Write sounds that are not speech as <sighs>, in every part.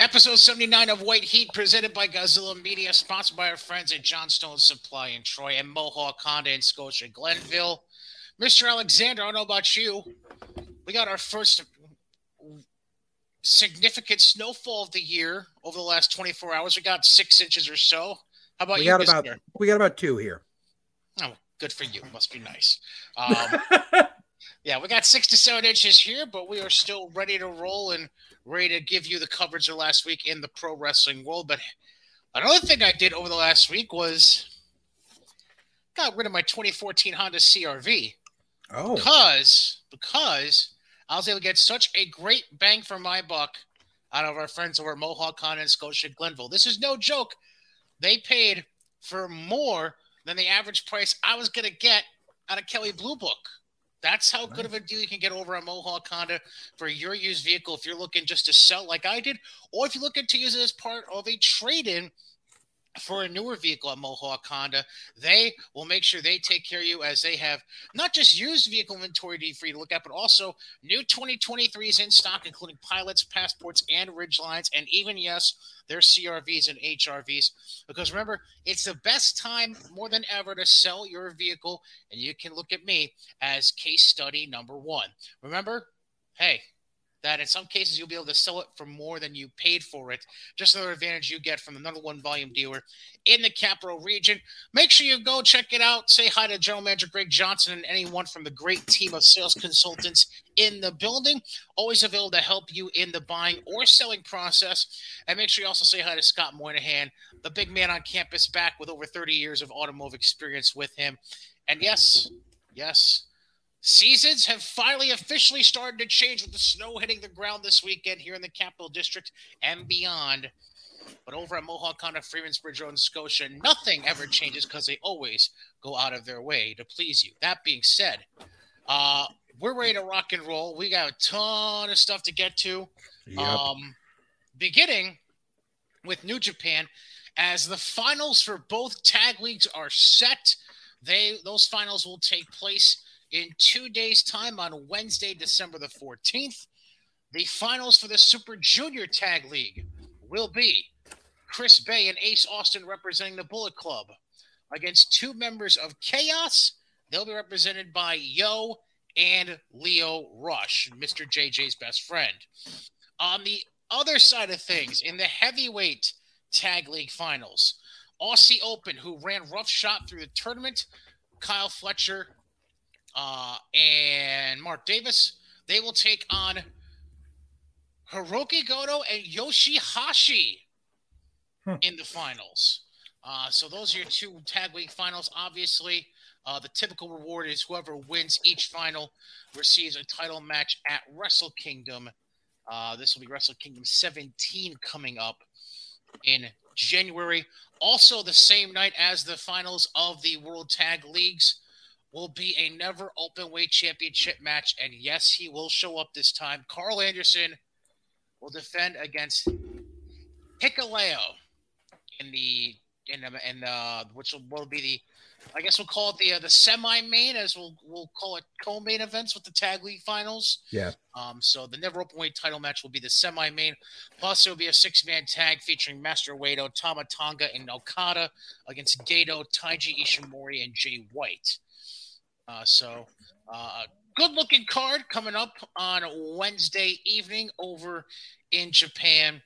Episode 79 of White Heat, presented by Godzilla Media, sponsored by our friends at Johnstone Supply in Troy and Mohawk Honda in Scotia Glenville. Mr. Alexander, I don't know about you. We got our first significant snowfall of the year over the last 24 hours. We got six inches or so. How about we you? got Mr. about we got about two here. Oh, good for you. Must be nice. Um, <laughs> yeah, we got six to seven inches here, but we are still ready to roll and ready to give you the coverage of last week in the pro wrestling world. But another thing I did over the last week was got rid of my 2014 Honda CRV Oh, because because I was able to get such a great bang for my buck out of our friends over at Mohawk Honda and Scotia Glenville. This is no joke. They paid for more than the average price I was going to get out of Kelley Blue Book. That's how good of a deal you can get over at Mohawk Honda for your used vehicle if you're looking just to sell like I did, or if you're looking to use it as part of a trade in for a newer vehicle at Mohawk Honda, they will make sure they take care of you as they have not just used vehicle inventory to for you to look at, but also new 2023s in stock, including pilots, passports, and ridge lines, and even yes, their CRVs and HRVs. Because remember, it's the best time more than ever to sell your vehicle, and you can look at me as case study number one. Remember, hey, that in some cases you'll be able to sell it for more than you paid for it. Just another advantage you get from the number one volume dealer in the capital region. Make sure you go check it out. Say hi to General Manager Greg Johnson and anyone from the great team of sales consultants in the building. Always available to help you in the buying or selling process. And make sure you also say hi to Scott Moynihan, the big man on campus, back with over 30 years of automotive experience with him. And yes, yes, Seasons have finally officially started to change with the snow hitting the ground this weekend here in the Capital District and beyond. But over at Mohawk Honda, Freemansbridge Road in Scotia, nothing ever changes because they always go out of their way to please you. That being said, uh, we're ready to rock and roll. We got a ton of stuff to get to. yep. Um, beginning with New Japan, as the finals for both tag leagues are set. They those finals will take place in two days' time on Wednesday, December the 14th. The finals for the Super Junior Tag League will be Chris Bey and Ace Austin representing the Bullet Club against two members of Chaos. They'll be represented by Yo and Lio Rush, Mr. JJ's best friend. On the other side of things, in the heavyweight tag league finals, Aussie Open, who ran rough shot through the tournament, Kyle Fletcher uh, and Mark Davis, they will take on Hiroki Goto and Yoshihashi Hmm. in the finals. Uh, so those are your two tag league finals. Obviously, uh, the typical reward is whoever wins each final receives a title match at Wrestle Kingdom. Uh, this will be Wrestle Kingdom 17 coming up in January. Also, the same night as the finals of the World Tag Leagues will be a never open weight championship match. And yes, he will show up this time. Karl Anderson will defend against Hikuleo in the in the in the which will, will be the I guess we'll call it the uh, the semi main as we'll we'll call it co-main events with the tag league finals. Yeah. Um, so the never open weight title match will be the semi main. Plus, there will be a six man tag featuring Master Wato, Tama Tonga, and Okada against Gato, Taiji Ishimori, and Jay White. Uh, so, uh, a good looking card coming up on Wednesday evening over in Japan,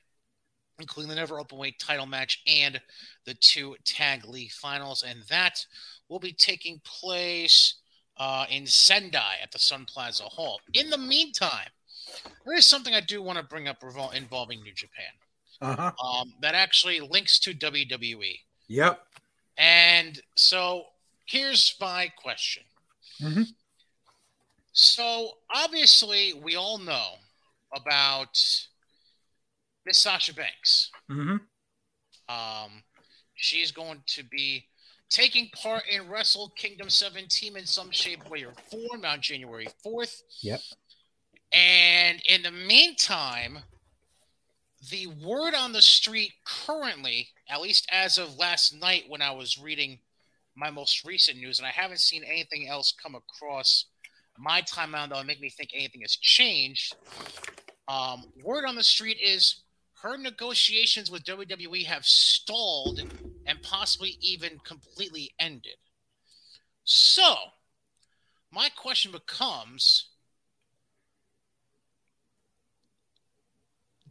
including the never open weight title match and the two tag league finals. And that will be taking place uh, in Sendai at the Sun Plaza Hall. In the meantime, there is something I do want to bring up revol- involving New Japan Uh huh. um, that actually links to WWE. Yep. And so here's my question. Mhm. So obviously, we all know about Miss Sasha Banks. hmm Um, she's going to be taking part in Wrestle Kingdom 17 in some shape, way, or form on January 4th. Yep. And in the meantime, the word on the street currently, at least as of last night when I was reading my most recent news, and I haven't seen anything else come across my timeline that would make me think anything has changed. Um, word on the street is her negotiations with WWE have stalled and possibly even completely ended. So, my question becomes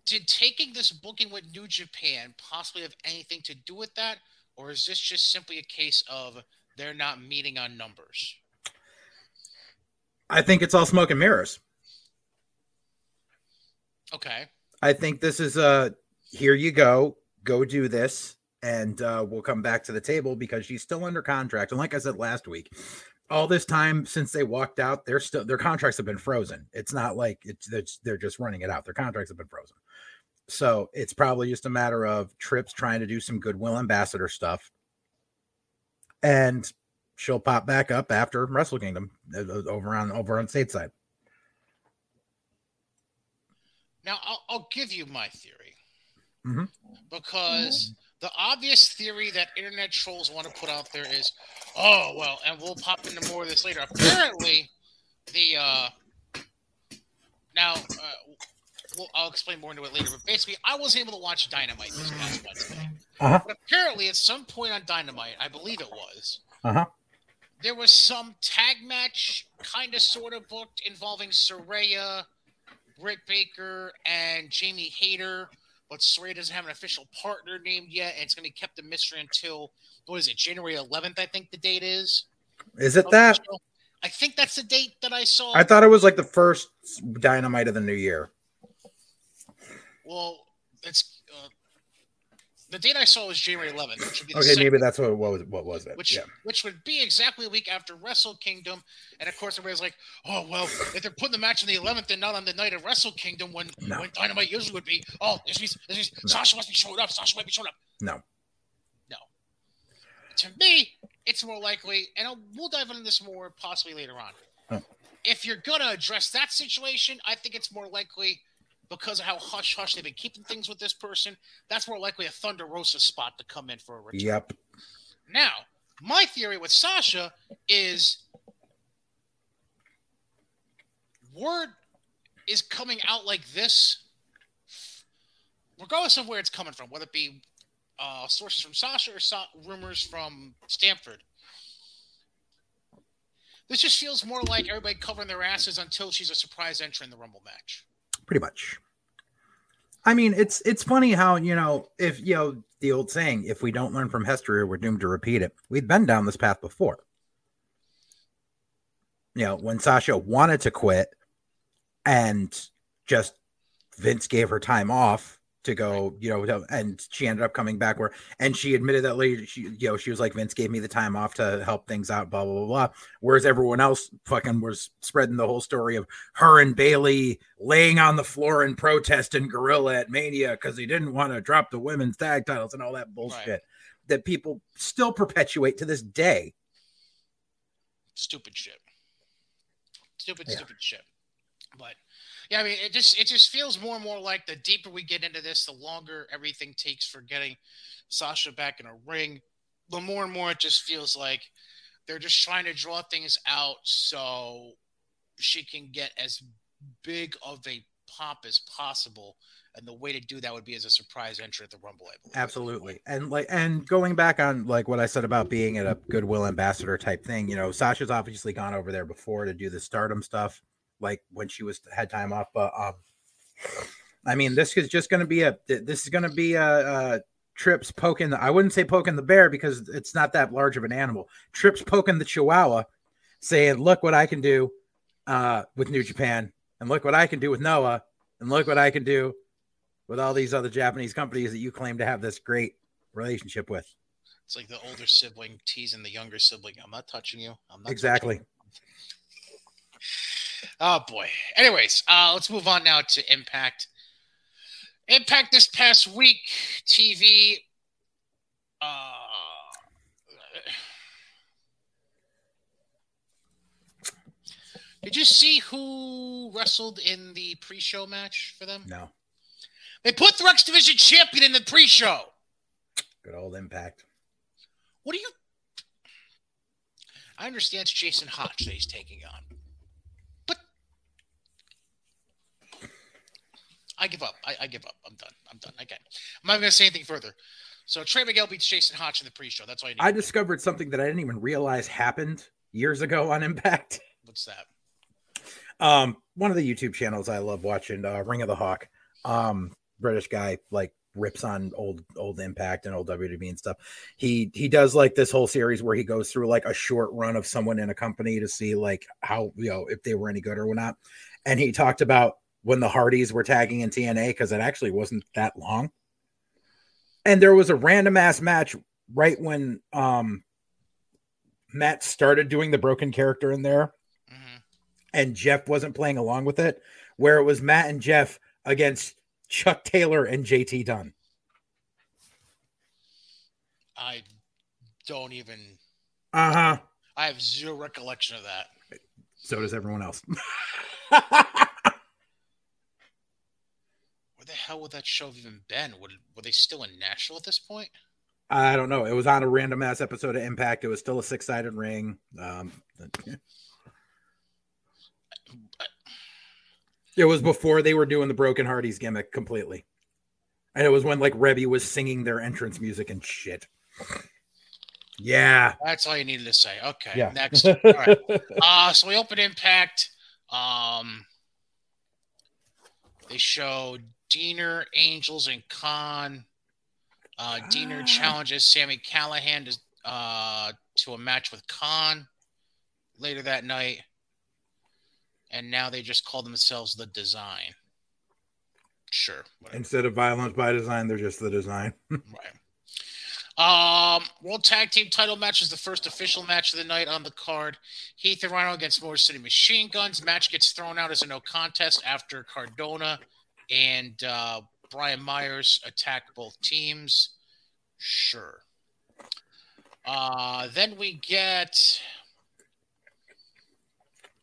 Did taking this booking with New Japan possibly have anything to do with that? Or is this just simply a case of they're not meeting on numbers? I think it's all smoke and mirrors. Okay. I think this is a here you go, go do this, and uh, we'll come back to the table because she's still under contract. And like I said last week, all this time since they walked out, they're still their contracts have been frozen. It's not like it's, it's they're just running it out. Their contracts have been frozen. So it's probably just a matter of Trips trying to do some goodwill ambassador stuff. And she'll pop back up after Wrestle Kingdom uh, over on over on stateside. Now, I'll, I'll give you my theory. Mhm. Because the obvious theory that internet trolls want to put out there is, oh, well, and we'll pop into more of this later. Apparently, the, uh, now, uh, well, I'll explain more into it later, but basically, I was able to watch Dynamite this past Wednesday. Uh-huh. But apparently, at some point on Dynamite, I believe it was, Uh-huh. there was some tag match, kind of sort of booked involving Saraya, Britt Baker, and Jamie Hayter. But Saraya doesn't have an official partner named yet, and it's going to be kept a mystery until what is it, January 11th? I think the date is. Is it that? I think that's the date that I saw. I thought it was like the first dynamite of the new year. Well, it's uh, the date I saw was January 11th, which would be the Okay, second maybe that's what what was what was it? which yeah. which would be exactly a week after Wrestle Kingdom. And of course, everybody's like, "Oh well, if they're putting the match on the 11th and not on the night of Wrestle Kingdom, when No. when Dynamite usually would be, oh, this means, this means Sasha must be showing up. Sasha might be showing up." No. No. To me, it's more likely, and I'll, we'll dive into this more possibly later on. Oh. If you're gonna address that situation, I think it's more likely because of how hush hush they've been keeping things with this person. That's more likely a Thunder Rosa spot to come in for a return. Yep. Now, my theory with Sasha is word is coming out like this, regardless of where it's coming from, whether it be uh, sources from Sasha or so- rumors from Stamford. This just feels more like everybody covering their asses until she's a surprise entrant in the Rumble match. Pretty much. I mean, it's it's funny how you know if you know the old saying, if we don't learn from history, we're doomed to repeat it. We've been down this path before. You know, when Sasha wanted to quit, and just Vince gave her time off to go, you know, and she ended up coming back where, and she admitted that later, she, you know, she was like, Vince gave me the time off to help things out, blah, blah, blah, blah. Whereas everyone else fucking was spreading the whole story of her and Bayley laying on the floor in protest and gorilla at Mania because he didn't want to drop the women's tag titles and all that bullshit that people still perpetuate to this day. stupid shit. Stupid, Yeah. stupid shit. But yeah, I mean, it just it just feels more and more like the deeper we get into this, the longer everything takes for getting Sasha back in a ring. The more and more it just feels like they're just trying to draw things out so she can get as big of a pop as possible. And the way to do that would be as a surprise entry at the Rumble, I believe. Absolutely. And like and going back on like what I said about being at a goodwill ambassador type thing, you know, Sasha's obviously gone over there before to do the stardom stuff, like when she was had time off. But um I mean this is just gonna be a this is gonna be a, a trips poking the, I wouldn't say poking the bear because it's not that large of an animal. Trips poking the chihuahua, saying, Look what I can do uh with New Japan, and look what I can do with Noah, and look what I can do with all these other Japanese companies that you claim to have this great relationship with. It's like the older sibling teasing the younger sibling. I'm not touching you. I'm not touching Exactly. <laughs> you." Oh boy. Anyways, uh, let's move on now to Impact. Impact this past week, TV. Uh, did you see who wrestled in the pre-show match for them? No, They put the X Division champion in the pre-show. good old impact. What do you? I understand it's Jason Hotch that he's taking on, I give up. I, I give up. I'm done. I'm done. Okay. I'm not going to say anything further. So Trey Miguel beats Jason Hotch in the pre-show. That's all you need. I discovered something that I didn't even realize happened years ago on Impact. What's that? Um, one of the YouTube channels I love watching, uh, Ring of the Hawk. Um, British guy, like rips on old old Impact and old WWE and stuff. He he does like this whole series where he goes through like a short run of someone in a company to see like how you know if they were any good or not. And he talked about when the Hardys were tagging in TNA because it actually wasn't that long. And there was a random ass match right when um Matt started doing the broken character in there hmm and Jeff wasn't playing along with it, where it was Matt and Jeff against Chuck Taylor and JT Dunn. I don't even. Uh huh. I have zero recollection of that. So does everyone else. <laughs> Where the hell would that show have even been? Would were they still in Nashville at this point? I don't know. It was on a random ass episode of Impact. It was still a six sided ring. Um, it was before they were doing the Broken Hardys gimmick completely. And it was when like Reby was singing their entrance music and shit. Yeah. That's all you needed to say. Okay. Yeah. Next. All right. <laughs> Uh, so we open Impact. Um, they show Deaner, Angels, and Kon. Uh, Deaner Ah. challenges Sami Callihan to, uh, to a match with Kon later that night. And now they just call themselves the Design. Sure. Whatever. Instead of violence by design, they're just the design. <laughs> Right. Um, World Tag Team Title match is the first official match of the night on the card. Heath and Rhino against Motor City Machine Guns. Match gets thrown out as a no contest after Cardona and uh, Brian Myers attack both teams. Sure. Uh, then we get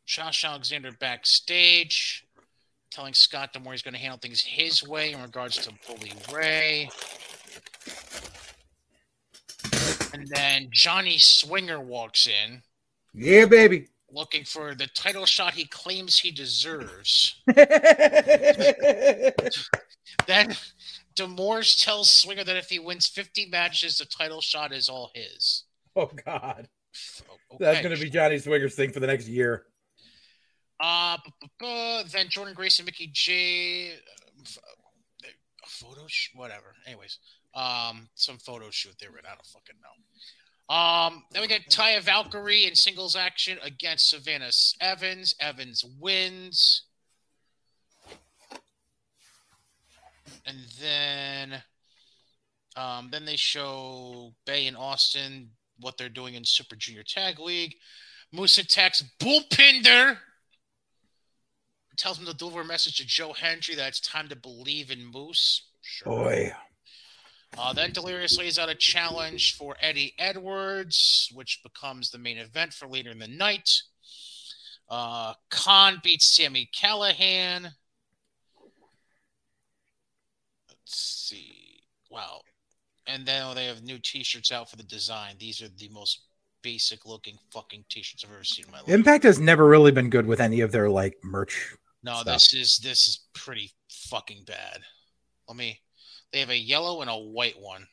Josh Alexander backstage telling Scott D'Amore he's going to handle things his way in regards to Bully Ray. And then Johnny Swinger walks in yeah, baby. Looking for the title shot he claims he deserves. <laughs> Then Demores tells Swinger that if he wins 50 matches, the title shot is all his. oh God. Okay. That's gonna be Johnny Swinger's thing for the next year. Uh, then Jordynne Grace and Mickey J. uh, Photo sh- whatever. Anyways, um, some photo shoot they were in. I don't fucking know. Um, then we get Taya Valkyrie in singles action against Savannah Evans. Evans wins. And then um, then they show Bay and Austin what they're doing in Super Junior Tag League. Moose attacks Bhupinder. Tells him to deliver a message to Joe Hendry that it's time to believe in Moose. Sure. Boy. Uh, then Delirious lays out a challenge for Eddie Edwards, which becomes the main event for later in the night. Uh, Kon beats Sami Callihan. Let's see. Wow. And then they have new T-shirts out for the design. These are the most basic looking fucking T-shirts I've ever seen in my life. Impact has never really been good with any of their like merch. No, stuff. this is this is pretty fucking bad. Let me. They have a yellow and a white one.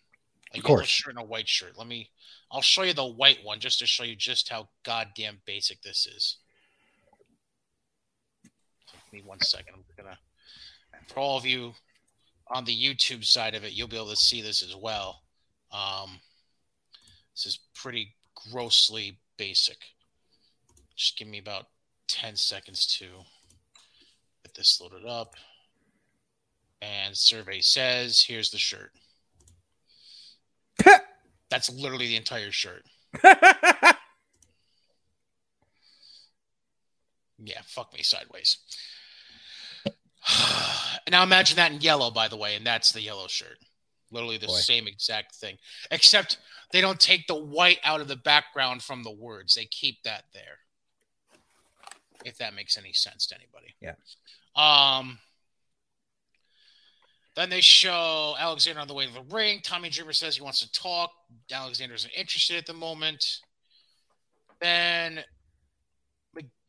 A Of yellow course. shirt and a white shirt. Let me. I'll show you the white one just to show you just how goddamn basic this is. Give me one second. I'm gonna. For all of you on the YouTube side of it, you'll be able to see this as well. Um, this is pretty grossly basic. Just give me about ten seconds to get this loaded up. And survey says, here's the shirt. <laughs> That's literally the entire shirt. Yeah, fuck me sideways. <sighs> now imagine that in yellow, by the way, and that's the yellow shirt. Literally the Boy. same exact thing. Except they don't take the white out of the background from the words. They keep that there. If that makes any sense to anybody. Yeah. Um then they show Alexander on the way to the ring. Tommy Dreamer says he wants to talk. Alexander isn't interested at the moment. Then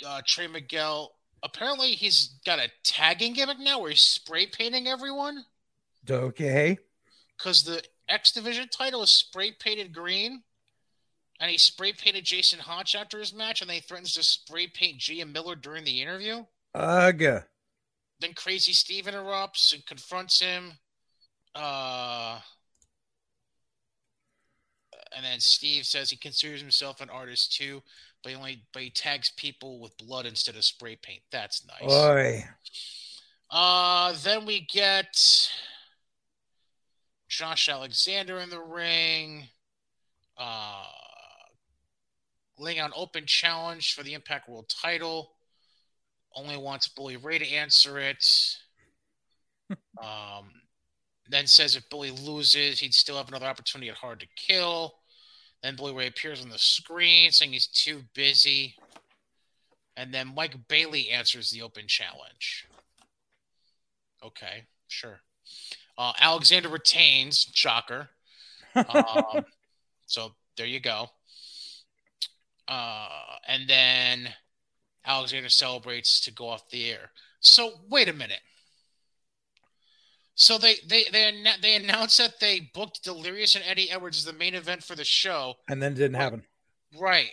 uh, Trey Miguel apparently he's got a tagging gimmick now where he's spray painting everyone Okay. because the X Division title is spray painted green. And he spray painted Jason Hotch after his match, and then he threatens to spray paint Gia Miller during the interview. Ugh. Then Crazy Steve interrupts and confronts him. Uh, and then Steve says he considers himself an artist too, but he only but he tags people with blood instead of spray paint. That's nice. Oi. Uh, then we get Josh Alexander in the ring. Uh, laying out open challenge for the Impact World title. Only wants Bully Ray to answer it. <laughs> um, then says if Bully loses, he'd still have another opportunity at Hard to Kill. Then Bully Ray appears on the screen saying he's too busy. And then Mike Bailey answers the open challenge. Okay, sure. Uh, Alexander retains, shocker. Um, <laughs> so there you go. Uh, and then Alexander celebrates to go off the air. So wait a minute. So they they they they announced that they booked Delirious and Eddie Edwards as the main event for the show. And then it didn't happen. Right.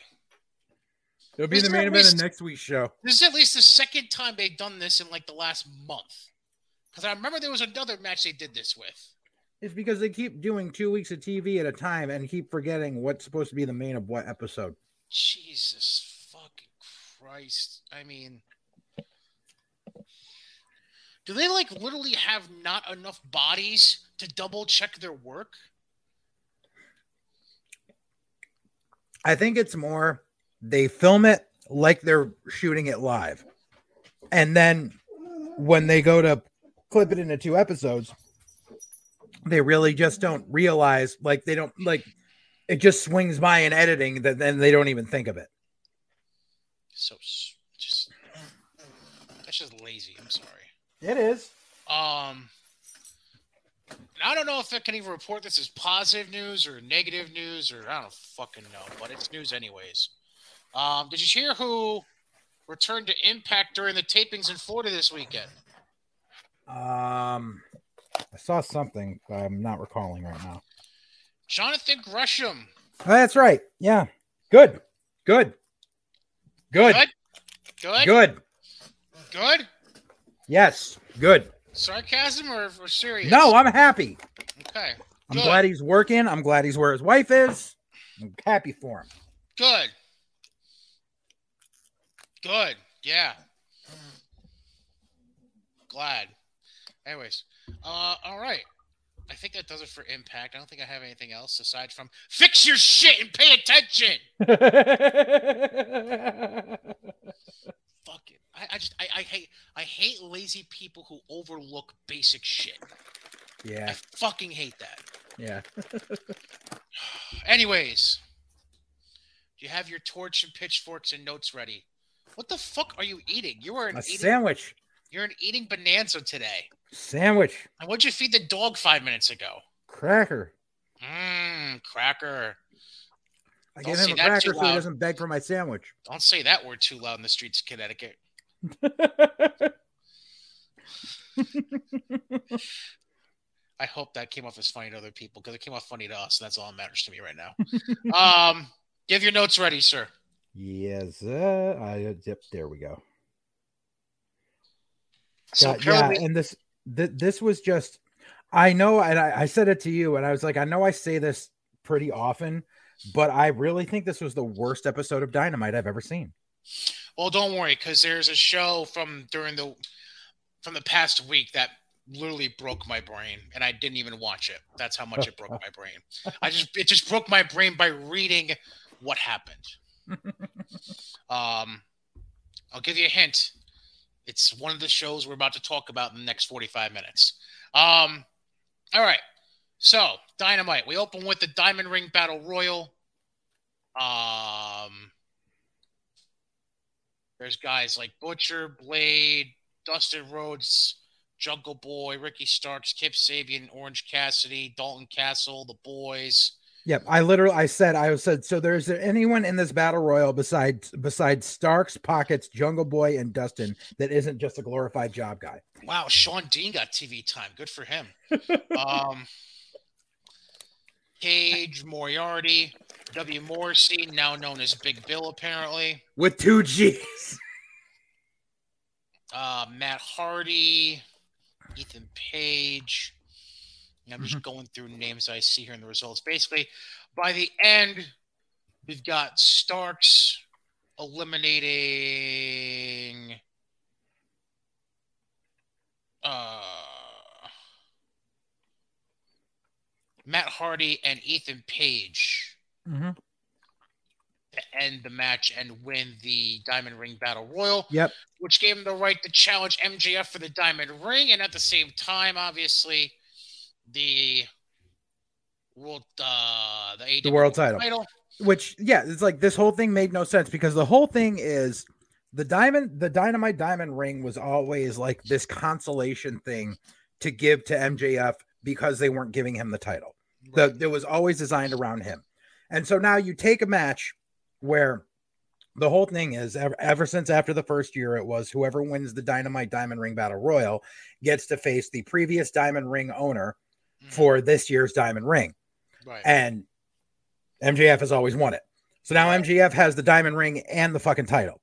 It'll be the main event of next week's show. This is at least the second time they've done this in like the last month. Because I remember there was another match they did this with. It's because they keep doing two weeks of TV at a time and keep forgetting what's supposed to be the main of what episode. Jesus Christ. I mean, do they like literally have not enough bodies to double check their work? I think it's more they film it like they're shooting it live. And then when they go to clip it into two episodes, they really just don't realize like they don't like it just swings by in editing that then they don't even think of it. So just that's just lazy. I'm sorry. It is. Um, I don't know if I can even report this as positive news or negative news or I don't fucking know, but it's news anyways. Um, did you hear who returned to Impact during the tapings in Florida this weekend? Um I saw something, but I'm not recalling right now. Jonathan Gresham. Oh, that's right. Yeah. Good. Good. Good. Good. Good. Good. Good. Yes. Good. Sarcasm or, or serious? No, I'm happy. Okay. I'm Good. glad he's working. I'm glad he's where his wife is. I'm happy for him. Good. Good. Yeah. Glad. Anyways, uh, all right. I think that does it for Impact. I don't think I have anything else aside from fix your shit and pay attention. <laughs> Fuck it. I, I just I, I hate I hate lazy people who overlook basic shit. Yeah. I fucking hate that. Yeah. <sighs> Anyways, do you have your torch and pitchforks and notes ready? What the fuck are you eating? You are an A eating, sandwich. you're an eating bonanza today. Sandwich. And what'd you feed the dog five minutes ago? Cracker. Mmm, cracker. I Don't gave say him a cracker so he doesn't beg for my sandwich. Don't say that word too loud in the streets of Connecticut. <laughs> I hope that came off as funny to other people because it came off funny to us. And that's all that matters to me right now. <laughs> um, give your notes ready, sir. yes. Uh, I, yep. There we go. So yeah, and this th- this was just I know and I, I said it to you and I was like, I know I say this pretty often, but I really think this was the worst episode of Dynamite I've ever seen. Well, don't worry, because there's a show from during the from the past week that literally broke my brain, and I didn't even watch it. That's how much it broke my brain. I just it just broke my brain by reading what happened. <laughs> um, I'll give you a hint. It's one of the shows we're about to talk about in the next 45 minutes. Um, all right. So, Dynamite. We open with the Diamond Ring Battle Royal. Um, there's guys like Butcher, Blade, Dustin Rhodes, Jungle Boy, Ricky Starks, Kip Sabian, Orange Cassidy, Dalton Castle, the boys, Yep, I literally I said I said so. There's anyone in this battle royal besides besides Starks, Pockets, Jungle Boy, and Dustin that isn't just a glorified job guy. Wow, Shawn Dean got TV time. Good for him. <laughs> um, Cage, Moriarty, W. Morrissey, now known as Big Bill, apparently. With two G's. Uh, Matt Hardy, Ethan Page. I'm just Mm-hmm. going through names I see here in the results. Basically, by the end, we've got Starks eliminating. Uh, Matt Hardy and Ethan Page Mm-hmm. to end the match and win the Diamond Ring Battle Royal, Yep. which gave him the right to challenge MJF for the Diamond Ring, and at the same time, obviously, the world, uh, the, The world title. Which yeah, it's like this whole thing made no sense because the whole thing is the diamond, the dynamite diamond ring was always like this consolation thing to give to MJF because they weren't giving him the title. The, it was always designed around him. And so now you take a match where the whole thing is ever, ever since after the first year, it was whoever wins the Dynamite Diamond Ring Battle Royal gets to face the previous Diamond Ring owner. Mm. for this year's Diamond Ring. right. And MJF has always won it. So now MJF has the Diamond Ring and the fucking title.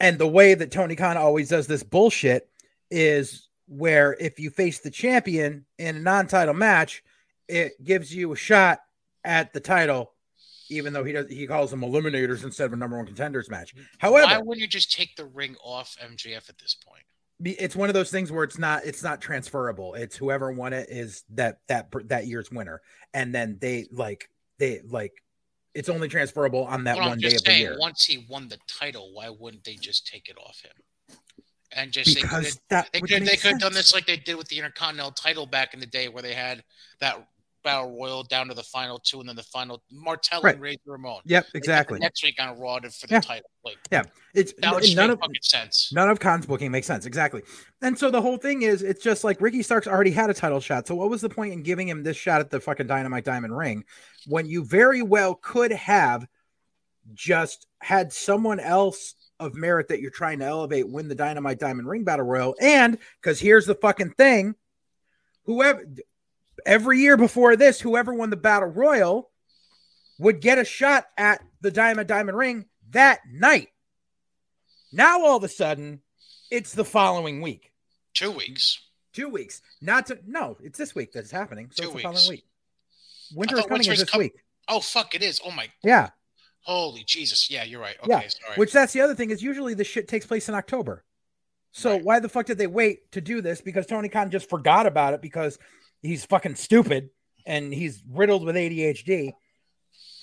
And the way that Tony Khan always does this bullshit is where if you face the champion in a non-title match, it gives you a shot at the title, even though he does he calls them eliminators instead of a number one contenders match. However, Why wouldn't you just take the ring off MJF at this point? Be- it's one of those things where it's not it's not transferable. It's whoever won it is that that that year's winner, and then they like they like it's only transferable on that Well, one day of the year once he won the title, why wouldn't they just take it off him? And just because they that could, they could, they could have done this like they did with the Intercontinental title back in the day, where they had that battle royal down to the final two, and then the final Martel Right. and Razor Ramon. Yep, They did the exactly. Next week on Raw for the Yeah. title, like yeah, It's that none of sense. None of Khan's booking makes sense. Exactly. And so the whole thing is it's just like Ricky Starks already had a title shot. So what was the point in giving him this shot at the fucking Dynamite Diamond Ring when you very well could have just had someone else of merit that you're trying to elevate win the Dynamite Diamond Ring Battle Royal? And because here's the fucking thing whoever every year before this, whoever won the Battle Royal would get a shot at the Diamond Diamond Ring that night. Now all of a sudden, it's the following week, Two weeks. two weeks. Not to no, it's this week that's happening. So Two it's the weeks. following week. Winter is coming is is this com- week. Oh fuck, it is. Oh my, Yeah, holy Jesus! Yeah, you're right. Okay, Yeah, sorry. which that's the other thing is usually this shit takes place in October. So Right. why the fuck did they wait to do this? Because Tony Khan just forgot about it because he's fucking stupid and he's riddled with ADHD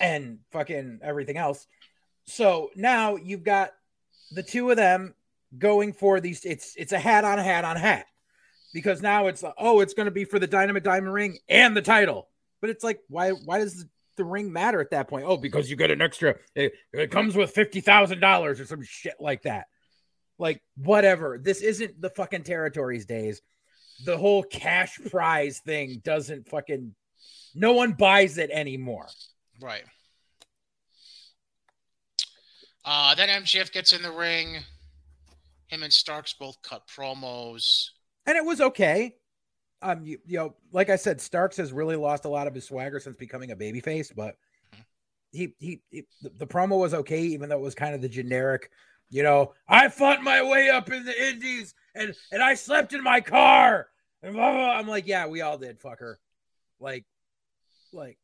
and fucking everything else. So now you've got the two of them going for these. It's it's a hat on hat on hat because now it's like, oh, it's going to be for the Dynamite Diamond Ring and the title. But it's like, why why does the, the ring matter at that point? Oh, because you get an extra. It, it comes with fifty thousand dollars or some shit like that. Like whatever. This isn't the fucking territories days. The whole cash prize thing doesn't fucking. No one buys it anymore. Right. Uh, then MJF gets in the ring. Him and Starks both cut promos. and it was okay. Um, you, you know, like I said, Starks has really lost a lot of his swagger since becoming a babyface, but he, he, he the, the promo was okay, even though it was kind of the generic, you know, I fought my way up in the Indies and and I slept in my car. And blah, blah. I'm like, yeah, we all did, fucker. Like, like,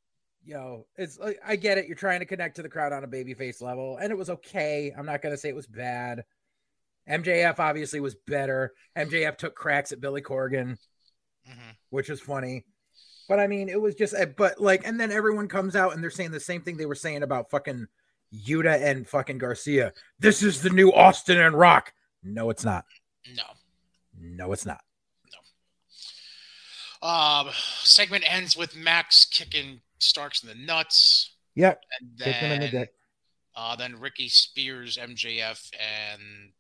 know, it's like I get it. You're trying to connect to the crowd on a babyface level, and it was okay. I'm not gonna say it was bad. MJF obviously was better. MJF took cracks at Billy Corgan, Mhm. which is funny. But I mean, it was just, uh, but like, and then everyone comes out and they're saying the same thing they were saying about fucking Yuta and fucking Garcia. This is the new Austin and Rock. No, it's not. No. No, it's not. Um, segment ends with Max kicking Starks in the nuts, Yep. and him in the then dick. uh, then Ricky spears MJF, and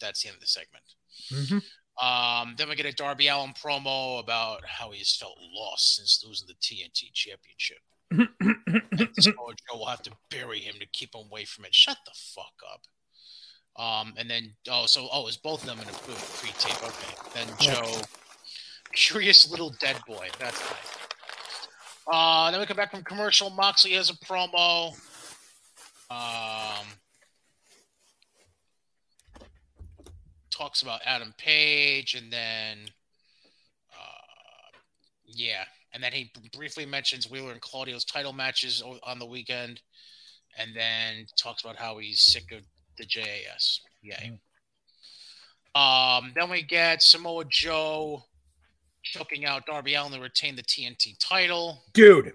that's the end of the segment. Mhm. Um, then we get a Darby Allin promo about how he's felt lost since losing the TNT Championship. Joe <laughs> will have to bury him to keep him away from it. Shut the fuck up. Um, and then oh, so oh, it was both of them in a pre-tape. Okay, then Joe, curious little dead boy. That's nice. Uh, then we come back from commercial. Moxley has a promo. Um, talks about Adam Page, and then, uh, yeah, and then he briefly mentions Wheeler and Claudio's title matches on the weekend, and then talks about how he's sick of the JAS. Yay. Mm. Um, then we get Samoa Joe choking out Darby Allin to retain the TNT title. Dude,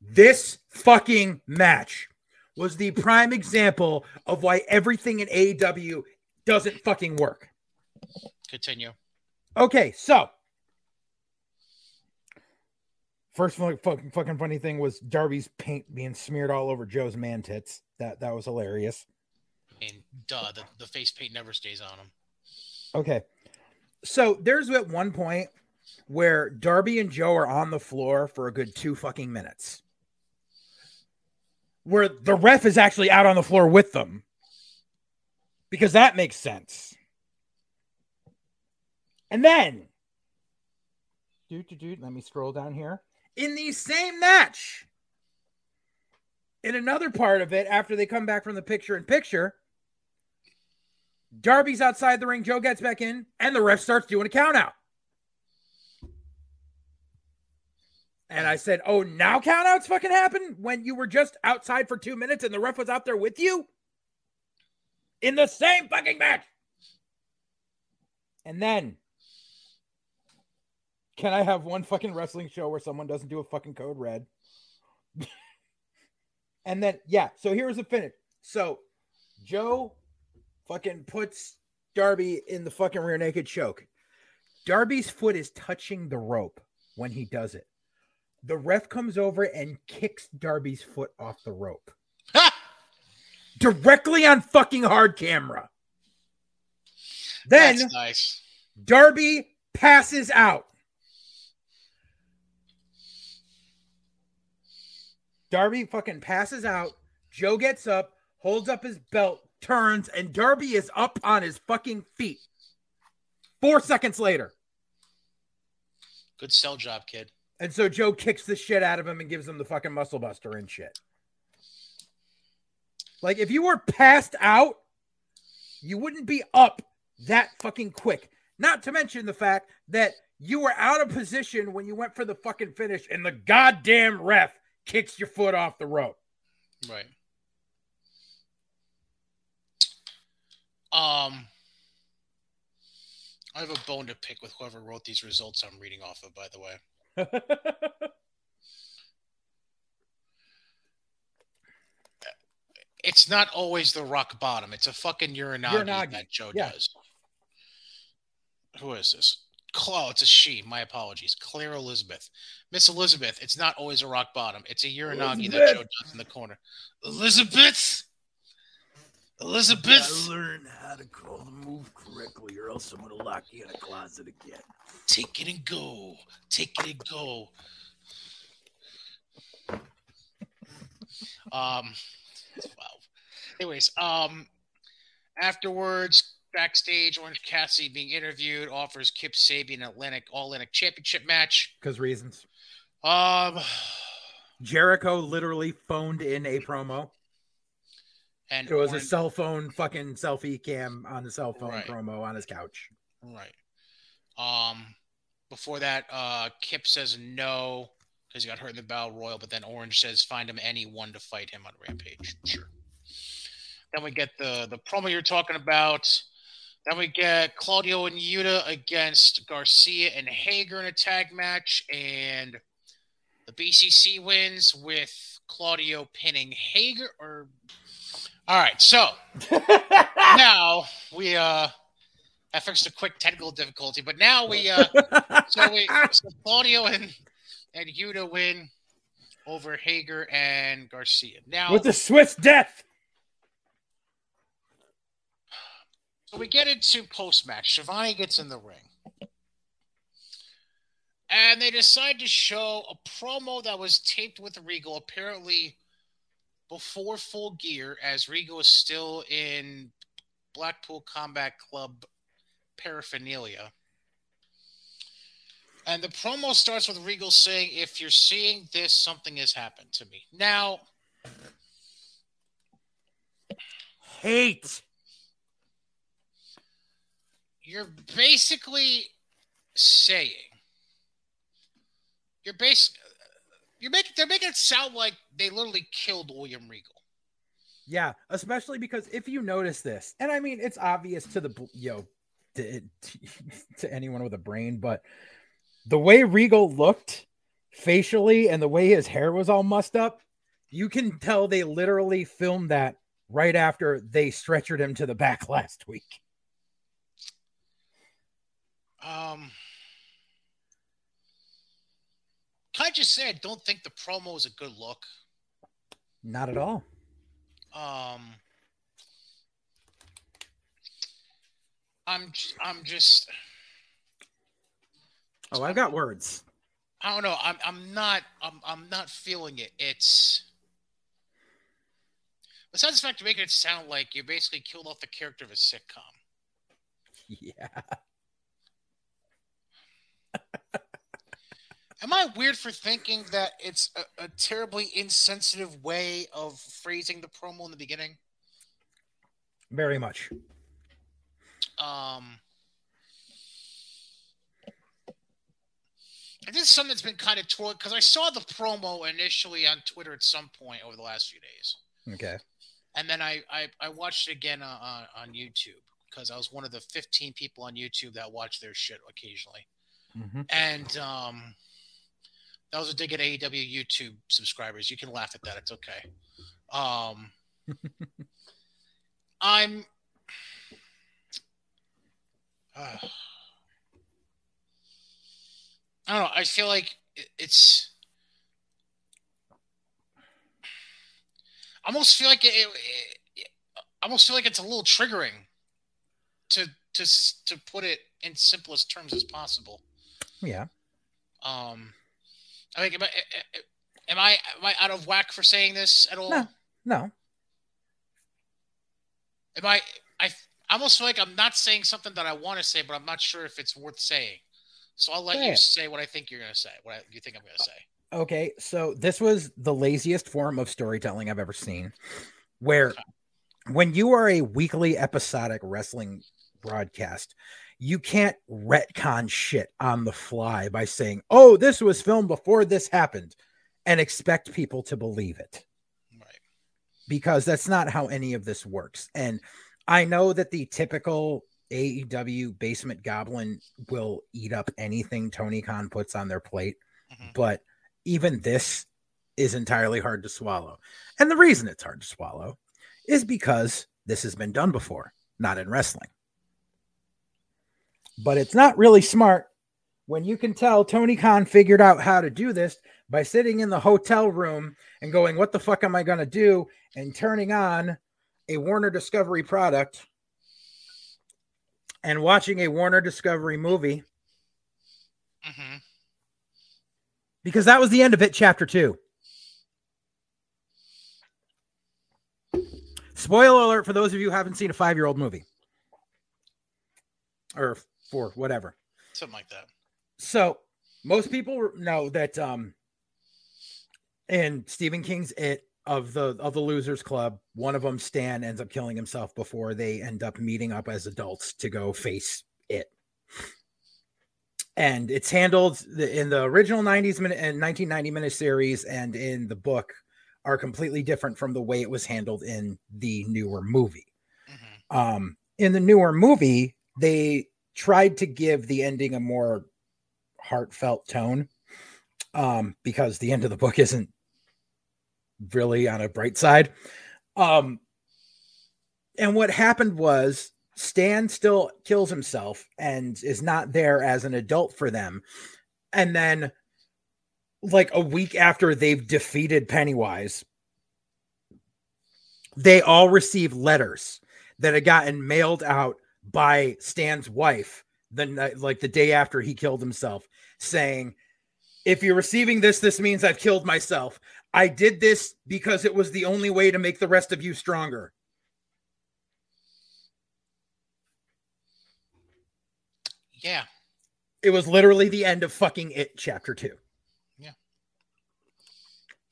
this fucking match was the prime example of why everything in AEW doesn't fucking work. Continue. Okay, so first fucking fucking funny thing was Darby's paint being smeared all over Joe's man tits. That that was hilarious. And duh, the, the face paint never stays on him. Okay. So there's at one point where Darby and Joe are on the floor for a good two fucking minutes. Where the ref is actually out on the floor with them. Because that makes sense. And then, dude, dude, dude, let me scroll down here. In the same match, in another part of it, after they come back from the picture in picture, Darby's outside the ring. Joe gets back in, and the ref starts doing a count out. And I said, Oh, now count outs fucking happen when you were just outside for two minutes and the ref was out there with you? In the same fucking match. And then, can I have one fucking wrestling show where someone doesn't do a fucking code red? <laughs> and then, yeah, so here's the finish. So, Joe fucking puts Darby in the fucking rear naked choke. Darby's foot is touching the rope when he does it. The ref comes over and kicks Darby's foot off the rope. Directly on fucking hard camera. Then nice. Darby passes out. Darby fucking passes out. Joe gets up, holds up his belt, turns, and Darby is up on his fucking feet. Four seconds later. Good sell job, kid. And so Joe kicks the shit out of him and gives him the fucking muscle buster and shit. Like if you were passed out, you wouldn't be up that fucking quick. Not to mention the fact that you were out of position when you went for the fucking finish and the goddamn ref kicks your foot off the rope. Right. Um I have a bone to pick with whoever wrote these results I'm reading off of, by the way. <laughs> it's not always the rock bottom. It's a fucking uranage, uranage. that Joe yeah. does. Who is this? Oh, it's a she. My apologies. Claire Elizabeth. Miss Elizabeth, it's not always a rock bottom. It's a uranage that Joe does in the corner. Elizabeth! Elizabeth! Learn how to call the move correctly, or else I'm going to lock you in a closet again. Take it and go. Take it and go. um, wow. Anyways, um, afterwards, backstage, Orange Cassidy being interviewed offers Kip Sabian an Atlantic All Atlantic Championship match because reasons. Um, Jericho literally phoned in a promo. And it was Orange... a cell phone fucking selfie cam on the cell phone right. promo on his couch. Right. Um, before that, uh, Kip says no because he got hurt in the Battle Royal, but then Orange says find him anyone to fight him on Rampage. Sure. Then we get the the promo you're talking about. Then we get Claudio and Yuta against Garcia and Hager in a tag match, and the BCC wins with Claudio pinning Hager. Or all right, so <laughs> now we uh I fixed a quick technical difficulty, but now we uh so we <laughs> so Claudio and and Yuta win over Hager and Garcia. Now with the Swiss death. So we get into post match. Schiavone gets in the ring. and they decide to show a promo that was taped with Regal, apparently before Full Gear, as Regal is still in Blackpool Combat Club paraphernalia. And the promo starts with Regal saying, If you're seeing this, something has happened to me. Now, hate. You're basically saying, you're base, you're making, they're making it sound like they literally killed William Regal. Yeah, especially because if you notice this, and I mean, it's obvious to the, you know, to, <laughs> to anyone with a brain, but the way Regal looked facially and the way his hair was all mussed up, you can tell they literally filmed that right after they stretchered him to the back <laughs> last week. Um, I just said, don't think the promo is a good look. Not at all. Um, I'm I'm just. Oh, I've got words. I don't know. I'm I'm not I'm I'm not feeling it. It's besides the fact of making it sound like you basically killed off the character of a sitcom. <laughs> Yeah. Am I weird for thinking that it's a, a, terribly insensitive way of phrasing the promo in the beginning? Very much. Um, this is something that's been kind of torn because I saw the promo initially on Twitter at some point over the last few days. Okay. And then I I, I watched it again on, on YouTube because I was one of the 15 people on YouTube that watch their shit occasionally. Mm-hmm. And um, that was a dig at AEW YouTube subscribers. You can laugh at that. It's okay. Um, <laughs> I'm. Uh, I don't know. I feel like it's. I almost feel like it, it, it, I almost feel like it's a little triggering to to to put it in simplest terms as possible. Yeah. Um, I mean, am I, am I am I out of whack for saying this at all? No. No. Am I? I almost feel like I'm not saying something that I want to say, but I'm not sure if it's worth saying. So I'll let say you it. say what I think you're going to say. What I, you think I'm going to say. Okay, so this was the laziest form of storytelling I've ever seen, where when you are a weekly episodic wrestling broadcast, you can't retcon shit on the fly by saying, "Oh, this was filmed before this happened," and expect people to believe it. Right. Because that's not how any of this works. And I know that the typical AEW basement goblin will eat up anything Tony Khan puts on their plate, mm-hmm. but even this is entirely hard to swallow. And the reason it's hard to swallow is because this has been done before, not in wrestling. But it's not really smart when you can tell Tony Khan figured out how to do this by sitting in the hotel room and going, What the fuck am I going to do? and turning on a Warner Discovery product and watching a Warner Discovery movie. Mm-hmm. Because that was the end of it, chapter two. Spoiler alert for those of you who haven't seen a five year old movie or for whatever. Something like that. So most people know that um in Stephen King's It of the of the losers club, one of them Stan ends up killing himself before they end up meeting up as adults to go face it. And it's handled in the original 90s minute and 1990 minute series and in the book are completely different from the way it was handled in the newer movie. Mm-hmm. Um, in the newer movie, they tried to give the ending a more heartfelt tone um, because the end of the book isn't really on a bright side. Um, and what happened was Stan still kills himself and is not there as an adult for them. And then, like a week after they've defeated Pennywise, they all receive letters that had gotten mailed out by Stan's wife the like the day after he killed himself, saying If you're receiving this, this means I've killed myself. I did this because it was the only way to make the rest of you stronger. Yeah. It was literally the end of fucking it, chapter two. Yeah.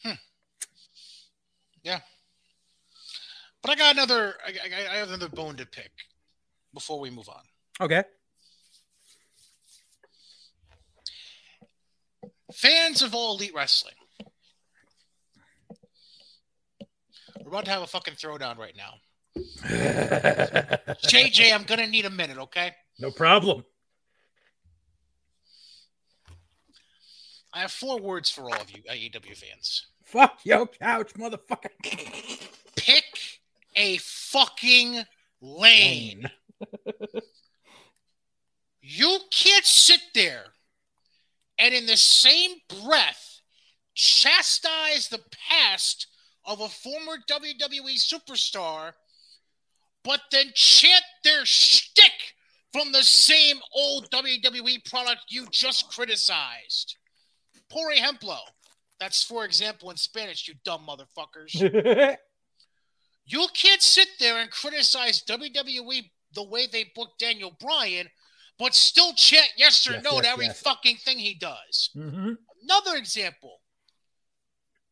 Hmm. Yeah. But I got another. I, I, I have another bone to pick before we move on. Okay. Fans of all elite wrestling. We're about to have a fucking throwdown right now. <laughs> JJ, I'm gonna need a minute, okay? no problem. I have four words for all of you AEW fans. Fuck yo couch, motherfucker. Pick a fucking lane. You can't sit there and in the same breath chastise the past of a former WWE superstar, but then chant their shtick from the same old WWE product you just criticized. Por ejemplo. That's for example in Spanish, you dumb motherfuckers. <laughs> You can't sit there and criticize WWE the way they booked Daniel Bryan, but still chant yes or Yes, no yes, to every yes. fucking thing he does. Mhm. Another example.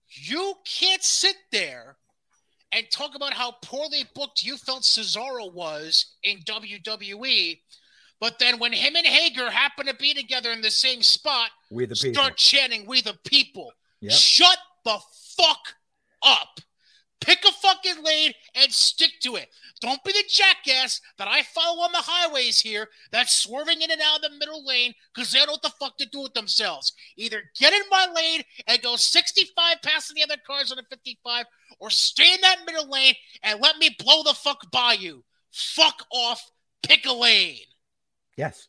You can't sit there and talk about how poorly booked you felt Cesaro was in WWE, but then when him and Hager happen to be together in the same spot, We the people. start chanting "We the people." Yep. Shut the fuck up. Pick a fucking lane and stick to it. Don't be the jackass that I follow on the highways here that's swerving in and out of the middle lane because they don't know what the fuck to do with themselves. Either get in my lane and go 65 past the other cars on the 55, or stay in that middle lane and let me blow the fuck by you. Fuck off. Pick a lane. Yes.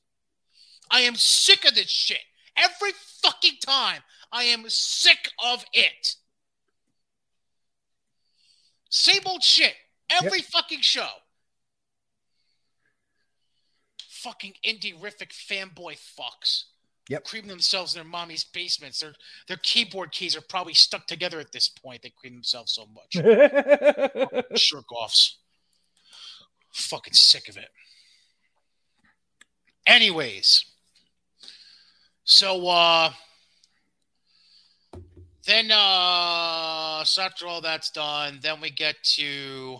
I am sick of this shit. Every fucking time. I am sick of it. Same old shit. Every fucking show. Fucking indie-rific fanboy fucks. Yep. Cream themselves in their mommy's basements. Their their keyboard keys are probably stuck together at this point. They cream themselves so much. <laughs> Jerk offs. Fucking sick of it. Anyways. So uh then uh so after all that's done, then we get to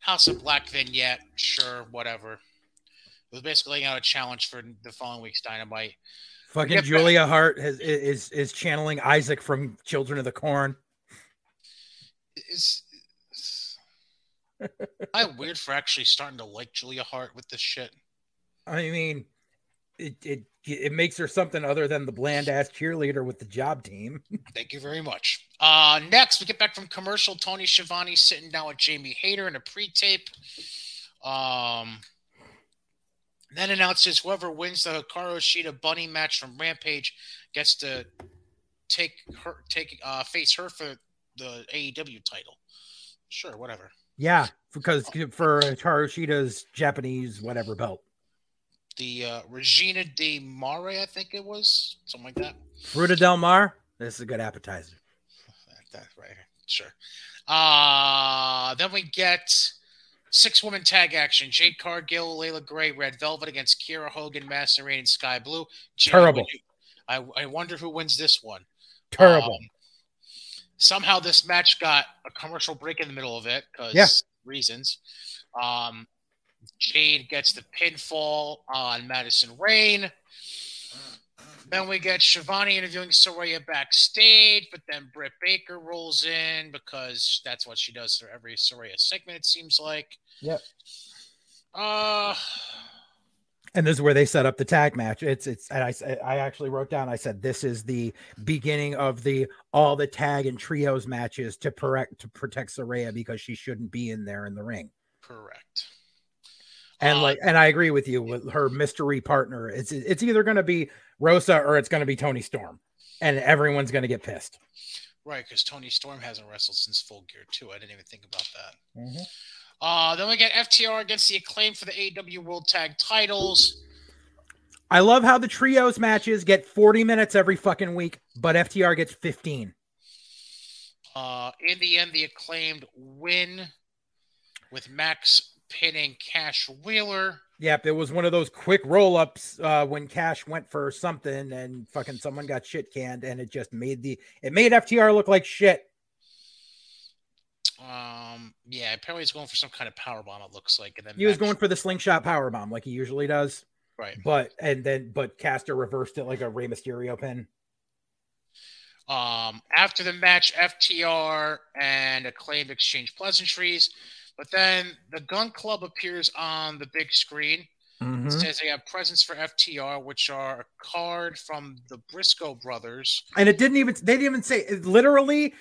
House of Black vignette, sure, whatever. It was basically laying out a challenge for the following week's dynamite. Fucking Get back- Julia Hart has, is is channeling Isaac from Children of the Corn. Is I weird for actually starting to like Julia Hart with this shit. I mean, it it it makes her something other than the bland ass cheerleader with the job team. <laughs> Thank you very much. Uh, next, we get back from commercial. Tony Schiavone sitting down with Jamie Hayter in a pre-tape. Um, then announces whoever wins the Hikaru Shida Bunny match from Rampage gets to take her take uh, face her for the AEW title. Sure, whatever. Yeah, because for Hikaru Shida's Japanese whatever belt. The uh, Regina de Mare, I think it was something like that. Fruta Del Mar. This is a good appetizer. That, right. Sure. Uh, then we get six woman tag action. Jade Cargill, Leila Grey, Red Velvet against Kiera Hogan, Master and Skye Blue. Terrible. I, I wonder who wins this one. Terrible. Um, somehow this match got a commercial break in the middle of it because Yeah. reasons. Um, Jade gets the pinfall on Madison Rayne. Then we get Shivani interviewing Saraya backstage, but then Britt Baker rolls in because that's what she does for every Saraya segment, it seems like. Yep. Uh, and this is where they set up the tag match. It's it's and I s- I actually wrote down. I said this is the beginning of the all the tag and trios matches to protect to protect Saraya because she shouldn't be in there in the ring. correct. And Uh, like, and I agree with you with her mystery partner. It's it's either going to be Rosa or it's going to be Toni Storm, and everyone's going to get pissed. Right, because Toni Storm hasn't wrestled since Full Gear 2. I didn't even think about that. Uh, then we get FTR against the acclaim for the AEW World Tag titles. I love how the trios matches get 40 minutes every fucking week, but FTR gets 15. Uh, in the end, the acclaimed win with Max pinning Cash Wheeler. Yep, it was one of those quick roll ups uh, when Cash went for something and fucking someone got shit canned, and it just made the it made FTR look like shit. Um, yeah, apparently he's going for some kind of power bomb. It looks like, and then He was going for the slingshot power bomb like he usually does, right. but and then but Caster reversed it like a Rey Mysterio pin. Um, after the match, FTR and acclaimed exchange pleasantries, but then the Gunn Club appears on the big screen. Mhm. It says they have presents for FTR, which are a card from the Briscoe brothers. And it didn't even they didn't even say it literally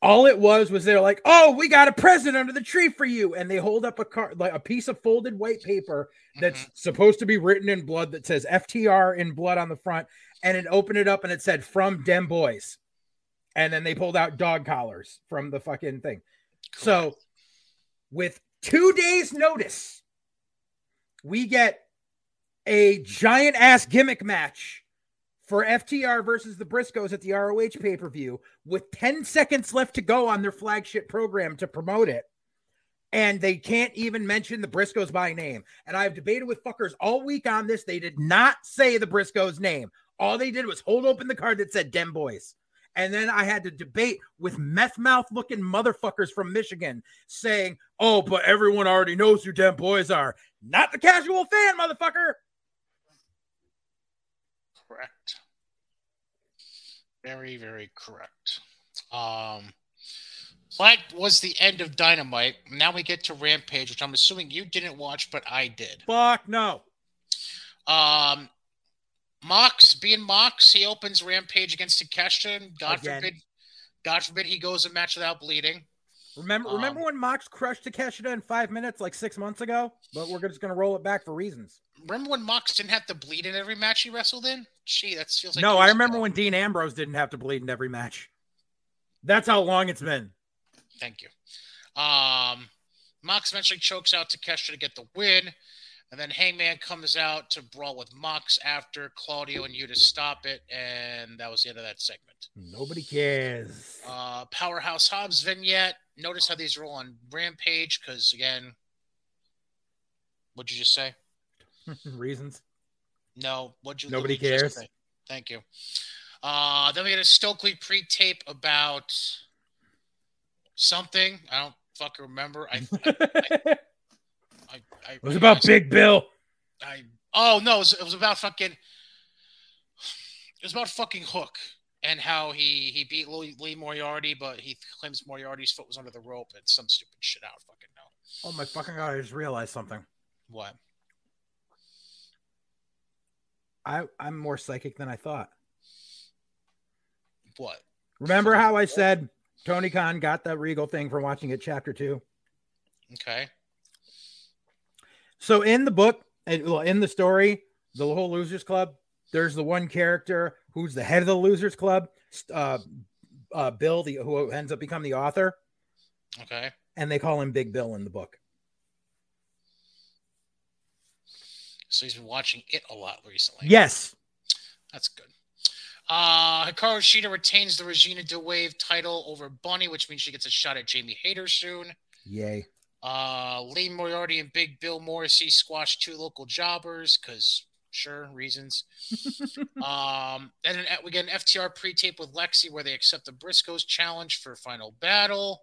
all it was was they're like, "Oh, we got a present under the tree for you," and they hold up a card, like a piece of folded white paper that's Mhm. supposed to be written in blood that says FTR in blood on the front, and it opened it up and it said "From Dem Boys," and then they pulled out dog collars from the fucking thing. So, with two days' notice, we get a giant ass gimmick match for FTR versus the Briscoes at the ROH pay per view with 10 seconds left to go on their flagship program to promote it. And they can't even mention the Briscoes by name. And I've debated with fuckers all week on this. They did not say the Briscoes name. All they did was hold open the card that said Dem Boys. And then I had to debate with meth mouth looking motherfuckers from Michigan saying, oh, but everyone already knows who Dem Boys are. Not the casual fan, motherfucker. correct. Very, very correct. Um, that was the end of Dynamite. Now we get to Rampage, which I'm assuming you didn't watch, but I did. Fuck no. Um, Mox, being Mox, he opens Rampage against Takeshita. God Again. forbid, God forbid he goes a match without bleeding. Remember, remember Um, when Mox crushed Takeshita in five minutes like six months ago? But we're just gonna roll it back for reasons. Remember when Mox didn't have to bleed in every match he wrestled in? Gee, that feels like no, I remember ago. when Dean Ambrose didn't have to bleed in every match. That's how long it's been. Thank you. Um, Mox eventually chokes out Takeshita to get the win, and then Hangman comes out to brawl with Mox after Claudio and you to stop it, and that was the end of that segment. Nobody cares. Uh, Powerhouse Hobbs vignette. Notice how these are all on Rampage, because again, what'd you just say? <laughs> Reasons. No, what'd you? Nobody cares. Thank you. Uh, then we get a Stokely pre-tape about something. I don't fucking remember. I, it I, <laughs> I was about I- Big Bill. I oh no, it was, it was about fucking. It was about fucking Hook and how he he beat Lee, Lee Moriarty, but he claims Moriarty's foot was under the rope and some stupid shit. I don't fucking know Oh my fucking god! I just realized something. what. I I'm more psychic than I thought. What? Remember how I said Tony Khan got that Regal thing from watching it chapter two? Okay. So in the book, well, in the story, the whole Losers Club, there's the one character who's the head of the Losers Club, uh, uh, Bill, the who ends up becoming the author, Okay. and they call him Big Bill in the book. So he's been watching it a lot recently. Yes, That's good. Uh, Hikaru Shida retains the Regina di WAVE title over Bunny, which means she gets a shot at Jamie Hayter soon. yay. Uh, Lee Moriarty and Big Bill Morrissey squashed two local jobbers because sure reasons. <laughs> um, and then we get an FTR pre-tape with Lexy where they accept the Briscoes challenge for final battle.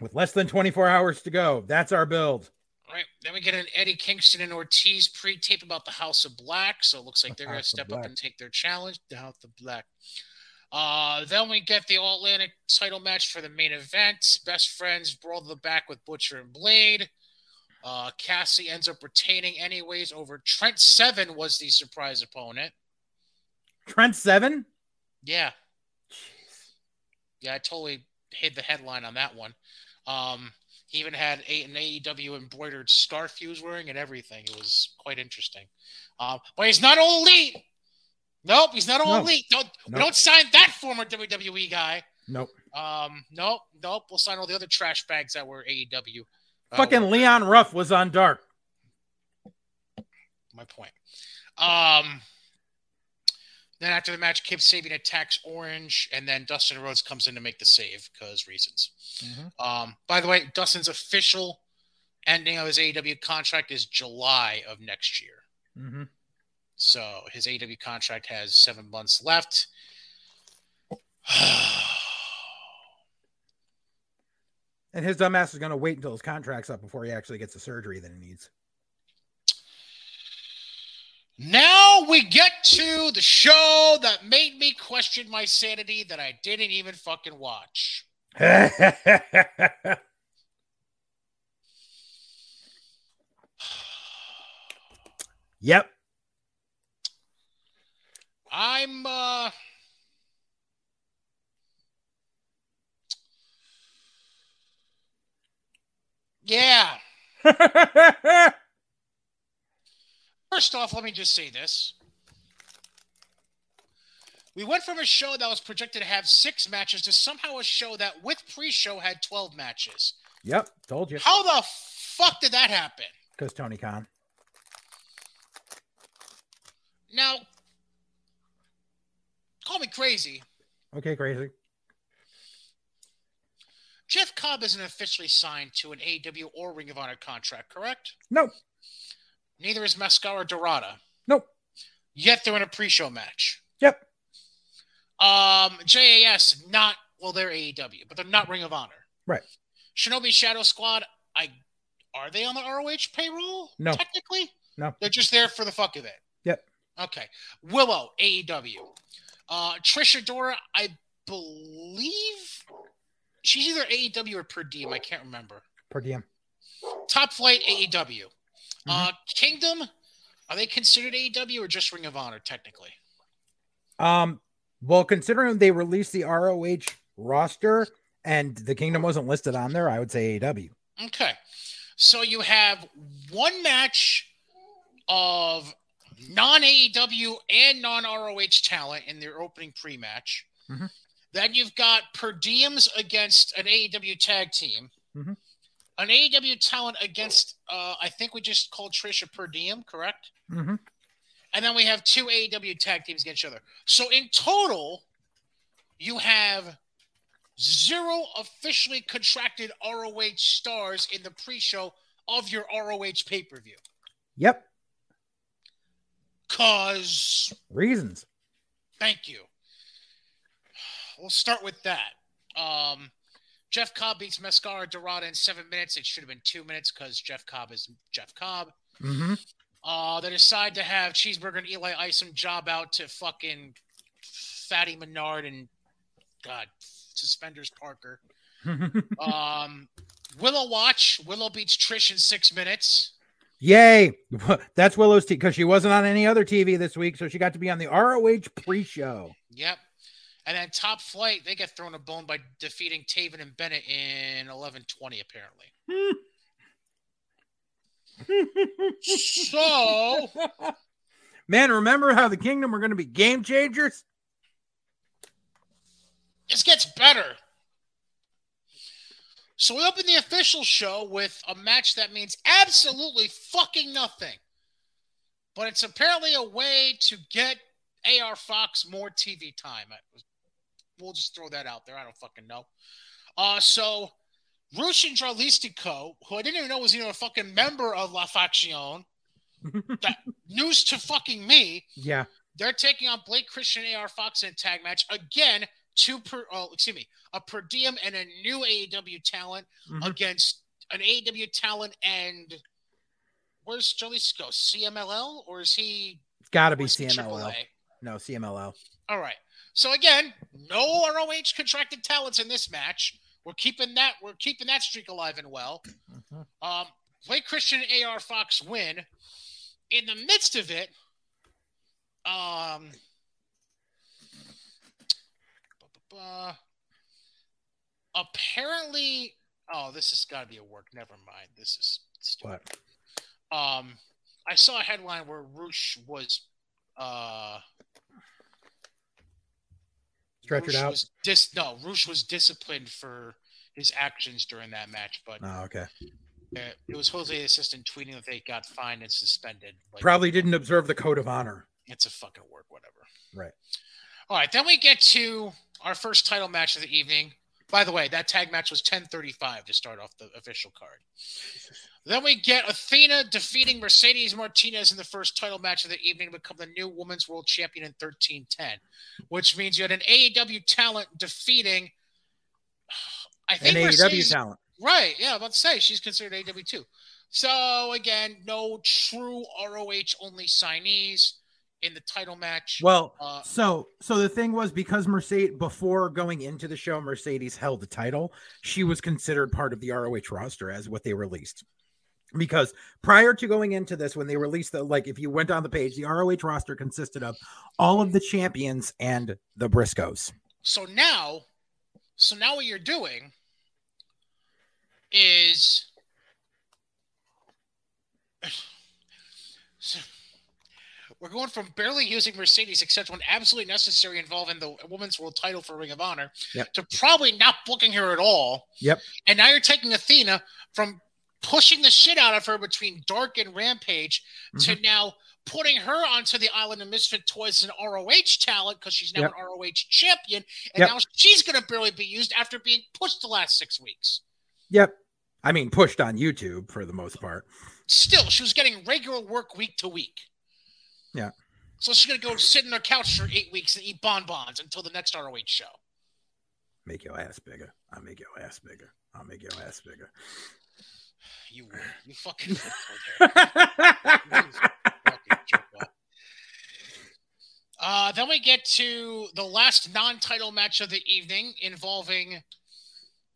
With less than 24 hours to go, that's our build. Right. Then we get an Eddie Kingston and Ortiz pre-tape about the House of Black. So it looks like they're going to House of step up and take their challenge. The House of Black. Uh, then we get the All Atlantic title match for the main event. Best friends brawl to the back with Butcher and Blade. Uh, Cassie ends up retaining anyways over Trent Seven was the surprise opponent. Trent Seven. Yeah. Yeah, I totally hid the headline on that one. Um, he even had a, an AEW embroidered scarf he was wearing and everything. It was quite interesting. Um, but he's not all elite. Nope, he's not all No. elite. Don't we Nope. don't sign that former WWE guy. Nope. Um, nope, nope. We'll sign all the other trash bags that were AEW. Uh, Fucking Leon Ruff was on Dark. my point. Um, then after the match, Kip Sabian attacks Orange, and then Dustin Rhodes comes in to make the save because reasons. Mhm. Um, by the way, Dustin's official ending of his AEW contract is July of next year. Mm-hmm. So his AW contract has seven months left. <sighs> And his dumbass is going to wait until his contract's up before he actually gets the surgery that he needs. now we get to the show that made me question my sanity that I didn't even fucking watch. <laughs> yep. I'm uh Yeah. <laughs> First off, let me just say this. We went from a show that was projected to have six matches to somehow a show that with pre-show had 12 matches. yep. Told you. How the fuck did that happen? Because Tony Khan. Now, call me crazy. Okay, crazy. Jeff Cobb isn't officially signed to an AEW or Ring of Honor contract, correct? Nope. Neither is Mascara Dorada. Nope. Yet they're in a pre-show match. Yep. Um, JAS not well, they're AEW, but they're not Ring of Honor. Right. Shinobi Shadow Squad, I are they on the ROH payroll? No. Technically? No. They're just there for the fuck of it. Yep. Okay. Willow, AEW. Uh Trish Adora, I believe she's either AEW or per diem. I can't remember. Per diem. Top Flight AEW. Mm-hmm. Uh Kingdom, are they considered AEW or just Ring of Honor technically? Um, well, considering they released the ROH roster and the Kingdom wasn't listed on there, I would say AEW. Okay. So you have one match of non AEW and non ROH talent in their opening pre match. Mhm. Then you've got per diems against an AEW tag team. Mhm. An AEW talent against, uh, I think we just called Trisha per diem, correct? Mm-hmm. And then we have two AEW tag teams against each other. So in total, you have zero officially contracted ROH stars in the pre-show of your ROH pay-per-view. Yep. Cause Reasons. thank you. We'll start with that. Um, Jeff Cobb beats Mascara Dorada in seven minutes. It should have been two minutes because Jeff Cobb is Jeff Cobb. Mm-hmm. Uh, they decide to have Cheeseburger and Eli Isom job out to fucking Fatty Menard and God Suspenders Parker. <laughs> Um, Willow watch. Willow beats Trish in six minutes. Yay! <laughs> That's Willow's team because she wasn't on any other TV this week, so she got to be on the ROH pre-show. Yep. And then top flight, they get thrown a bone by defeating Taven and Bennett in 11:20 apparently. <laughs> So Man, remember how the Kingdom were going to be game changers? this gets better. So we open the official show with a match that means absolutely fucking nothing. But it's apparently a way to get AR Fox more TV time. We'll just throw that out there. I don't fucking know. Uh, so Rush and Dralistico, who I didn't even know was even a fucking member of La Faction, <laughs> that news to fucking me, yeah. they're taking on Blake Christian AR Fox in a tag match again. Two per, oh, excuse me, a per diem and a new AEW talent Mhm. against an AEW talent and where's Jalisco? CMLL or is he? It's got to be CMLL. No, CMLL. All right. So again, no ROH contracted talents in this match. We're keeping that. We're keeping that streak alive and well. Mhm. Um, Blake Christian AR Fox win. In the midst of it, um, uh, apparently, oh, this has got to be a work. Never mind. This is stupid. What? Um, I saw a headline where Roosh was, uh, Stretch it Roosh out. Was dis- no, Roosh was disciplined for his actions during that match, but Oh, okay. Uh, it was Jose assistant tweeting that they got fined and suspended. Like, Probably didn't observe the code of honor. it's a fucking work, whatever. Right. All right, then we get to our first title match of the evening. By the way, that tag match was 10:35 to start off the official card. Then we get Athena defeating Mercedes Martinez in the first title match of the evening to become the new Women's World Champion in 1310, which means you had an AEW talent defeating. I An think AEW talent. Right. Yeah, I'm about to say she's considered AW too. So again, no true ROH only signees in the title match. Well, Uh, so so the thing was because Mercedes before going into the show, Mercedes held the title. She was considered part of the ROH roster as what they released. Because prior to going into this, when they released the like, if you went on the page, the ROH roster consisted of all of the champions and the Briscoes. so now, so now what you're doing is <sighs> we're going from barely using Mercedes except when absolutely necessary involving the women's world title for Ring of Honor Yep. to probably not booking her at all. Yep. And now you're taking Athena from pushing the shit out of her between Dark and Rampage to mm-hmm. now putting her onto the island of Misfit Toys and ROH talent because she's now Yep. an ROH champion. And Yep. now she's going to barely be used after being pushed the last six weeks. Yep. I mean, pushed on YouTube for the most part. Still, she was getting regular work week to week. Yeah. So she's going to go sit on her couch for eight weeks and eat bonbons until the next ROH show. Make your ass bigger. I'll make your ass bigger. I'll make your ass bigger. <sighs> You would. You fucking would. You fucking. Uh, then we get to the last non-title match of the evening involving.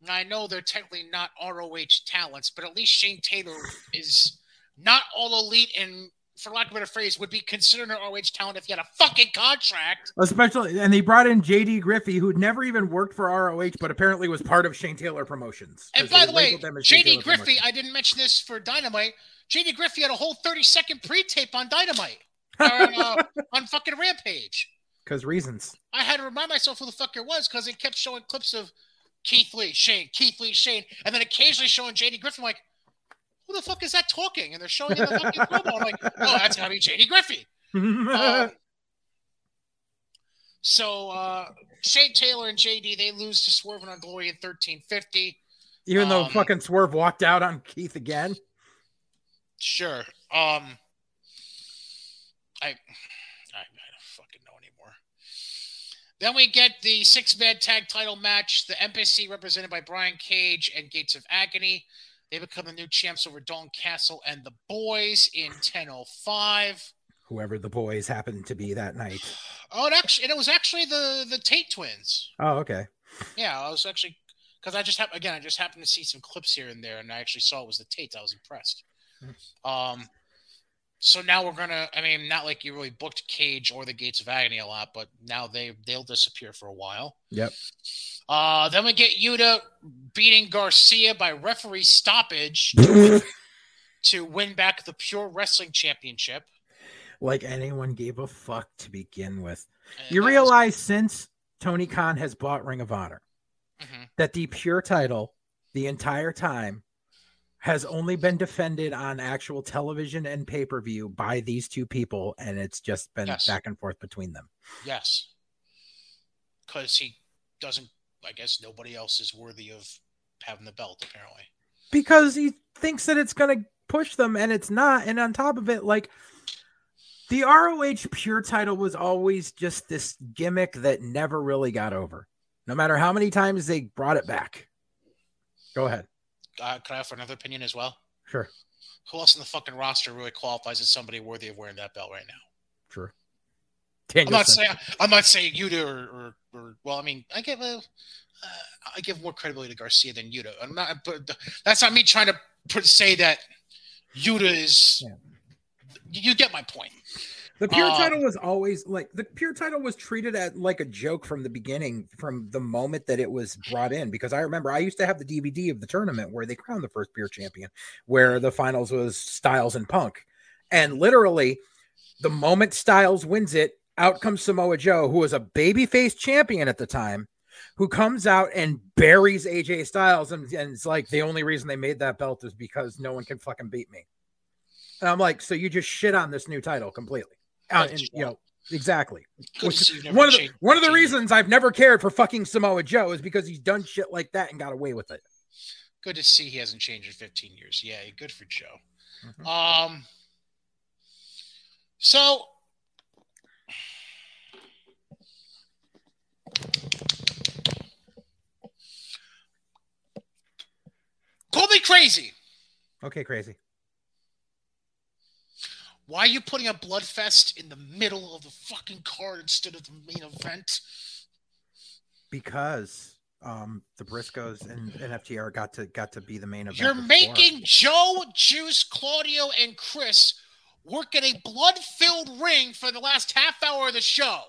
I know they're technically not ROH talents, but at least Shane Taylor is not all elite and, for lack of a better phrase, would be considered an ROH talent if he had a fucking contract. Especially, and they brought in JD Griffey, who'd never even worked for ROH, but apparently was part of Shane Taylor Promotions. And by the way, labeled them as Shane JD Griffey, Promotions. I didn't mention this for Dynamite. JD Griffey had a whole 30 second pre tape on Dynamite. Or, uh, <laughs> on fucking Rampage. because reasons. I had to remind myself who the fuck it was because it kept showing clips of Keith Lee, Shane, Keith Lee, Shane, and then occasionally showing JD Griffin. I'm like, who the fuck is that talking? And they're showing in the <laughs> fucking promo. I'm like, oh, that's gotta be JD Griffey. <laughs> Um, so uh, Shane Taylor and JD they lose to Swerve and Glory in 1350. Even though um, fucking Swerve walked out on Keith again. Sure. Um, I, I, I don't fucking know anymore. Then we get the six man tag title match. The Embassy, represented by Brian Cage and Gates of Agony, they become the new champs over Dawn Castle and the Boys in 10:05. Whoever the boys happened to be that night. <sighs> Oh, it actually, it was actually the the Tate twins. Oh, okay. Yeah, I was actually because I just hap- again I just happened to see some clips here and there, and I actually saw it was the Tate. I was impressed. Um, so now we're gonna. I mean, not like you really booked Cage or the Gates of Agony a lot, but now they they'll disappear for a while. Yep. Uh, then we get Yuta beating Garcia by referee stoppage <laughs> to win back the Pure Wrestling Championship. like anyone gave a fuck to begin with. And You that was- realize since Tony Khan has bought Ring of Honor Mhm. that the pure title the entire time has only been defended on actual television and pay per view by these two people, and it's just been Yes. back and forth between them. Yes. Because he doesn't, I guess nobody else is worthy of having the belt, apparently. because he thinks that it's going to push them and it's not. And on top of it, like the ROH pure title was always just this gimmick that never really got over, no matter how many times they brought it back. Go ahead. Uh, can I offer another opinion as well? Sure. Who else in the fucking roster really qualifies as somebody worthy of wearing that belt right now? Sure. I'm not Danielson. saying I'm not saying Yuta or, or, or well, I mean, I give a, uh, I give more credibility to Garcia than Yuta. I'm not, but that's not me trying to say that Yuta is. Yeah. You get my point. The pure Um, title was always like the pure title was treated at like a joke from the beginning, from the moment that it was brought in. Because I remember I used to have the DVD of the tournament where they crowned the first pure champion, where the finals was Styles and Punk, and literally the moment Styles wins it, out comes Samoa Joe, who was a babyface champion at the time, who comes out and buries AJ Styles, and, and it's like the only reason they made that belt is because no one can fucking beat me. And I'm like, so you just shit on this new title completely. Uh, and, you know, exactly. Which, one of the one of the reasons I've never cared for fucking Samoa Joe is because he's done shit like that and got away with it. Good to see he hasn't changed in 15 years. Yeah, good for Joe. Mm-hmm. Um. So. Call me crazy. Okay, crazy. Why are you putting a bloodfest in the middle of the fucking card instead of the main event? Because um, the Briscoes and, and FTR got to got to be the main event. You're before. making Joe, Juice, Claudio, and Chris work in a blood-filled ring for the last half hour of the show.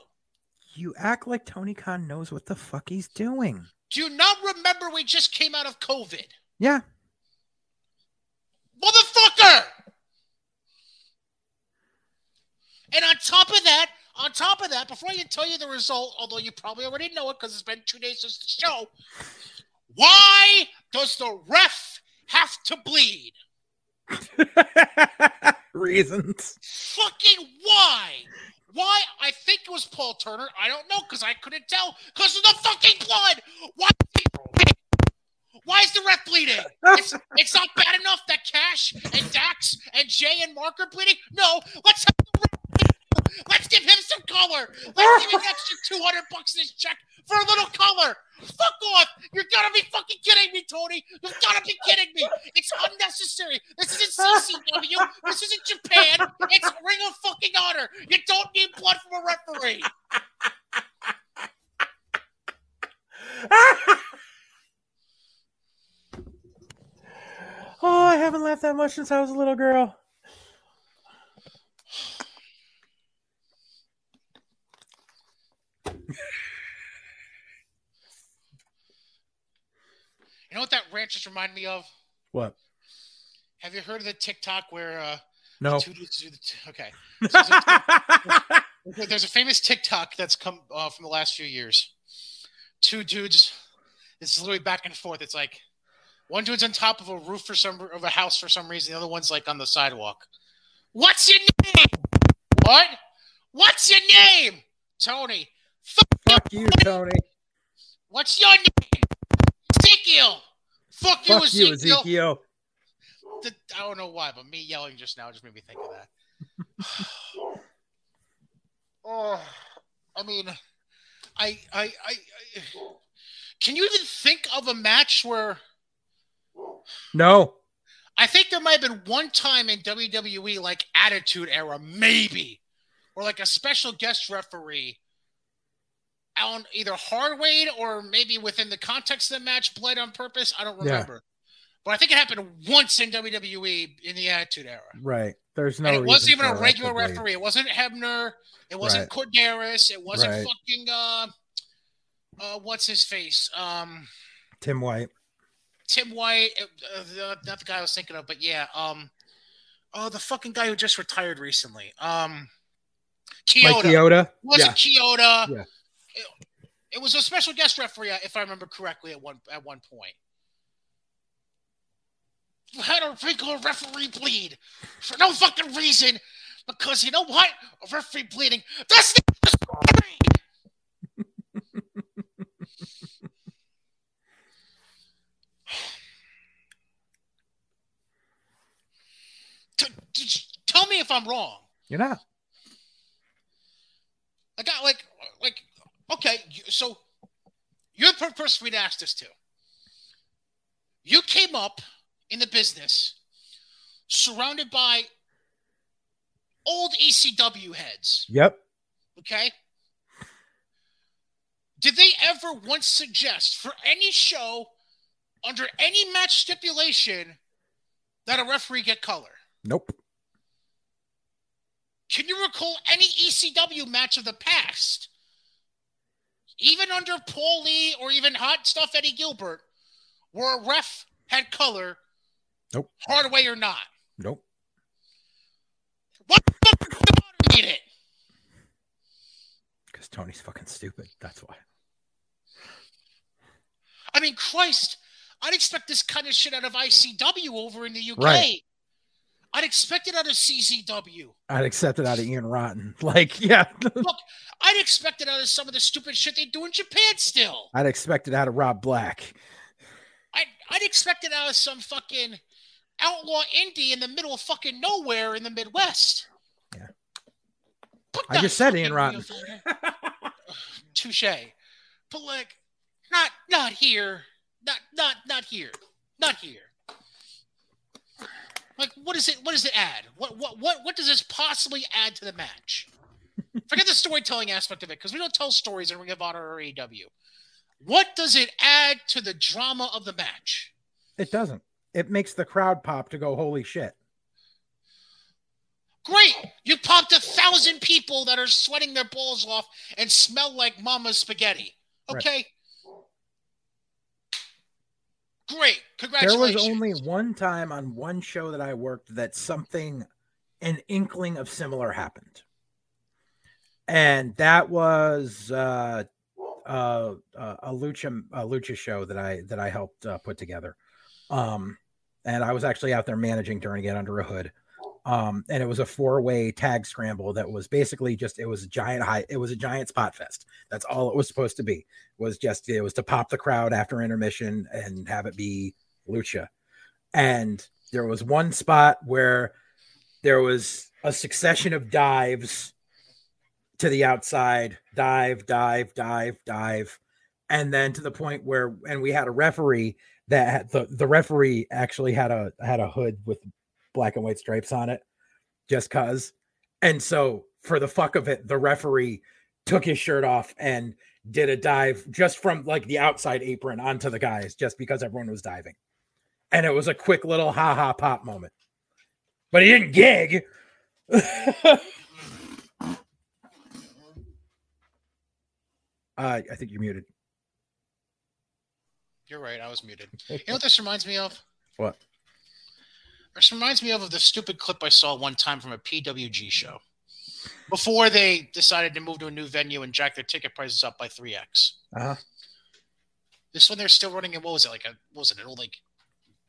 You act like Tony Khan knows what the fuck he's doing. Do you not remember we just came out of COVID? Yeah. Motherfucker! And on top of that, on top of that, before I can tell you the result, although you probably already know it because it's been two days since the show, why does the ref have to bleed? <laughs> Reasons. Fucking why? Why? I think it was Paul Turner. I don't know because I couldn't tell because of the fucking blood. Why? Why is the ref bleeding? It's, <laughs> it's not bad enough that Cash and Dax and Jay and Mark are bleeding. No, let's have Let's give him some color. Let's give him extra <laughs> 200 bucks in his check for a little color. Fuck off. You're gonna be fucking kidding me, Tony. You've gotta be kidding me. It's unnecessary. This isn't CCW. This isn't Japan. It's Ring of fucking Honor. You don't need blood from a referee. <laughs> oh, I haven't laughed that much since I was a little girl. <laughs> You know what that ranch just reminded me of? What? Have you heard of the TikTok where uh no. Two dudes do the t- okay. So there's, a, <laughs> <laughs> there's a famous TikTok that's come uh, from the last few years. Two dudes. It's literally back and forth. It's like one dude's on top of a roof for some of a house for some reason. The other one's like on the sidewalk. What's your name? What? What's your name? Tony. Fuck, you, Tony. What's your name? Ezekiel. Fuck you, Fuck Ezekiel. You, Ezekiel. The, I don't know why, but me yelling just now just made me think of that. <sighs> oh, I mean, I, I, I, I, can you even think of a match where? No. I think there might have been one time in WWE, like Attitude Era, maybe, or like a special guest referee on either Hardway or maybe within the context of the match, bled on purpose. I don't remember. Yeah. But I think it happened once in WWE in the Attitude Era. Right. There's no. And it wasn't even a regular referee. It wasn't Hebner. It wasn't right. Korderas. It wasn't right. fucking uh, uh, what's his face? Um, Tim White. Tim White, uh, the, not the guy I was thinking of, but yeah, um, oh, the fucking guy who just retired recently. Um, Chioda. Mike Chioda. It wasn't yeah. Chioda. Yeah. It, was a special guest referee, uh, if I remember correctly, at one at one point. You Had a regular referee bleed for no fucking reason, because you know what? A referee bleeding. That's the <sighs> story. Tell me if I'm wrong. You're not. I got like Okay, so you're the person we'd ask this to. You came up in the business surrounded by old ECW heads. Yep. Okay. Did they ever once suggest for any show under any match stipulation that a referee get color? Nope. Can you recall any ECW match of the past even under Paul Lee or even hot stuff Eddie Gilbert, where a ref had color, nope, Hardway or not, nope. What the fuck need it? Because Tony's fucking stupid. That's why. I mean, Christ, I'd expect this kind of shit out of ICW over in the UK. Right. I'd expect it out of CZW. I'd accept it out of Ian Rotten. <laughs> Like, yeah, <laughs> Look, I'd expect it out of some of the stupid shit they do in Japan still. I'd expect it out of Rob Black. I'd, I'd expect it out of some fucking outlaw indie in the middle of fucking nowhere in the Midwest. Yeah. Put I just said Ian Rotten. <laughs> Touche. But like, not not here. Not not not here. Not here. Like, what is it? What does it add? What what what what does this possibly add to the match? <laughs> Forget the storytelling aspect of it, because we don't tell stories in Ring of Honor or AEW. What does it add to the drama of the match? It doesn't. It makes the crowd pop to go, holy shit. Great. You popped a thousand people that are sweating their balls off and smell like mama's spaghetti. Right. Great. There was only one time on one show that I worked that something, an inkling of similar happened. And that was uh, uh, uh, a lucha a lucha show that I that I helped uh, put together. Um, and I was actually out there managing during it under a hood. Um, and it was a four way tag scramble that was basically just it was a giant high it was a giant spot fest. That's all it was supposed to be. Was just it was to pop the crowd after intermission and have it be lucha. And there was one spot where there was a succession of dives to the outside, dive, dive, dive, dive, and then to the point where and we had a referee that the the referee actually had a had a hood with black and white stripes on it just cuz and so for the fuck of it the referee took his shirt off and did a dive just from like the outside apron onto the guys just because everyone was diving and it was a quick little ha ha pop moment but he didn't gig uh, <laughs> i think you're muted You're right. I was muted. You know <laughs> what this reminds me of? What? This reminds me of, the stupid clip I saw one time from a PWG show. Before they decided to move to a new venue and jack their ticket prices up by 3x. uh-huh. This one they're still running in what was it like a what was it an old like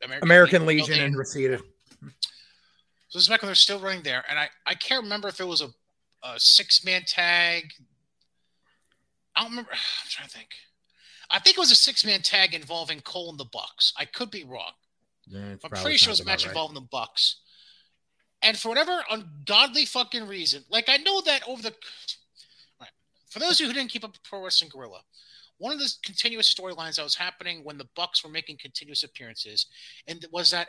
American, american legion and receded So this is back when they're still running there, and I, I can't remember if it was a, a six man tag. I don't remember. <sighs> I'm trying to think. I think it was a six man tag involving Cole and the Bucks. I could be wrong. I'm pretty sure it was a match involving the Bucks. And for whatever ungodly fucking reason, like I know that over the Right. for those of you who didn't keep up with Pro Wrestling Gorilla, one of the continuous storylines that was happening when the Bucks were making continuous appearances, and was that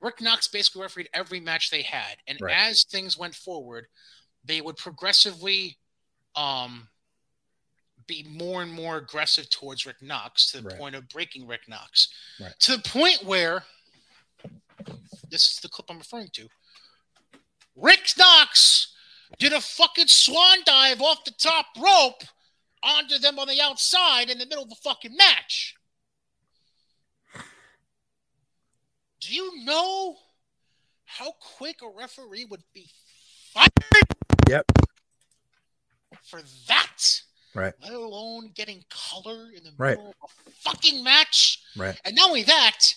Rick Knox basically refereed every match they had, and Right. as things went forward, they would progressively um, be more and more aggressive towards Rick Knox to the Right. point of breaking Rick Knox, Right. to the point where this is the clip I'm referring to. Rick Knox did a fucking swan dive off the top rope onto them on the outside in the middle of the fucking match. Do you know how quick a referee would be fired Yep. for that? Right. Let alone getting color in the Right. middle of a fucking match. Right. And not only that,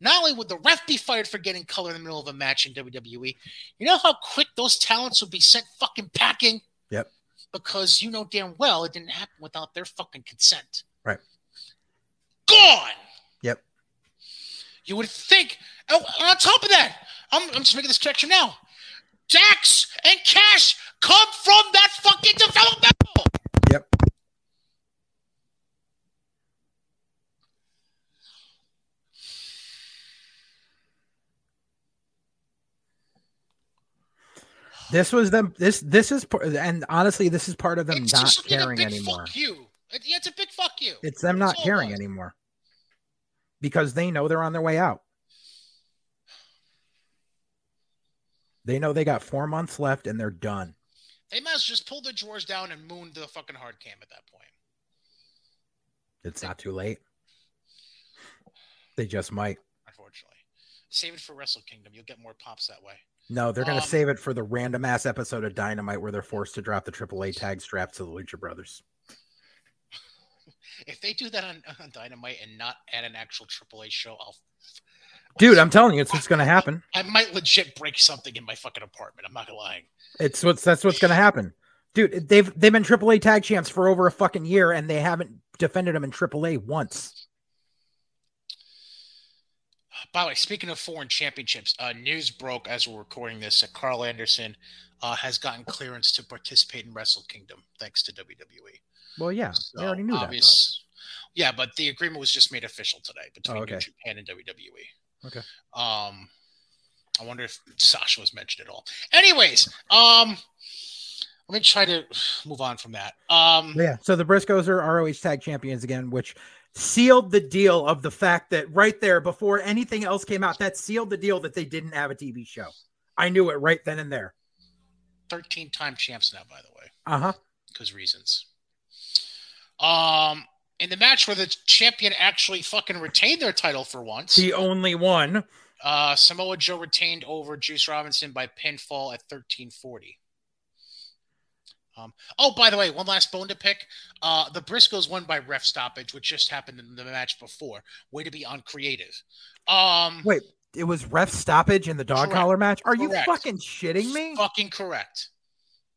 not only would the ref be fired for getting color in the middle of a match in WWE, you know how quick those talents would be sent fucking packing? Yep. Because you know damn well it didn't happen without their fucking consent. Right. Gone. Yep. You would think, oh, on top of that, I'm, I'm just making this connection now. Dax and Cash come from that fucking developmental. Yep. This was them. This this is and honestly, this is part of them It's not just like a caring big anymore. Fuck you. It- yeah, it's a big fuck you. It's them not caring was. anymore because they know they're on their way out. They know they got four months left and they're done. They must just pull the drawers down and moon the fucking hard cam at that point. It's not too late. They just might. Unfortunately, save it for Wrestle Kingdom. You'll get more pops that way. No, they're gonna Um, save it for the random ass episode of Dynamite where they're forced to drop the AAA tag straps to the Lucha Brothers. <laughs> If they do that on, on Dynamite and not at an actual AAA show, I'll Dude, I'm telling you, it's what's gonna happen. <laughs> I might legit break something in my fucking apartment. I'm not gonna lie. It's what's that's what's gonna happen. Dude, they've they've been AAA tag champs for over a fucking year and they haven't defended them in AAA once. By the way, speaking of foreign championships, uh, news broke as we're recording this that Karl Anderson uh, has gotten clearance to participate in Wrestle Kingdom thanks to WWE. Well, yeah, So, I already knew that. obvious- Yeah, but the agreement was just made official today between Oh, okay. New Japan and WWE. Okay. Um, I wonder if Sasha was mentioned at all. Anyways, um, let me try to move on from that. Um, Yeah, so the Briscoes are ROH tag champions again, which sealed the deal of the fact that right there before anything else came out, that sealed the deal that they didn't have a TV show. I knew it right then and there. 13 time champs now, by the way. Uh huh. because reasons. Um, in the match where the champion actually fucking retained their title for once, The only one. uh, Samoa Joe retained over Juice Robinson by pinfall at 1340. Um, oh, by the way, one last bone to pick. Uh, the Briscoes won by ref stoppage, which just happened in the match before. Way to be uncreative. Um, Wait, it was ref stoppage in the dog Correct. collar match? Are you fucking shitting me? fucking correct.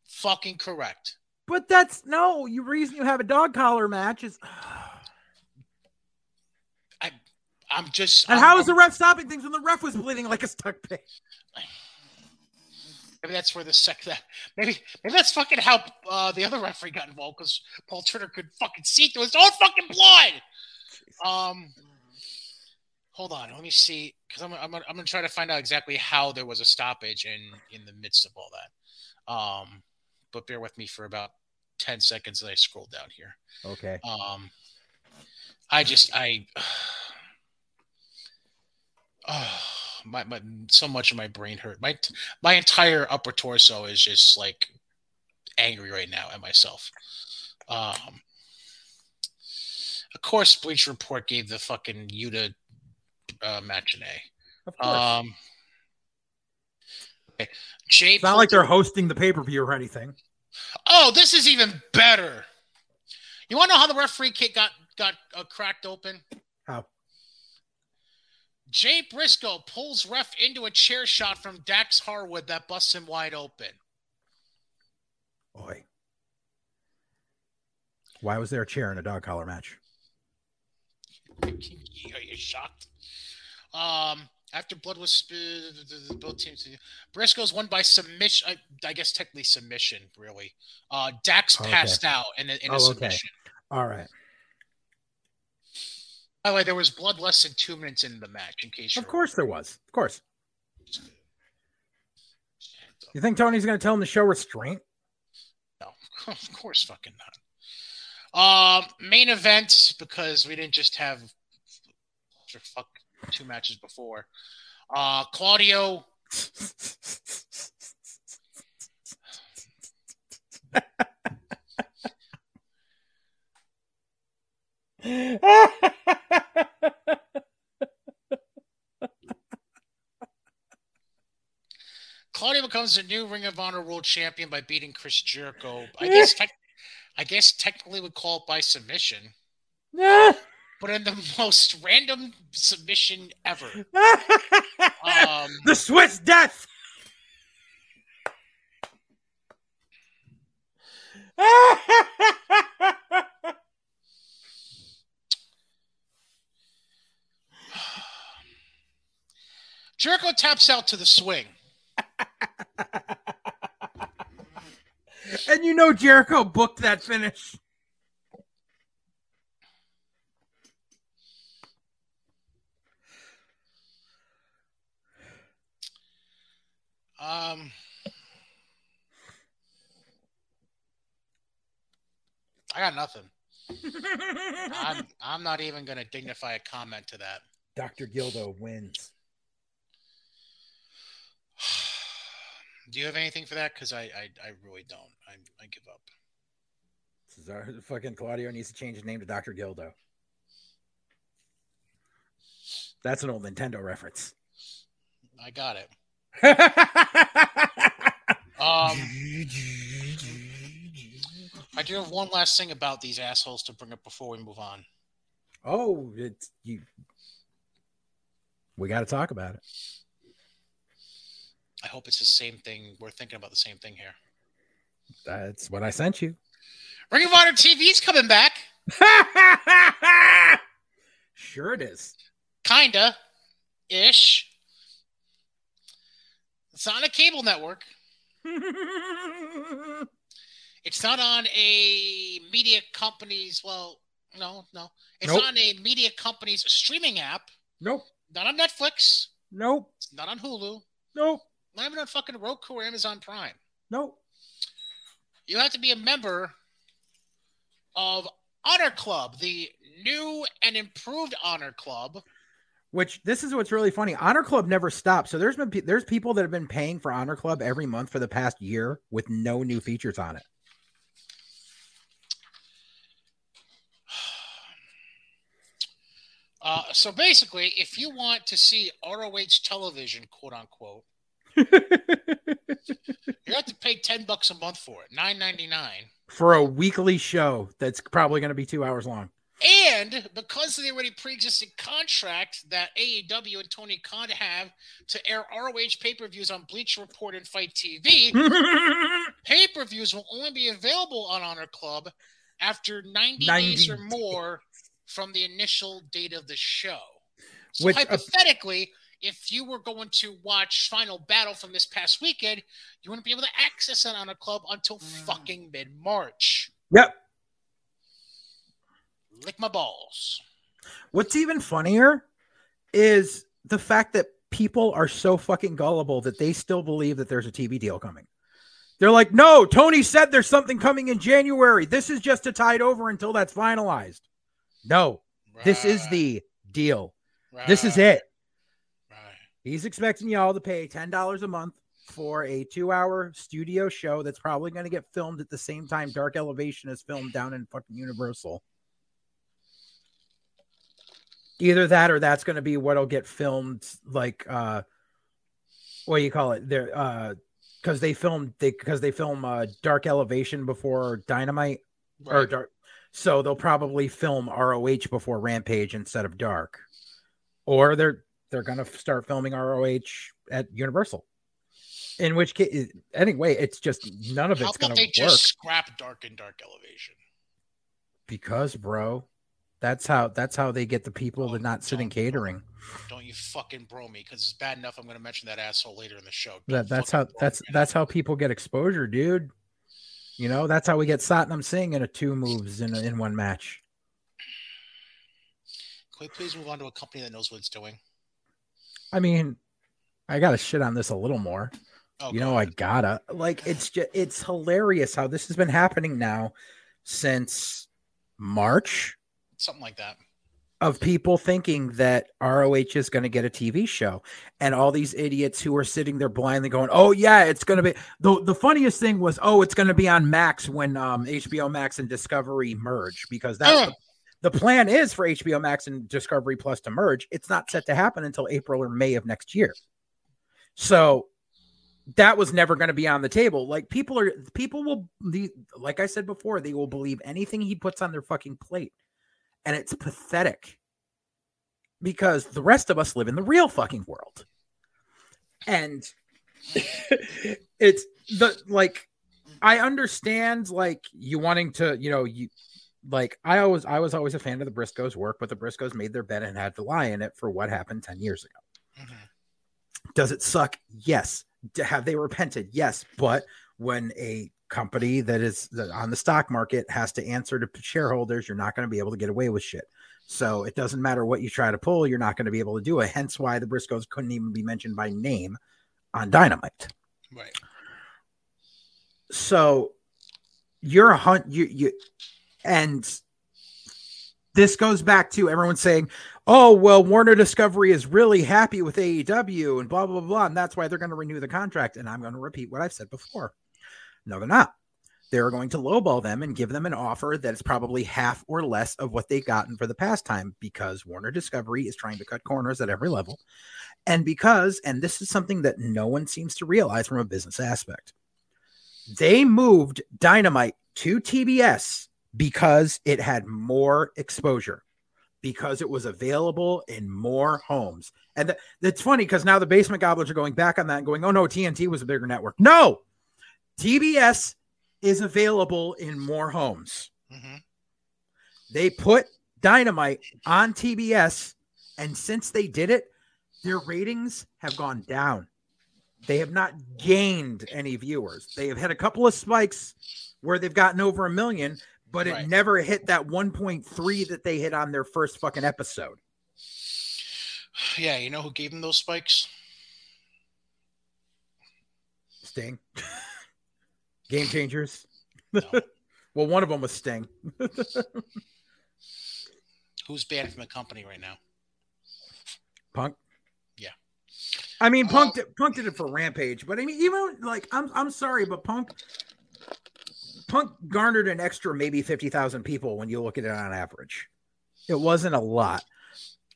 Fucking correct. But that's no, you reason you have a dog collar match is <sighs> I'm just. And I'm- how is the ref stopping things when the ref was bleeding like a stuck pig? <sighs> <sighs> Maybe that's where the sec that maybe maybe that's fucking how uh, the other referee got involved because Paul Turner could fucking see through his own fucking blood. Um, hold on, let me see because I'm I'm gonna, I'm gonna try to find out exactly how there was a stoppage in in the midst of all that. Um, but bear with me for about ten seconds as I scroll down here. Okay. Um, I just I. <sighs> <sighs> Oh, my, my so much of my brain hurt. My my entire upper torso is just like angry right now at myself. Um, of course, Bleach Report gave the fucking Yuta uh, match an A. Of course. Um, okay. Jay it's not like they're hosting the pay-per-view or anything. Oh, this is even better. You want to know how the referee kick got got uh, cracked open? Jay Briscoe pulls ref into a chair shot from Dax Harwood that busts him wide open. Boy. Why was there a chair in a dog collar match? Are you shocked? Um, after blood was spilled, both teams. Briscoe's won by submission. I, I guess technically submission, really. Uh, Dax Okay. passed out in a, in a Oh, okay. All right. By the way, there was blood less than two minutes into the match. In case Of course there was. Of course. You think Tony's going to tell him to show restraint? No, <laughs> of course, fucking not. Um, main event because we didn't just have fuck two matches before. Uh, Claudio. <laughs> <laughs> Claudio becomes the new Ring of Honor World Champion by beating Chris Jericho. I guess, tec- I guess technically would call it by submission, <laughs> but in the most random submission ever. <laughs> Um, the Swiss death. Jericho taps out to the swing. and you know Jericho booked that finish. Um, I got nothing. <laughs> I'm I'm not even gonna dignify a comment to that. Dr. Gildo wins. <sighs> Do you have anything for that? Because I, I I really don't. I I give up. Cesar, <laughs> fucking Claudio needs to change his name to Dr. Gildo. That's an old Nintendo reference. I got it. <laughs> Um, I do have one last thing about these assholes to bring up before we move on. Oh, it's you. We got to talk about it. I hope it's the same thing. We're thinking about the same thing here. That's what I sent you. Ring of Honor TV's coming back. <laughs> sure, it is. Kinda, ish. It's on a cable network. <laughs> it's not on a media company's. Well, no, no. It's Nope. on a media company's streaming app. nope. Not on Netflix. Nope. It's not on Hulu. Nope. Not even on fucking Roku or Amazon Prime. Nope. You have to be a member of Honor Club, the new and improved Honor Club. Which this is what's really funny. Honor Club never stops. So there's been there's people that have been paying for Honor Club every month for the past year with no new features on it. <sighs> Uh, so basically, if you want to see ROH television, quote unquote, you have to pay ten bucks a month for it, nine ninety nine. for a weekly show that's probably going to be two hours long. And because of the already pre-existing contract that AEW and Tony Khan have to air ROH pay-per-views on Bleach Report and FITE TV, <laughs> pay-per-views will only be available on Honor Club after 90, 90 days or more from the initial date of the show. So Which, uh, hypothetically, if you were going to watch Final Battle from this past weekend, you wouldn't be able to access it on a club until mm. fucking mid-March. Yep. Lick my balls. What's even funnier is the fact that people are so fucking gullible that they still believe that there's a TV deal coming. They're like, no, Tony said there's something coming in January. This is just to tide over until that's finalized. No, this is the deal. This is it. Right. He's expecting y'all to pay $10 a month for a two hour studio show that's probably going to get filmed at the same time Dark Elevation is filmed down in fucking Universal. Either that or that's going to be what'll get filmed like, uh, what do you call it? There, uh, because they film they because they film uh Dark Elevation before Dynamite or Dark, so they'll probably film ROH before Rampage instead of Dark, or they're they're gonna start filming ROH at Universal. In which case, anyway, it's just none of How it's gonna they work just scrap Dark and Dark Elevation? because, bro, that's how that's how they get the people Oh, to not sit in catering. Don't you fucking bro me because it's bad enough I'm going to mention that asshole later in the show. That that's how that's me that's how people get exposure, dude. You know, that's how we get Satnam Singh in a two moves in a, in one match. Can we please move on to a company that knows what it's doing? I mean, I gotta shit on this a little more. Oh, you know, I gotta like it's just it's hilarious how this has been happening now since March something like that. of people thinking that ROH is going to get a TV show and all these idiots who are sitting there blindly going, "Oh yeah, it's going to be." The the funniest thing was, "Oh, it's going to be on Max when um HBO Max and Discovery merge because that's Oh. the, the plan is for HBO Max and Discovery Plus to merge. It's not set to happen until April or May of next year. So that was never going to be on the table. Like people are people will the like I said before, they will believe anything he puts on their fucking plate. And it's pathetic. Because the rest of us live in the real fucking world. And <laughs> it's the like I understand like you wanting to, you know, you like I always I was always a fan of the Briscoes work, but the Briscoes made their bed and had to lie in it for what happened 10 years ago. Mhm. Does it suck? Yes. Have they repented? Yes. But when a company that is on the stock market has to answer to shareholders, you're not going to be able to get away with shit. So it doesn't matter what you try to pull, you're not going to be able to do it. Hence why the Briscoes couldn't even be mentioned by name on Dynamite. Right. So you're a hunt you you and this goes back to everyone saying, "Oh, well, Warner Discovery is really happy with AEW and blah blah blah, and that's why they're going to renew the contract." And I'm going to repeat what I've said before. No, they're not. They're going to lowball them and give them an offer that is probably half or less of what they've gotten for the past time because Warner Discovery is trying to cut corners at every level. And because, and this is something that no one seems to realize from a business aspect, they moved Dynamite to TBS because it had more exposure, because it was available in more homes. And th- it's funny because now the basement goblins are going back on that and going, oh no, TNT was a bigger network. No, TBS is available in more homes. Mhm. They put Dynamite on TBS, and since they did it, their ratings have gone down. They have not gained any viewers. They have had a couple of spikes where they've gotten over a million, but it never hit that 1.3 that they hit on their first fucking episode. <sighs> Yeah, you know who gave them those spikes? Sting. <laughs> Game changers. No. <laughs> well, one of them was Sting. <laughs> Who's banned from the company right now? Punk. Yeah. I mean, Punk did, Punk did it for Rampage, but I mean, even like I'm I'm sorry, but Punk Punk garnered an extra maybe fifty thousand people when you look at it on average. It wasn't a lot.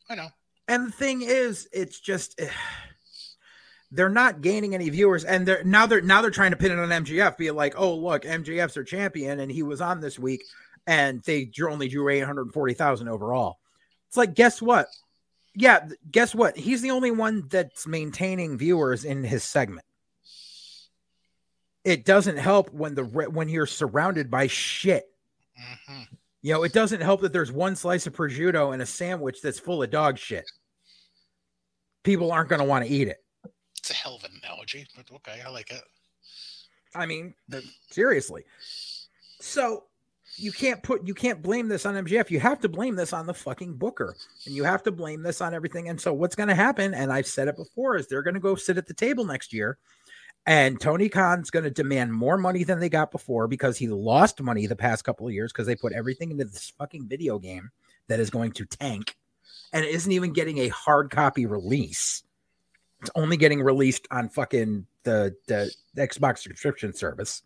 I know. And the thing is, it's just eh, they're not gaining any viewers, and they're now they're now they're trying to pin it on MJF, be like, oh look, MJF's their champion, and he was on this week, and they only drew eight hundred forty thousand overall. It's like, guess what? Yeah, guess what? He's the only one that's maintaining viewers in his segment. It doesn't help when the re- when you're surrounded by shit. hmm You know, it doesn't help that there's one slice of prosciutto and a sandwich that's full of dog shit. People aren't going to want to eat it. It's a hell of an analogy, but okay, I like it. I mean, the, seriously. So you can't put you can't blame this on MJF. You have to blame this on the fucking booker, and you have to blame this on everything. And so what's going to happen? And I've said it before: is they're going to go sit at the table next year, and Tony Khan's going to demand more money than they got before because he lost money the past couple of years because they put everything into this fucking video game that is going to tank, and it isn't even getting a hard copy release. It's only getting released on fucking the the Xbox subscription service.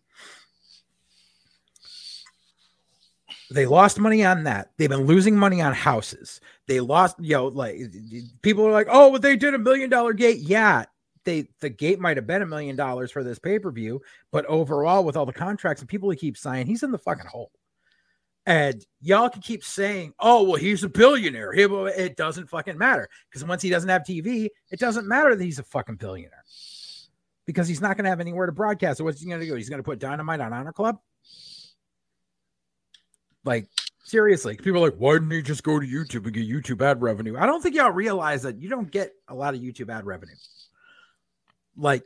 They lost money on that. They've been losing money on houses. They lost, you know, like people are like, oh, but they did a million dollar gate. Yeah, they the gate might have been a million dollars for this pay per view, but overall, with all the contracts and people he keeps signing, he's in the fucking hole. And y'all can keep saying, "Oh, well, he's a billionaire." It doesn't fucking matter because once he doesn't have TV, it doesn't matter that he's a fucking billionaire because he's not going to have anywhere to broadcast. So what's he going to do? He's going to put Dynamite on Honor Club. Like seriously, people are like, "Why didn't he just go to YouTube and get YouTube ad revenue?" I don't think y'all realize that you don't get a lot of YouTube ad revenue. Like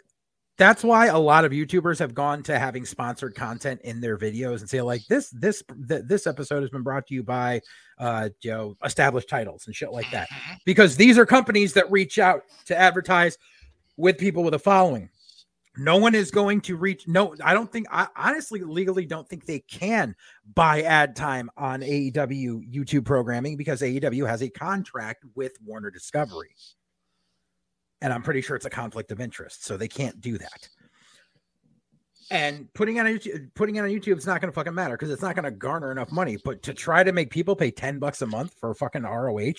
that's why a lot of YouTubers have gone to having sponsored content in their videos and say like this this th- this episode has been brought to you by uh you know established titles and shit like that Mhm. because these are companies that reach out to advertise with people with a following. No one is going to reach. No, I don't think. I honestly, legally, don't think they can buy ad time on AEW YouTube programming because AEW has a contract with Warner Discovery, and I'm pretty sure it's a conflict of interest, so they can't do that. And putting on YouTube, putting it on YouTube, is not going to fucking matter because it's not going to garner enough money. But to try to make people pay ten bucks a month for fucking ROH,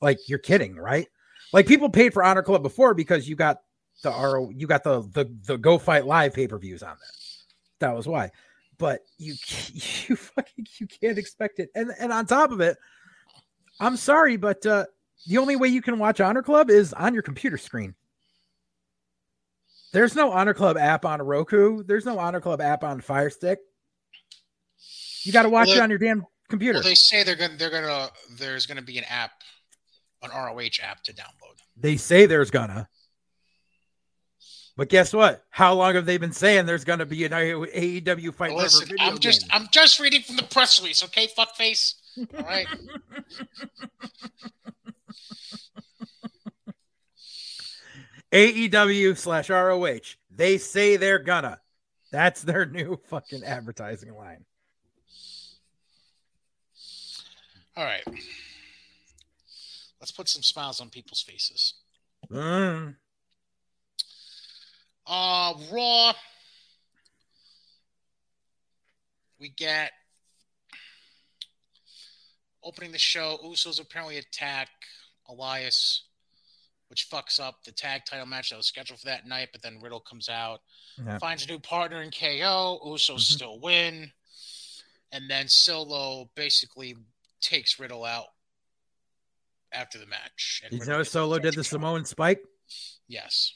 like you're kidding, right? Like people paid for Honor Club before because you got the RO, you got the the the Go Fight Live pay per views on there. That was why. But you <laughs> you fucking you can't expect it. And and on top of it, I'm sorry, but uh, the only way you can watch Honor Club is on your computer screen. There's no Honor Club app on Roku. There's no Honor Club app on Fire Stick. You got to watch Well, it on your damn computer. Well, they say they're gonna they're gonna there's gonna be an app, an ROH app to download. They say there's gonna. But guess what? How long have they been saying there's gonna be an AEW fight? Well, listen, I'm just I'm just reading from the press release, okay, fuckface. All right. <laughs> <laughs> AEW slash ROH. They say they're gonna. That's their new fucking advertising line. All right. Let's put some smiles on people's faces. Mm. Uh Raw. We get opening the show. Usos apparently attack Elias, which fucks up the tag title match that was scheduled for that night. But then Riddle comes out, Yeah. finds a new partner in KO. Usos Mhm. still win. and then Solo basically takes Riddle out after the match. And You Riddle know, Solo did the. Samoan spike. Yes.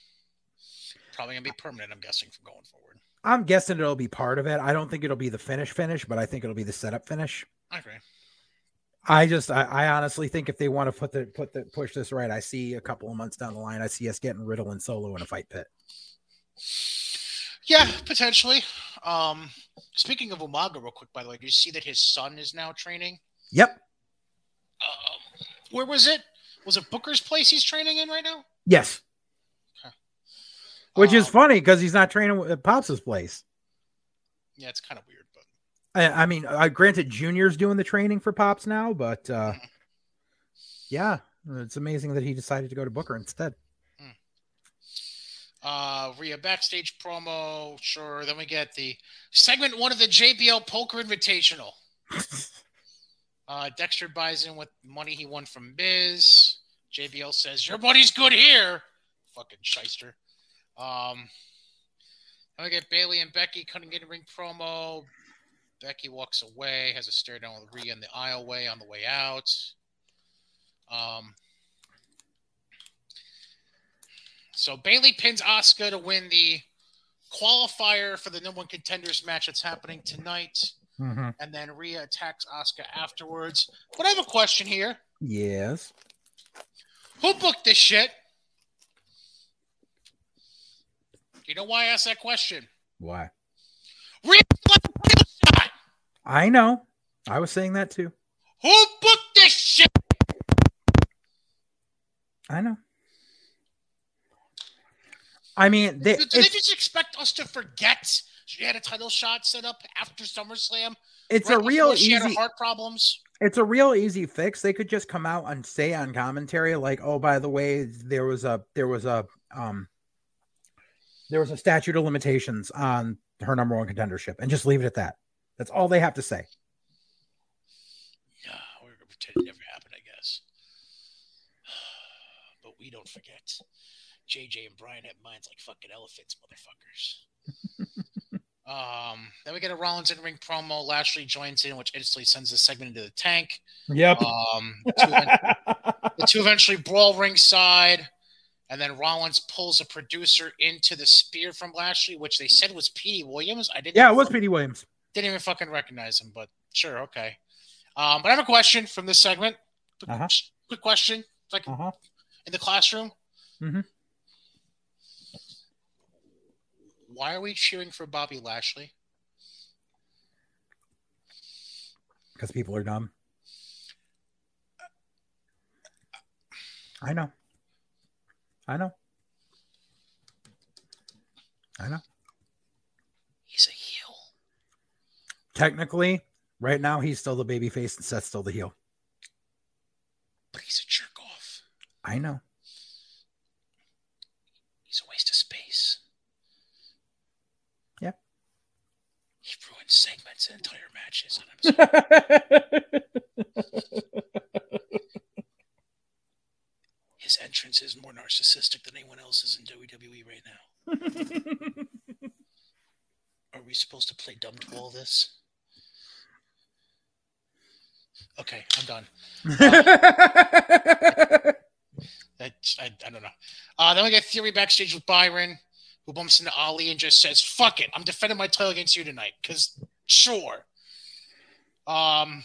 Probably gonna be permanent. I'm guessing from going forward. I'm guessing it'll be part of it. I don't think it'll be the finish finish, but I think it'll be the setup finish. I agree. I just, I, I honestly think if they want to put the put the push this right, I see a couple of months down the line, I see us getting Riddle and Solo in a fight pit. Yeah, potentially. Um, speaking of Umaga, real quick, by the way, do you see that his son is now training? Yep. Um, where was it? Was it Booker's place he's training in right now? Yes. Which is Um, funny because he's not training at Pops's place. Yeah, it's kind of weird, I, I mean, I granted Junior's doing the training for Pops now, but uh, yeah, it's amazing that he decided to go to Booker instead. uh, Rhea backstage promo, sure. Then we get the segment one of the JBL Poker Invitational. <laughs> Uh, Dexter buys in with money he won from Miz. JBL says, Your money's good here. Fucking shyster. Um, then we get Bayley and Becky cutting in ring promo. Becky walks away, has a stare down with Rhea in the aisleway on the way out. Um, so Bayley pins Asuka to win the qualifier for the number one contenders match that's happening tonight Mhm. and then Rhea attacks Asuka afterwards. But I have a question here. Yes. Who booked this shit? You know why I asked that question? Why? Rhea left the title shot. I know. I was saying that too. Who put this shit? I know. I mean, they, Do, do they just expect us to forget she had a title shot set up after SummerSlam? it's right a real she had her easy. heart problems. It's a real easy fix. They could just come out and say on commentary, like, "Oh, by the way, there was a there was a um there was a statute of limitations on her number one contendership," and just leave it at that. That's all they have to say. Yeah, we're gonna pretend it never happened, I guess. <sighs> But we don't forget. JJ and Brian have minds like fucking elephants, motherfuckers. <laughs> um, then we get a Rollins in ring promo. Lashley joins in, which instantly sends the segment into the tank. Yep. Um, the two, event- the two eventually brawl ringside, and then Rollins pulls a producer into the spear from Lashley, which they said was Petey Williams. I didn't. yeah, it was Petey Williams. Didn't even fucking recognize him, but sure, okay. Um, but I have a question from this segment. Quick, Uh-huh. quick question, like Uh huh. in the classroom. Mm-hmm. Why are we cheering for Bobby Lashley? Because people are dumb. I know. I know. I know. He's a heel. Technically, right now he's still the baby face and Seth's still the heel. but he's a jerk off. I know. He's a waste of space. Yeah. He ruined segments and entire matches. And I'm sorry. His entrance is more narcissistic than anyone else's in WWE right now. <laughs> Are we supposed to play dumb to all this? Okay, I'm done. <laughs> That I, I don't know. Uh, then we get Theory backstage with Byron, who bumps into Ali and just says, "Fuck it, I'm defending my title against you tonight." Because sure. Um.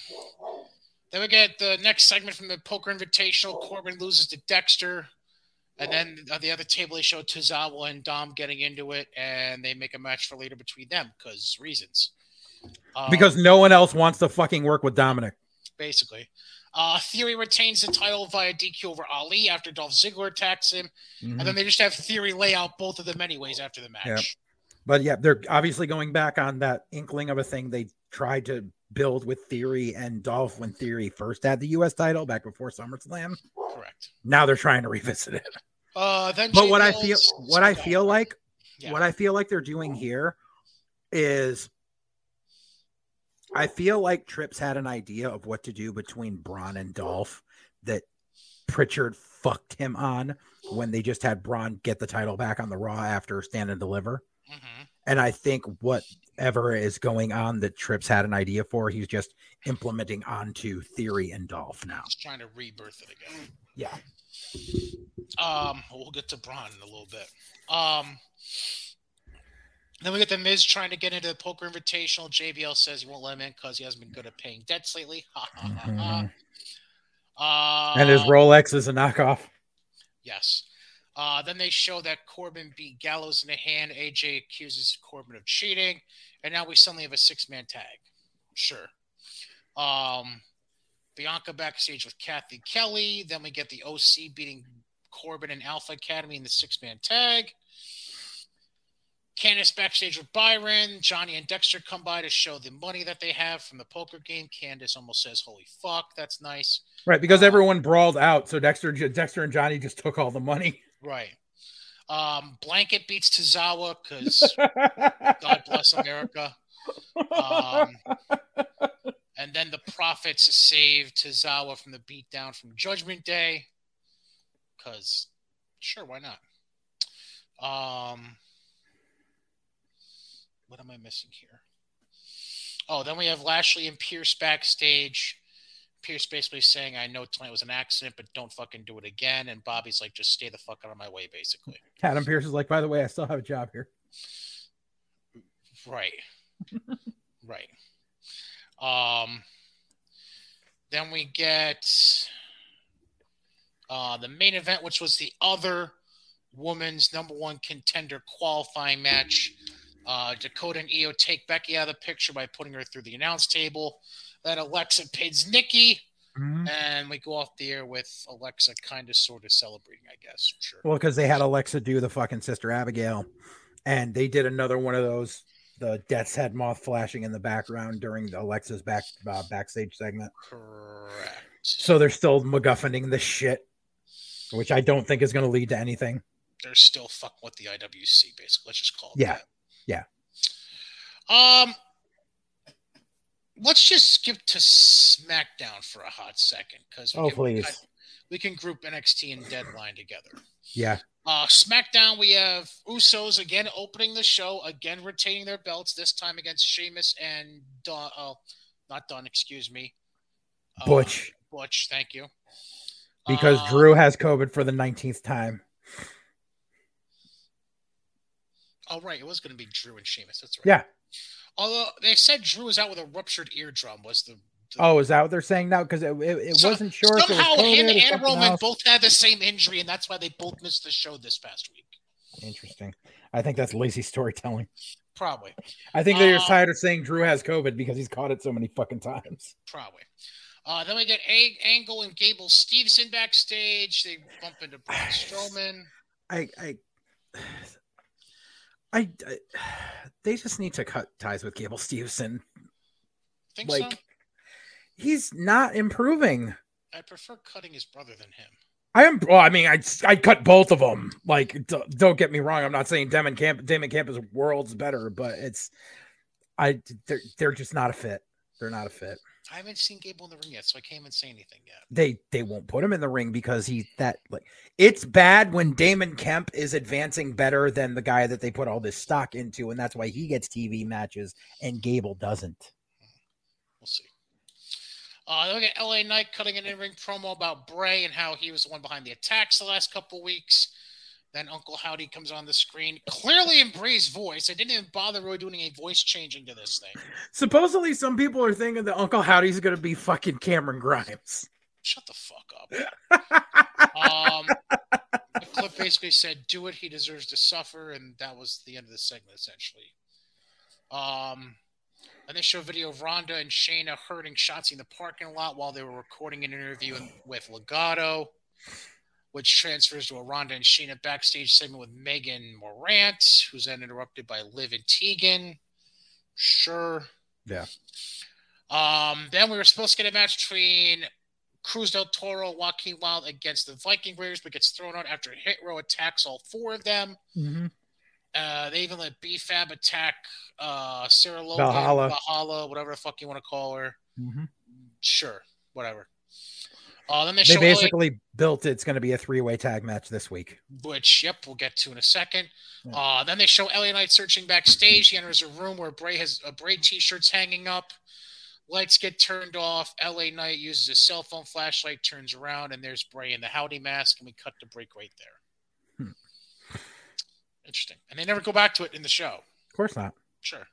Then we get the next segment from the Poker Invitational. Corbin loses to Dexter, and then the other table they show Tozawa and Dom getting into it, and they make a match for later between them because reasons. Um, because no one else wants to fucking work with Dominic. Basically. Uh, Theory retains the title via DQ over Ali after Dolph Ziggler attacks him, Mhm. and then they just have Theory lay out both of them anyways after the match. But yeah, they're obviously going back on that inkling of a thing they tried to build with Theory and Dolph when Theory first had the US title back before SummerSlam. Correct. Now they're trying to revisit it. Uh, then But what I feel what I feel like Yeah. what I feel like they're doing here is I feel like Trips had an idea of what to do between Braun and Dolph that Pritchard fucked him on when they just had Braun get the title back on the Raw after Stand and Deliver. Mhm. And I think whatever is going on that Trips had an idea for, he's just implementing onto Theory and Dolph now. He's trying to rebirth it again. Yeah. Um, we'll get to Braun in a little bit. Um, then we get the Miz trying to get into the poker invitational. JBL says he won't let him in because he hasn't been good at paying debts lately. <laughs> Ha ha ha ha. Uh, And his Rolex is a knockoff. Yes. Uh, then they show that Corbin beat Gallows in the hand. AJ accuses Corbin of cheating, and now we suddenly have a six-man tag. Sure. Um, Bianca backstage with Cathy Kelley. Then we get the OC beating Corbin and Alpha Academy in the six-man tag. Candice backstage with Byron. Johnny and Dexter come by to show the money that they have from the poker game. Candice almost says, "Holy fuck, that's nice." Right, because Uh, everyone brawled out, so Dexter, Dexter and Johnny just took all the money. Right. Um, Blanket beats Tozawa because <laughs> God bless America. Um, and then the Prophets save Tozawa from the beatdown from Judgment Day. Because, sure, why not? Um, what am I missing here? Oh, then we have Lashley and Pearce backstage. Pearce basically saying, I know tonight was an accident, but don't fucking do it again. And Bobby's like, just stay the fuck out of my way, basically. <laughs> Adam Pearce is like, by the way, I still have a job here. Right. <laughs> right. Um then we get uh the main event, which was the other woman's number one contender qualifying match. Uh Dakota and Io take Becky out of the picture by putting her through the announce table. Then Alexa pins Nikki, and we go off the air with Alexa kind of sort of celebrating, I guess. Sure. Well, because they had Alexa do the fucking Sister Abigail, and they did another one of those, the Death's Head moth flashing in the background during the Alexa's back uh, backstage segment. Correct. So they're still MacGuffining the shit, which I don't think is going to lead to anything. they're still fucking with the IWC, basically. Let's just call it Yeah. that. Um, let's just skip to SmackDown for a hot second because Oh, please. we can group NXT and Deadline together. Yeah. Uh, SmackDown, we have Usos again opening the show, again retaining their belts. This time against Sheamus and Don. Oh, not Don. Excuse me. Uh, Butch, Butch. Thank you. because Uh, Drew has COVID for the 19th time. Oh right, it was going to be Drew and Sheamus. That's right. Yeah. Although they said Drew was out with a ruptured eardrum. Was the, the Oh, is that what they're saying now? Because it, it, it So- wasn't sure if it was somehow him and Roman else. both had the same injury, and that's why they both missed the show this past week. Interesting. I think that's lazy storytelling. Probably, I think they're Uh, tired of saying Drew has COVID because he's caught it so many fucking times. probably. Uh, then we get A- Angle and Gable Stevenson backstage. They bump into Braun <sighs> Strowman. I, I, I, I, <sighs> they just need to cut ties with Gable Stevenson. Think Like- so? He's not improving. I prefer cutting his brother than him. I am. Well, I mean, I I cut both of them. Like, d- don't get me wrong. I'm not saying Damon Kemp Damon Kemp is worlds better, but it's I they're they're just not a fit. They're not a fit. I haven't seen Gable in the ring yet, so I can't even say anything yet. They they won't put him in the ring because he that like it's bad when Damon Kemp is advancing better than the guy that they put all this stock into, and that's why he gets TV matches and Gable doesn't. We'll see. Uh, then we get LA Knight cutting an in-ring promo about Bray and how he was the one behind the attacks the last couple weeks. Then Uncle Howdy comes on the screen, clearly in Bray's voice. I didn't even bother really doing a voice changing to this thing. Supposedly, some people are thinking that Uncle Howdy's going to be fucking Cameron Grimes. Shut the fuck up. Um, the clip basically said, "Do it. He deserves to suffer," and that was the end of the segment essentially. Um, and they show a video of Ronda and Shayna hurting Shotzi in the parking lot while they were recording an interview with Legado, which transfers to a Ronda and Shayna backstage segment with Megan Morant, who's then interrupted by Liv and Tegan. Sure. Yeah. Um, then we were supposed to get a match between Cruz del Toro, Joaquin Wilde against the Viking Raiders, but gets thrown out after Hit Row attacks all four of them. Mm-hmm. Uh, they even let BFAB attack uh, Sarah Logan, Valhalla. Valhalla, whatever the fuck you want to call her. Mm-hmm. Sure, whatever. Uh, then they, They show LA basically built it's going to be a three way tag match this week. which yep we'll get to in a second Yeah. uh then they show LA Knight searching backstage he enters a room where Bray has a Bray t-shirts hanging up lights get turned off LA Knight uses a cell phone flashlight turns around and there's Bray in the howdy mask and we cut to break right there Hmm. interesting and they never go back to it in the show Of course not. sure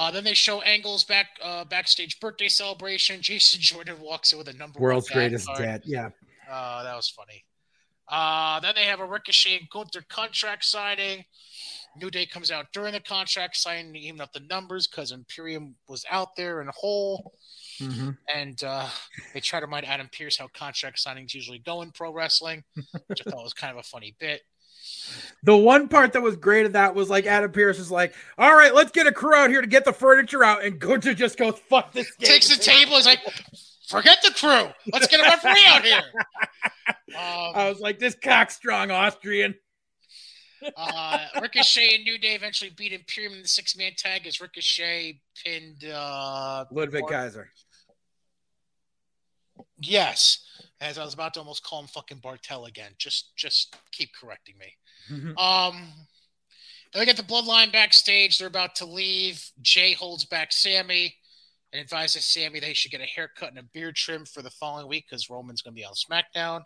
uh, then they show Angle's back uh, backstage birthday celebration. <laughs> Jason Jordan walks in with a number one World's greatest card. dad. Yeah. Uh, that was funny. Uh, then they have a Ricochet and Gunther contract signing. New Day comes out during the contract signing, even up the numbers because Imperium was out there in a hole. Mhm. And uh, they try to remind Adam Pearce how contract signings usually go in pro wrestling, which I thought was kind of a funny bit. The one part that was great of that was like Adam Pearce is like, all right, let's get a crew out here to get the furniture out. And Gunther just goes, fuck this. game." Takes the table, is like, forget the crew. Let's get a referee out here. <laughs> Um, I was like, this cockstrong Austrian. Uh, Ricochet and New Day eventually beat Imperium in the six man tag as Ricochet pinned. Uh, Ludwig Kaiser. yes, as I was about to almost call him fucking Barthel again. Just, just keep correcting me. Mhm. Um, then we get the Bloodline backstage. They're about to leave. Jay holds back Sami and advises Sami that he should get a haircut and a beard trim for the following week because Roman's going to be on SmackDown.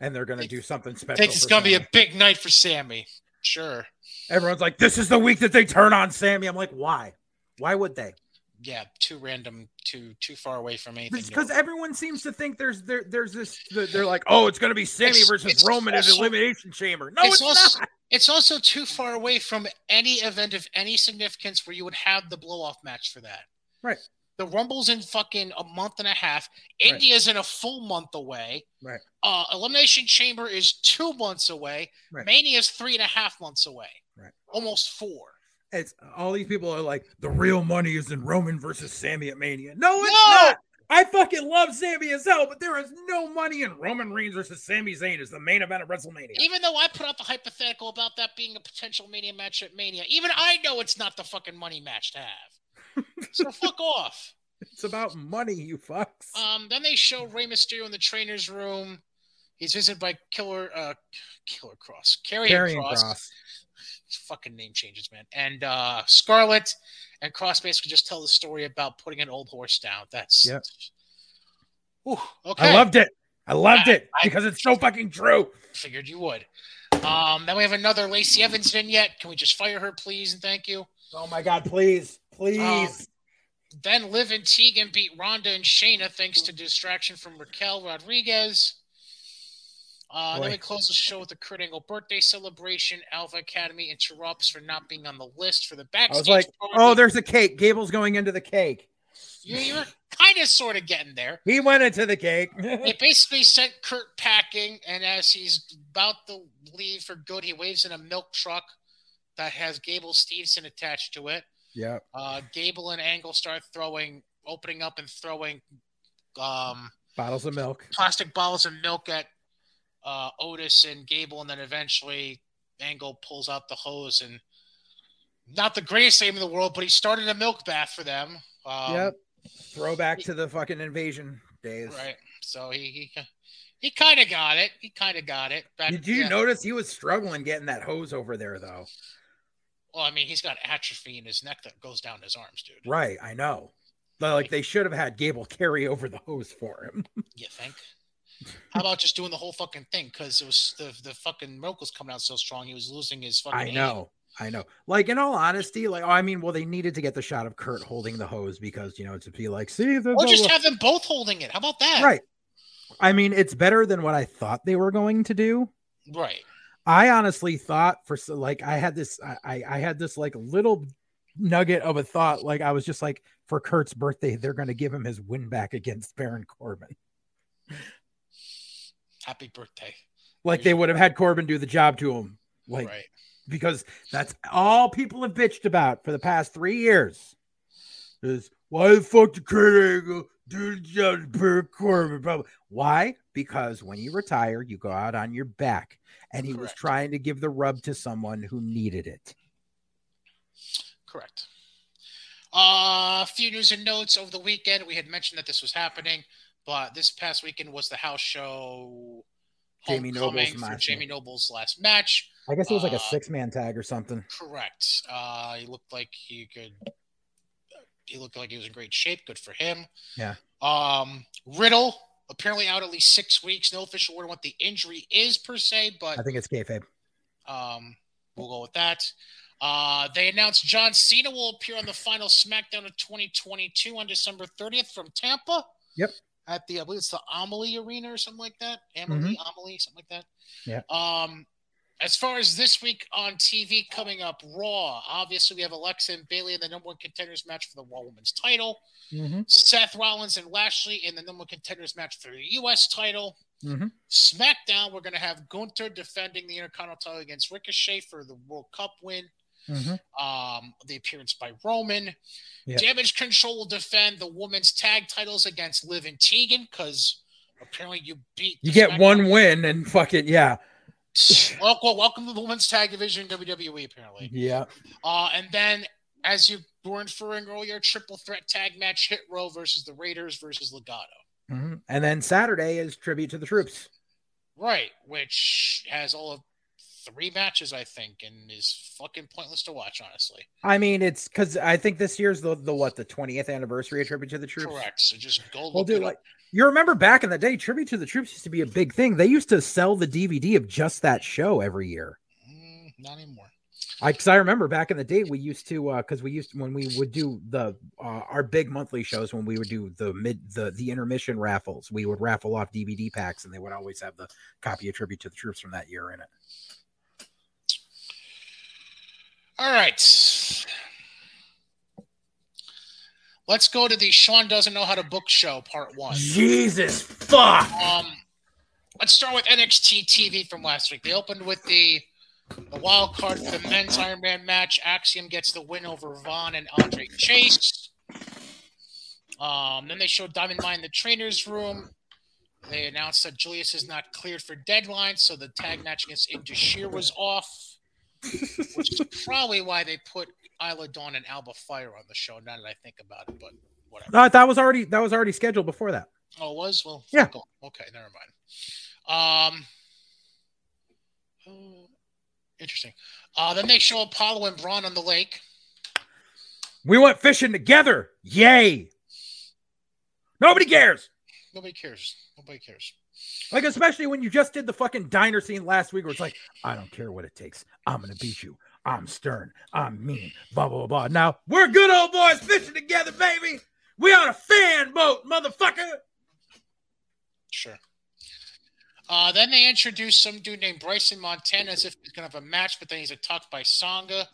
And they're going to do something special. Thinks it's going to be a big night for Sami. Sure. Everyone's like, this is the week that they turn on Sami. I'm like, why? Why would they? Yeah, too random, too too far away from anything. Because everyone seems to think there's there, there's this. They're like, oh, it's going to be Sami It's- versus it's Roman in Elimination Chamber. No, it's it's, also- not. It's also too far away from any event of any significance where you would have the blow off match for that. Right. The Rumble's in fucking a month and a half. Right. India's in a full month away. Right. Uh, Elimination Chamber is two months away. Right. Mania is three and a half months away. Right. Almost four. It's all these people are like, the real money is in Roman versus Sami at Mania. No, it's No! not. I fucking love Sami as hell, but there is no money in Roman Reigns versus Sami Zayn as the main event of WrestleMania. Even though I put out the hypothetical about that being a potential Mania match at Mania, even I know it's not the fucking money match to have. so <laughs> fuck off. It's about money, you fucks. Um, then they show Rey Mysterio in the trainer's room. He's visited by Killer, uh, Killer Kross, Karrion Kross. Kross. Fucking name changes, man. And uh, Scarlett and Kross basically just tell the story about putting an old horse down. That's yeah. Ooh, okay. I loved it. I loved I- it because it's so fucking true. Figured you would. Um, then we have another Lacey Evans vignette. Can we just fire her, please, and thank you? Oh my god, please, please. Um, Then Liv and Tegan beat Ronda and Shayna thanks to distraction from Raquel Rodriguez. Uh, then we close the show with the Kurt Angle birthday celebration. Alpha Academy interrupts for not being on the list for the I backstage. was like, party. oh, there's a cake. Gable's going into the cake. you, you're kind of sort of getting there. He went into the cake. They <laughs> basically sent Kurt packing, and as he's about to leave for good, he waves in a milk truck that has Gable Stevenson attached to it. yeah. Uh, Gable and Angle start throwing, opening up and throwing um, Bottles of milk. plastic bottles of milk at uh, Otis and Gable, and then eventually Angle pulls out the hose and not the greatest name in the world, but he started a milk bath for them. Um, yep. Throwback to the fucking invasion days. Right. So he he, he kind of got it. He kind of got it. Back, Did you yeah. notice he was struggling getting that hose over there though? Well, I mean, he's got atrophy in his neck that goes down his arms, dude. Right, I know. But like they should have had Gable carry over the hose for him. You think? How about just doing the whole fucking thing? Because it was the the fucking milk was coming out so strong, he was losing his fucking. I aim. know. I know. Like in all honesty, like oh, I mean, well, they needed to get the shot of Kurt holding the hose because you know to be like, see, the, Or just have them both holding it. How about that? right. I mean, it's better than what I thought they were going to do. Right. I honestly thought for like I had this I I I had this like little nugget of a thought like I was just like for Kurt's birthday they're going to give him his win back against Baron Corbin. Happy birthday. Like they would have had Corbin do the job to him. Like right. because that's all people have bitched about for the past 3 years. Is why the fuck did Kurt Angle do the job to Baron Corbin? Why? Because when you retire, you go out on your back. And he was trying to give the rub to someone who needed it. Correct. Uh, a few news and notes over the weekend. We had mentioned that this was happening, but this past weekend was the house show. Jamie Noble's for match, Jamie Noble's last match. I guess it was like a Uh, six man tag or something. Correct. Uh, he looked like he could. He looked like he was in great shape. Good for him. Yeah. Um, Riddle apparently out at least six weeks. No official word on what the injury is per se, but I think it's kayfabe. um, we'll go with that. Uh, they announced John Cena will appear on the final SmackDown of 2022 on December 30th from Tampa. Yep. At the, I believe it's the Amalie Arena or something like that. Amalie, Amalie, something like that. Yeah. Um, as far as this week on TV coming up, Raw. Obviously, we have Alexa and Bayley in the number one contenders match for the Raw Women's title. Mm-hmm. Seth Rollins and Lashley in the number one contenders match for the U.S. title. Mm-hmm. SmackDown, we're going to have Gunther defending the Intercontinental title against Ricochet for the World Cup win. Mm-hmm. Um, the appearance by Roman. Damage Control will defend the women's tag titles against Liv and Tegan because apparently you beat. You get one win and fucking yeah. <laughs> Welcome, welcome to the women's tag division in WWE. Apparently, Yeah. uh, and then as you were inferring earlier, triple threat tag match: Hit Row versus the Raiders versus Legado. hmm And then Saturday is tribute to the troops. Right, which has all of three matches, I think, and is fucking pointless to watch, honestly. I mean, it's because I think this year's the the what the 20th anniversary of tribute to the troops. Correct. So just go Well, dude, like up. you remember back in the day, tribute to the troops used to be a big thing. They used to sell the DVD of just that show every year. Mm, not anymore. I because I remember back in the day we used to uh because we used when we would do the uh, our big monthly shows when we would do the mid the the intermission raffles we would raffle off DVD packs and they would always have the copy of tribute to the troops from that year in it. All right. Let's go to the Shawn doesn't know how to book show part one. Jesus fuck! Um, let's start with NXT TV from last week. They opened with the the wild card for the men's Iron Man match. Axiom gets the win over Von and Andre Chase. Um, then they showed Diamond Mine in the trainer's room. They announced that Julius is not cleared for deadline, so the tag match against Indus Sher was off, which is probably why they put Isla Dawn and Alba Fire on the show. Now that I think about it, but whatever. No, that was already that was already scheduled before that. Oh, it was? Well, Yeah. 'em. Okay, never mind. Um, uh, interesting. Uh, then they show Apollo and Bron on the lake. We went fishing together. Yay! Nobody cares. Nobody cares. Nobody cares. Like, especially when you just did the fucking diner scene last week where it's like, I don't care what it takes. I'm going to beat you. I'm stern. I'm mean. Blah, blah, blah. Now, we're good old boys fishing together, baby. We on a fan boat, motherfucker. Sure. Uh, then they introduce some dude named Bryson Montana as if he's going to have a match, but then he's attacked by Sangha.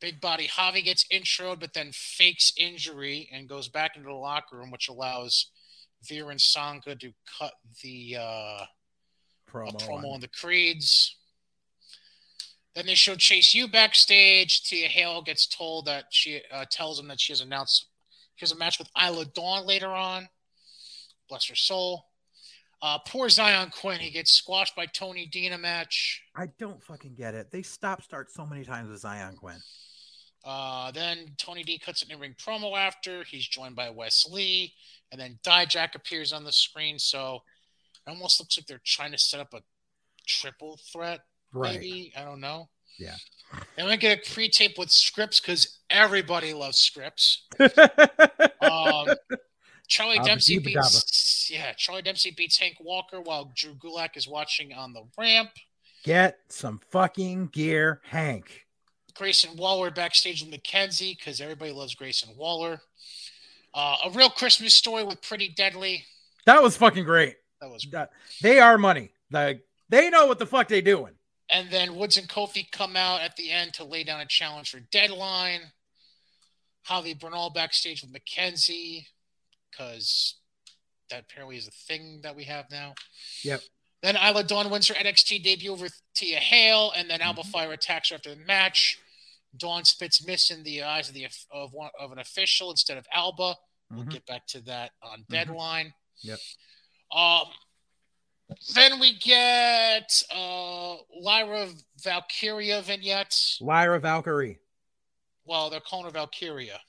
Big body Javi gets introed, but then fakes injury and goes back into the locker room, which allows Veer and Sangha to cut the uh, a promo on the Creeds. Then they show Chase U backstage. Thea Hail gets told that she uh, tells him that she has announced she has a match with Isla Dawn later on. Bless her soul. Uh, poor Zion Quinn. He gets squashed by Tony Dean a match. I don't fucking get it. They stop start so many times with Zion Quinn. Uh, then Tony D cuts an in-ring promo after. He's joined by Wes Lee. And then Dijak appears on the screen. So it almost looks like they're trying to set up a triple threat maybe. I don't know. Yeah. And we get a pre-tape with scripts because everybody loves scripts. <laughs> Um, Charlie Dempsey beats yeah, Charlie Dempsey beats Hank Walker while Drew Gulak is watching on the ramp. get some fucking gear, Hank. Grayson Waller backstage with McKenzie because everybody loves Grayson Waller. Uh, a real Christmas story with Pretty Deadly. That was fucking great. That was That- They are money. Like they know what the fuck they doing. And then Woods and Kofi come out at the end to lay down a challenge for Deadline. Javi Bernal backstage with Mackenzie because that apparently is a thing that we have now. Yep. Then Isla Dawn wins her NXT debut over Thea Hail, and then Alba Mhm. Fire attacks her after the match. Dawn spits mist in the eyes of the of one of an official instead of Alba. We'll Mhm. get back to that on deadline. Yep. Um. Then we get uh Lyra Valkyria vignettes. Lyra Valkyrie. Well, they're calling her Valkyria.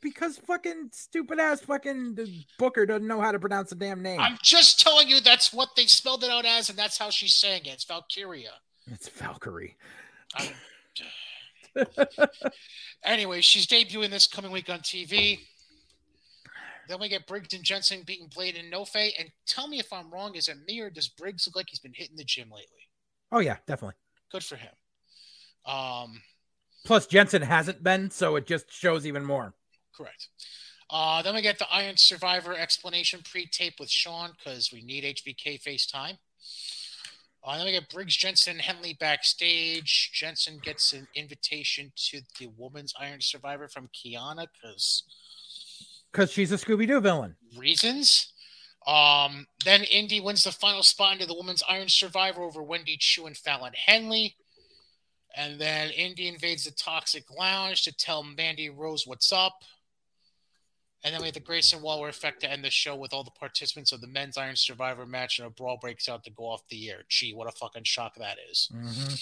because fucking stupid ass fucking Booker doesn't know how to pronounce the damn name. I'm just telling you that's what they spelled it out as, and that's how she's saying it. It's Valkyria. It's Valkyrie. <laughs> anyway, she's debuting this coming week on TV. Then we get Briggs and Jensen beating Blade and Enofe. And tell me if I'm wrong. Is it me or does Briggs look like he's been hitting the gym lately? Oh yeah, definitely. Good for him. Um, Plus Jensen hasn't been, so it just shows even more. Correct. Uh, then we get the Iron Survivor explanation pre-tape with Shawn because we need HBK FaceTime. Uh, then we get Briggs Jensen Henley backstage. Jensen gets an invitation to the Woman's Iron Survivor from Kiana because because she's a Scooby Doo villain. Reasons. Um, then Indi wins the final spot into the Women's Iron Survivor over Wendy Choo and Fallon Henley. And then Indi invades the Toxic Lounge to tell Mandy Rose what's up. And then we have the Grayson Waller effect to end the show with all the participants of the men's Iron Survivor match, and a brawl breaks out to go off the air. Gee, what a fucking shock that is. Mm-hmm.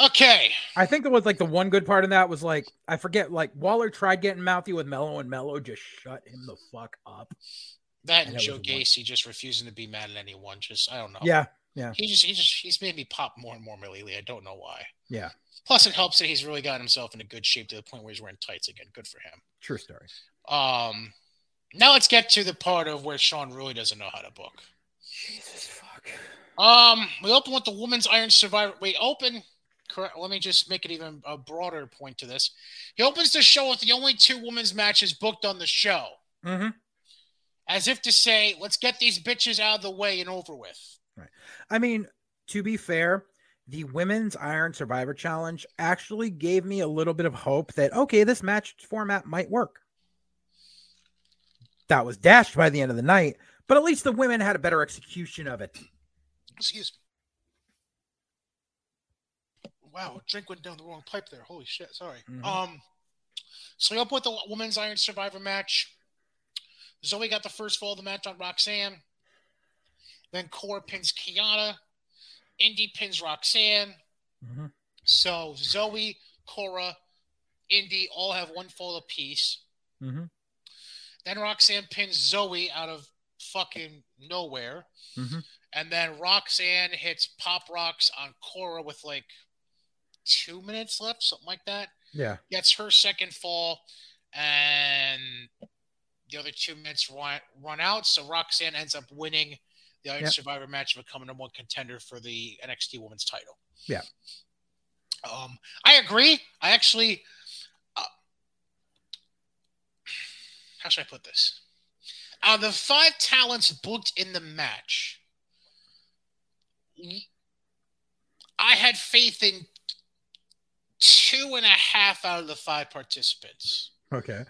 Okay. I think it was like the one good part of that was like I forget like Waller tried getting mouthy with Melo and Melo just shut him the fuck up. That and, and Joe Gacy just refusing to be mad at anyone. Just I don't know. Yeah, yeah. He just he just he's made me pop more and more lately. I don't know why. Yeah. Plus, it helps that he's really gotten himself into good shape to the point where he's wearing tights again. Good for him. True story. Um, now let's get to the part of where Shawn really doesn't know how to book. Jesus fuck. Um, we open with the women's Iron Survivor. We open. Correct. Let me just make it even a broader point to this. He opens the show with the only two women's matches booked on the show. Mm-hmm. As if to say, let's get these bitches out of the way and over with. Right. I mean, to be fair, the women's Iron Survivor Challenge actually gave me a little bit of hope that, okay, this match format might work. That was dashed by the end of the night, but at least the women had a better execution of it. Excuse me. Wow, drink went down the wrong pipe there. Holy shit, sorry. Mm-hmm. Um, so we up with the women's Iron Survivor match. Zoey got the first fall of the match on Roxanne. Then Cora pins Kiana. Indi pins Roxanne. Mm-hmm. So Zoey, Cora, Indi all have one fall apiece. Mm-hmm. Then Roxanne pins Zoey out of fucking nowhere. Mm-hmm. And then Roxanne hits Pop Rocks on Cora with like two minutes left, something like that. Yeah. Gets her second fall. And the other two minutes run, run out. So Roxanne ends up winning the Iron yep. Survivor match becoming number one contender for the NXT Women's Title. Yeah. Um, I agree. I actually, uh, how should I put this? Out of the five talents booked in the match, I had faith in two and a half out of the five participants. Okay.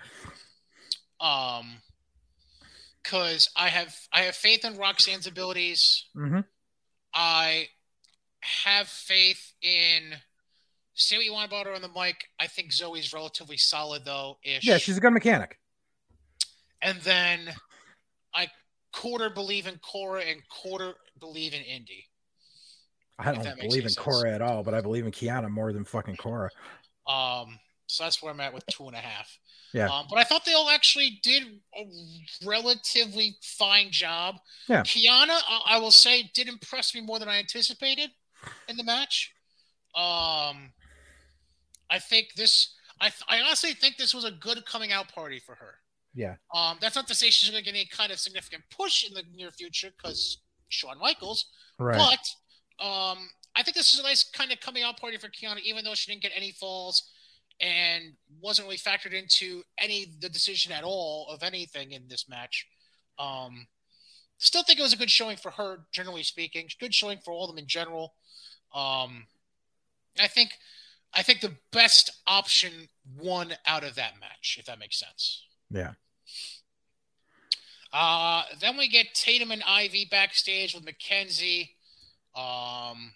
Um, because I have I have faith in Roxanne's abilities. Mm-hmm. I have faith in. Say what you want about her on the mic. I think Zoey's relatively solid though. Ish. Yeah, she's a good mechanic. And then I quarter believe in Cora and quarter believe in Indi. I don't believe in sense. Cora at all, but I believe in Kiana more than fucking Cora. Um, so that's where I'm at with two and a half. Yeah. Um, but I thought they all actually did a relatively fine job. Yeah. Kiana, I will say, did impress me more than I anticipated in the match. Um, I think this. I, I honestly think this was a good coming out party for her. Yeah. Um, that's not to say she's going to get any kind of significant push in the near future because Shawn Michaels. Right. But um, I think this is a nice kind of coming out party for Kiana, even though she didn't get any falls and wasn't really factored into any the decision at all of anything in this match. Um, still think it was a good showing for her, generally speaking. Good showing for all of them in general. Um, I think I think the best option won out of that match, if that makes sense. Yeah. Uh, then we get Tatum and Ivy backstage with Mackenzie. Um,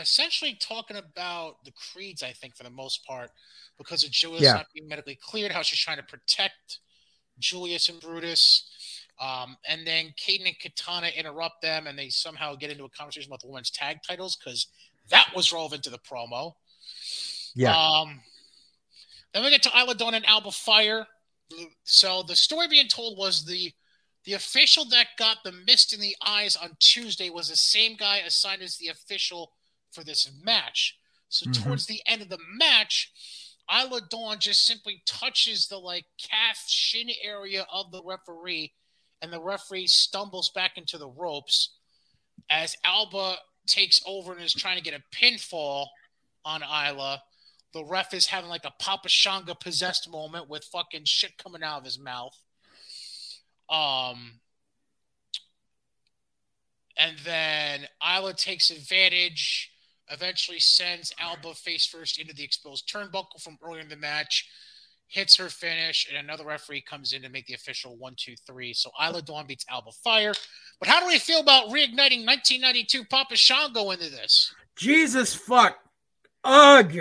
essentially talking about the creeds, I think, for the most part, because of Julius yeah. not being medically cleared, how she's trying to protect Julius and Brutus. Um, and then Kayden and Katana interrupt them, and they somehow get into a conversation about the women's tag titles because that was relevant to the promo. Yeah. Um, Then we get to Isla Dawn and Alba Fire. So the story being told was the the official that got the mist in the eyes on Tuesday was the same guy assigned as the official for this match. So Mhm. towards the end of the match, Isla Dawn just simply touches the like calf shin area of the referee, and the referee stumbles back into the ropes as Alba takes over and is trying to get a pinfall on Isla. The ref is having like a Papa Shango possessed moment with fucking shit coming out of his mouth. Um, and then Isla takes advantage, eventually sends Alba face first into the exposed turnbuckle from earlier in the match, hits her finish, and another referee comes in to make the official one, two, three. So Isla Dawn beats Alba Fire. But how do we feel about reigniting 1992 Papa Shango into this? Jesus fuck. Ugh.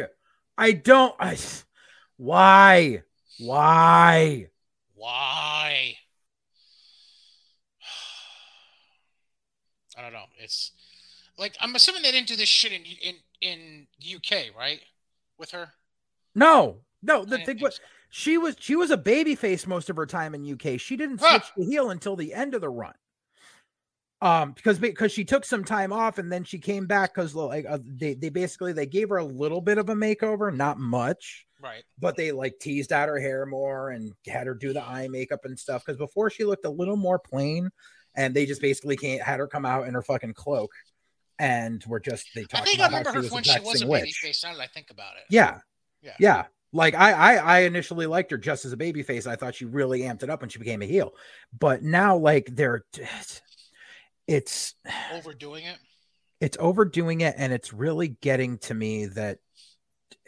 I don't. I, why? Why? Why? I don't know. It's like I'm assuming they didn't do this shit in in in UK, right? With her. No, no. The thing was, so. she was she was a baby face most of her time in UK. She didn't Huh. switch to heel until the end of the run. Um, because because she took some time off and then she came back because like uh, they they basically they gave her a little bit of a makeover, not much, Right. but they like teased out her hair more and had her do the eye makeup and stuff. Because before she looked a little more plain, and they just basically can't had her come out in her fucking cloak, and we're just they I think I remember her when she was a baby witch. face. Now that I think about it. Yeah. Yeah. Yeah. Like I, I I initially liked her just as a baby face. I thought she really amped it up when she became a heel. But now like they're <sighs> it's Overdoing it. it's overdoing it and it's really getting to me that <sighs>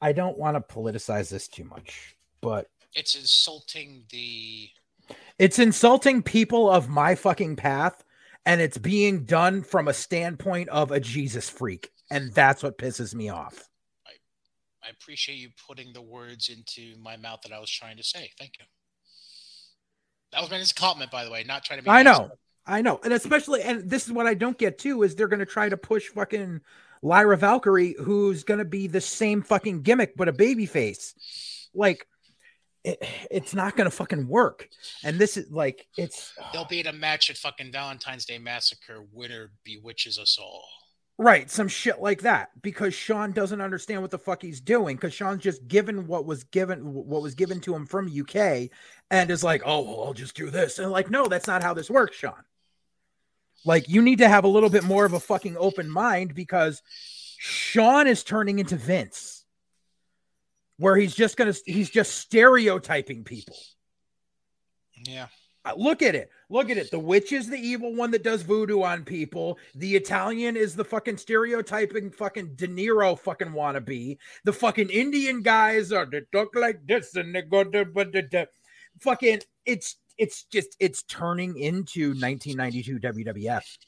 I don't want to politicize this too much, but It's insulting the. It's insulting people of my fucking path and it's being done from a standpoint of a Jesus freak. And that's what pisses me off. I I appreciate you putting the words into my mouth that I was trying to say. Thank you. That was meant as a compliment, by the way, not trying to be. I nice. know. I know. And especially, and this is what I don't get too, is they're going to try to push fucking Lyra Valkyrie, who's going to be the same fucking gimmick, but a baby face. Like, it, it's not going to fucking work. And this is like, it's They'll be in a match at fucking Valentine's Day Massacre. Winner bewitches us all. right. Some shit like that because Shawn doesn't understand what the fuck he's doing because Shawn's just given what was given, what was given to him from UK and is like, oh, well, I'll just do this. And like, no, that's not how this works, Shawn. Like, you need to have a little bit more of a fucking open mind because Shawn is turning into Vince, where he's just gonna, he's just stereotyping people. Yeah. Uh, Look at it. Look at it. The witch is the evil one that does voodoo on people. The Italian is the fucking stereotyping fucking De Niro fucking wannabe. The fucking Indian guys are they talk like this and they go da, ba, da, da. fucking it's it's just it's turning into 1992 WWF.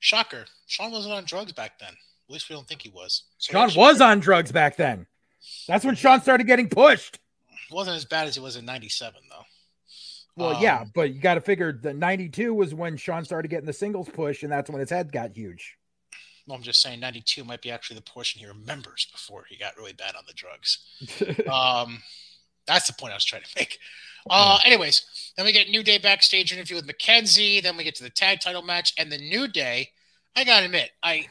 Shocker. Shawn wasn't on drugs back then. At least we don't think he was. So Shawn was on drugs back then. That's when Shawn started getting pushed. wasn't as bad as it was in '97, though. Well, yeah, Um, but you got to figure the 92 was when Shawn started getting the singles push, and that's when his head got huge. Well, I'm just saying, '92 might be actually the portion he remembers before he got really bad on the drugs. <laughs> Um, that's the point I was trying to make. Uh, anyways, then we get New Day backstage interview with Mackenzie. Then we get to the tag title match and the New Day. I gotta admit, I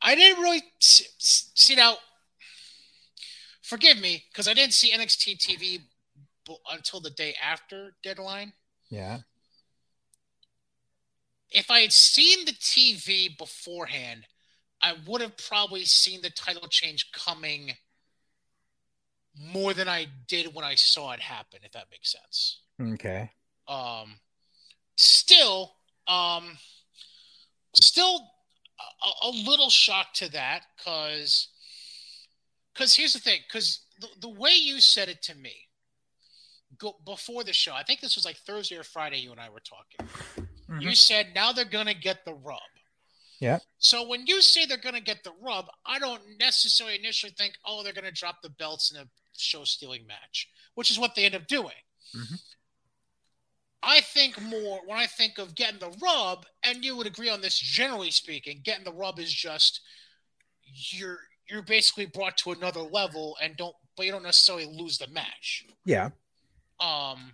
I didn't really see, see now. Forgive me because I didn't see NXT TV b- until the day after deadline. yeah. if I had seen the TV beforehand, I would have probably seen the title change coming more than I did when I saw it happen, if that makes sense. Okay. Um, still, um, still a, a little shocked to that because, because here's the thing, because the, the way you said it to me go, before the show, I think this was like Thursday or Friday, you and I were talking you said now they're going to get the rub. Yeah. So when you say they're going to get the rub, I don't necessarily initially think, oh, they're going to drop the belts in a show stealing match, which is what they end up doing. Mhm. I think more when I think of getting the rub, and you would agree on this generally speaking, getting the rub is just you're you're basically brought to another level and don't but you don't necessarily lose the match. Yeah. Um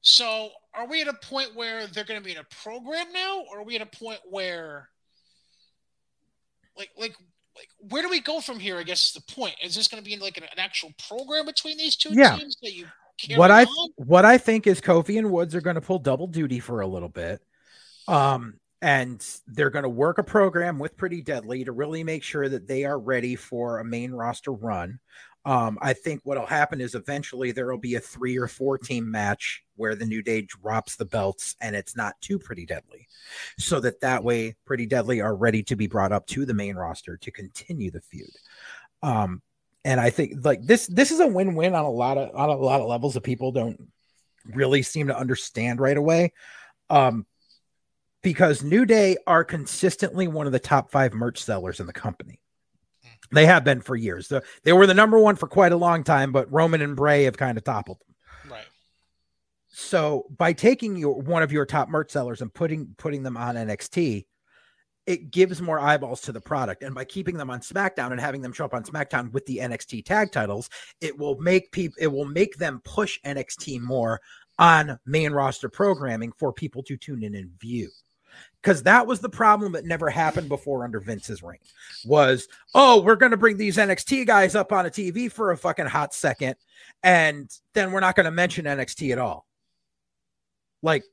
so are we at a point where they're gonna be in a program now, or are we at a point where like like like where do we go from here? I guess is the point. Is this going to be like an, an, actual program between these two yeah. teams that you what I on? what I think is Kofi and Woods are going to pull double duty for a little bit. Um, and they're going to work a program with Pretty Deadly to really make sure that they are ready for a main roster run. Um, I think what'll happen is eventually there will be a three or four team match where the New Day drops the belts and it's not too Pretty Deadly, so that that way Pretty Deadly are ready to be brought up to the main roster to continue the feud. Um, and I think like this this is a win-win on a lot of on a lot of levels that people don't really seem to understand right away. Um, because New Day are consistently one of the top five merch sellers in the company. They have been for years. So they were the number one for quite a long time, but Roman and Bray have kind of toppled them. Right. So by taking your one of your top merch sellers and putting putting them on NXT, it gives more eyeballs to the product. And by keeping them on SmackDown and having them show up on SmackDown with the NXT tag titles, it will make people it will make them push NXT more on main roster programming for people to tune in and view. Because that was the problem that never happened before under Vince's reign. Was oh, we're gonna bring these NXT guys up on a TV for a fucking hot second, and then we're not gonna mention NXT at all. Like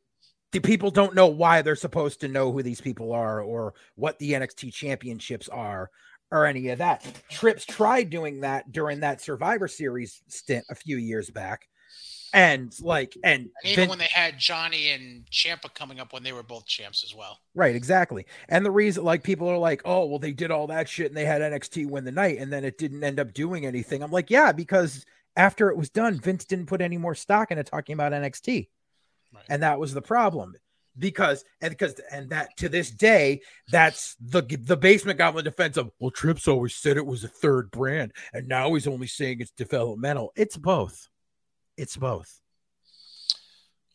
the people don't know why they're supposed to know who these people are or what the NXT championships are or any of that. Trips tried doing that during that Survivor Series stint a few years back. And like, and, and even Vin- when they had Johnny and Ciampa coming up when they were both champs as well. Right, exactly. And the reason, like, people are like, oh, well, they did all that shit and they had NXT win the night and then it didn't end up doing anything. I'm like, yeah, because after it was done, Vince didn't put any more stock into talking about NXT. Right. And that was the problem because and because and that to this day that's the the basement goblin defense of well trips always said it was a third brand and now he's only saying it's developmental. It's both. It's both.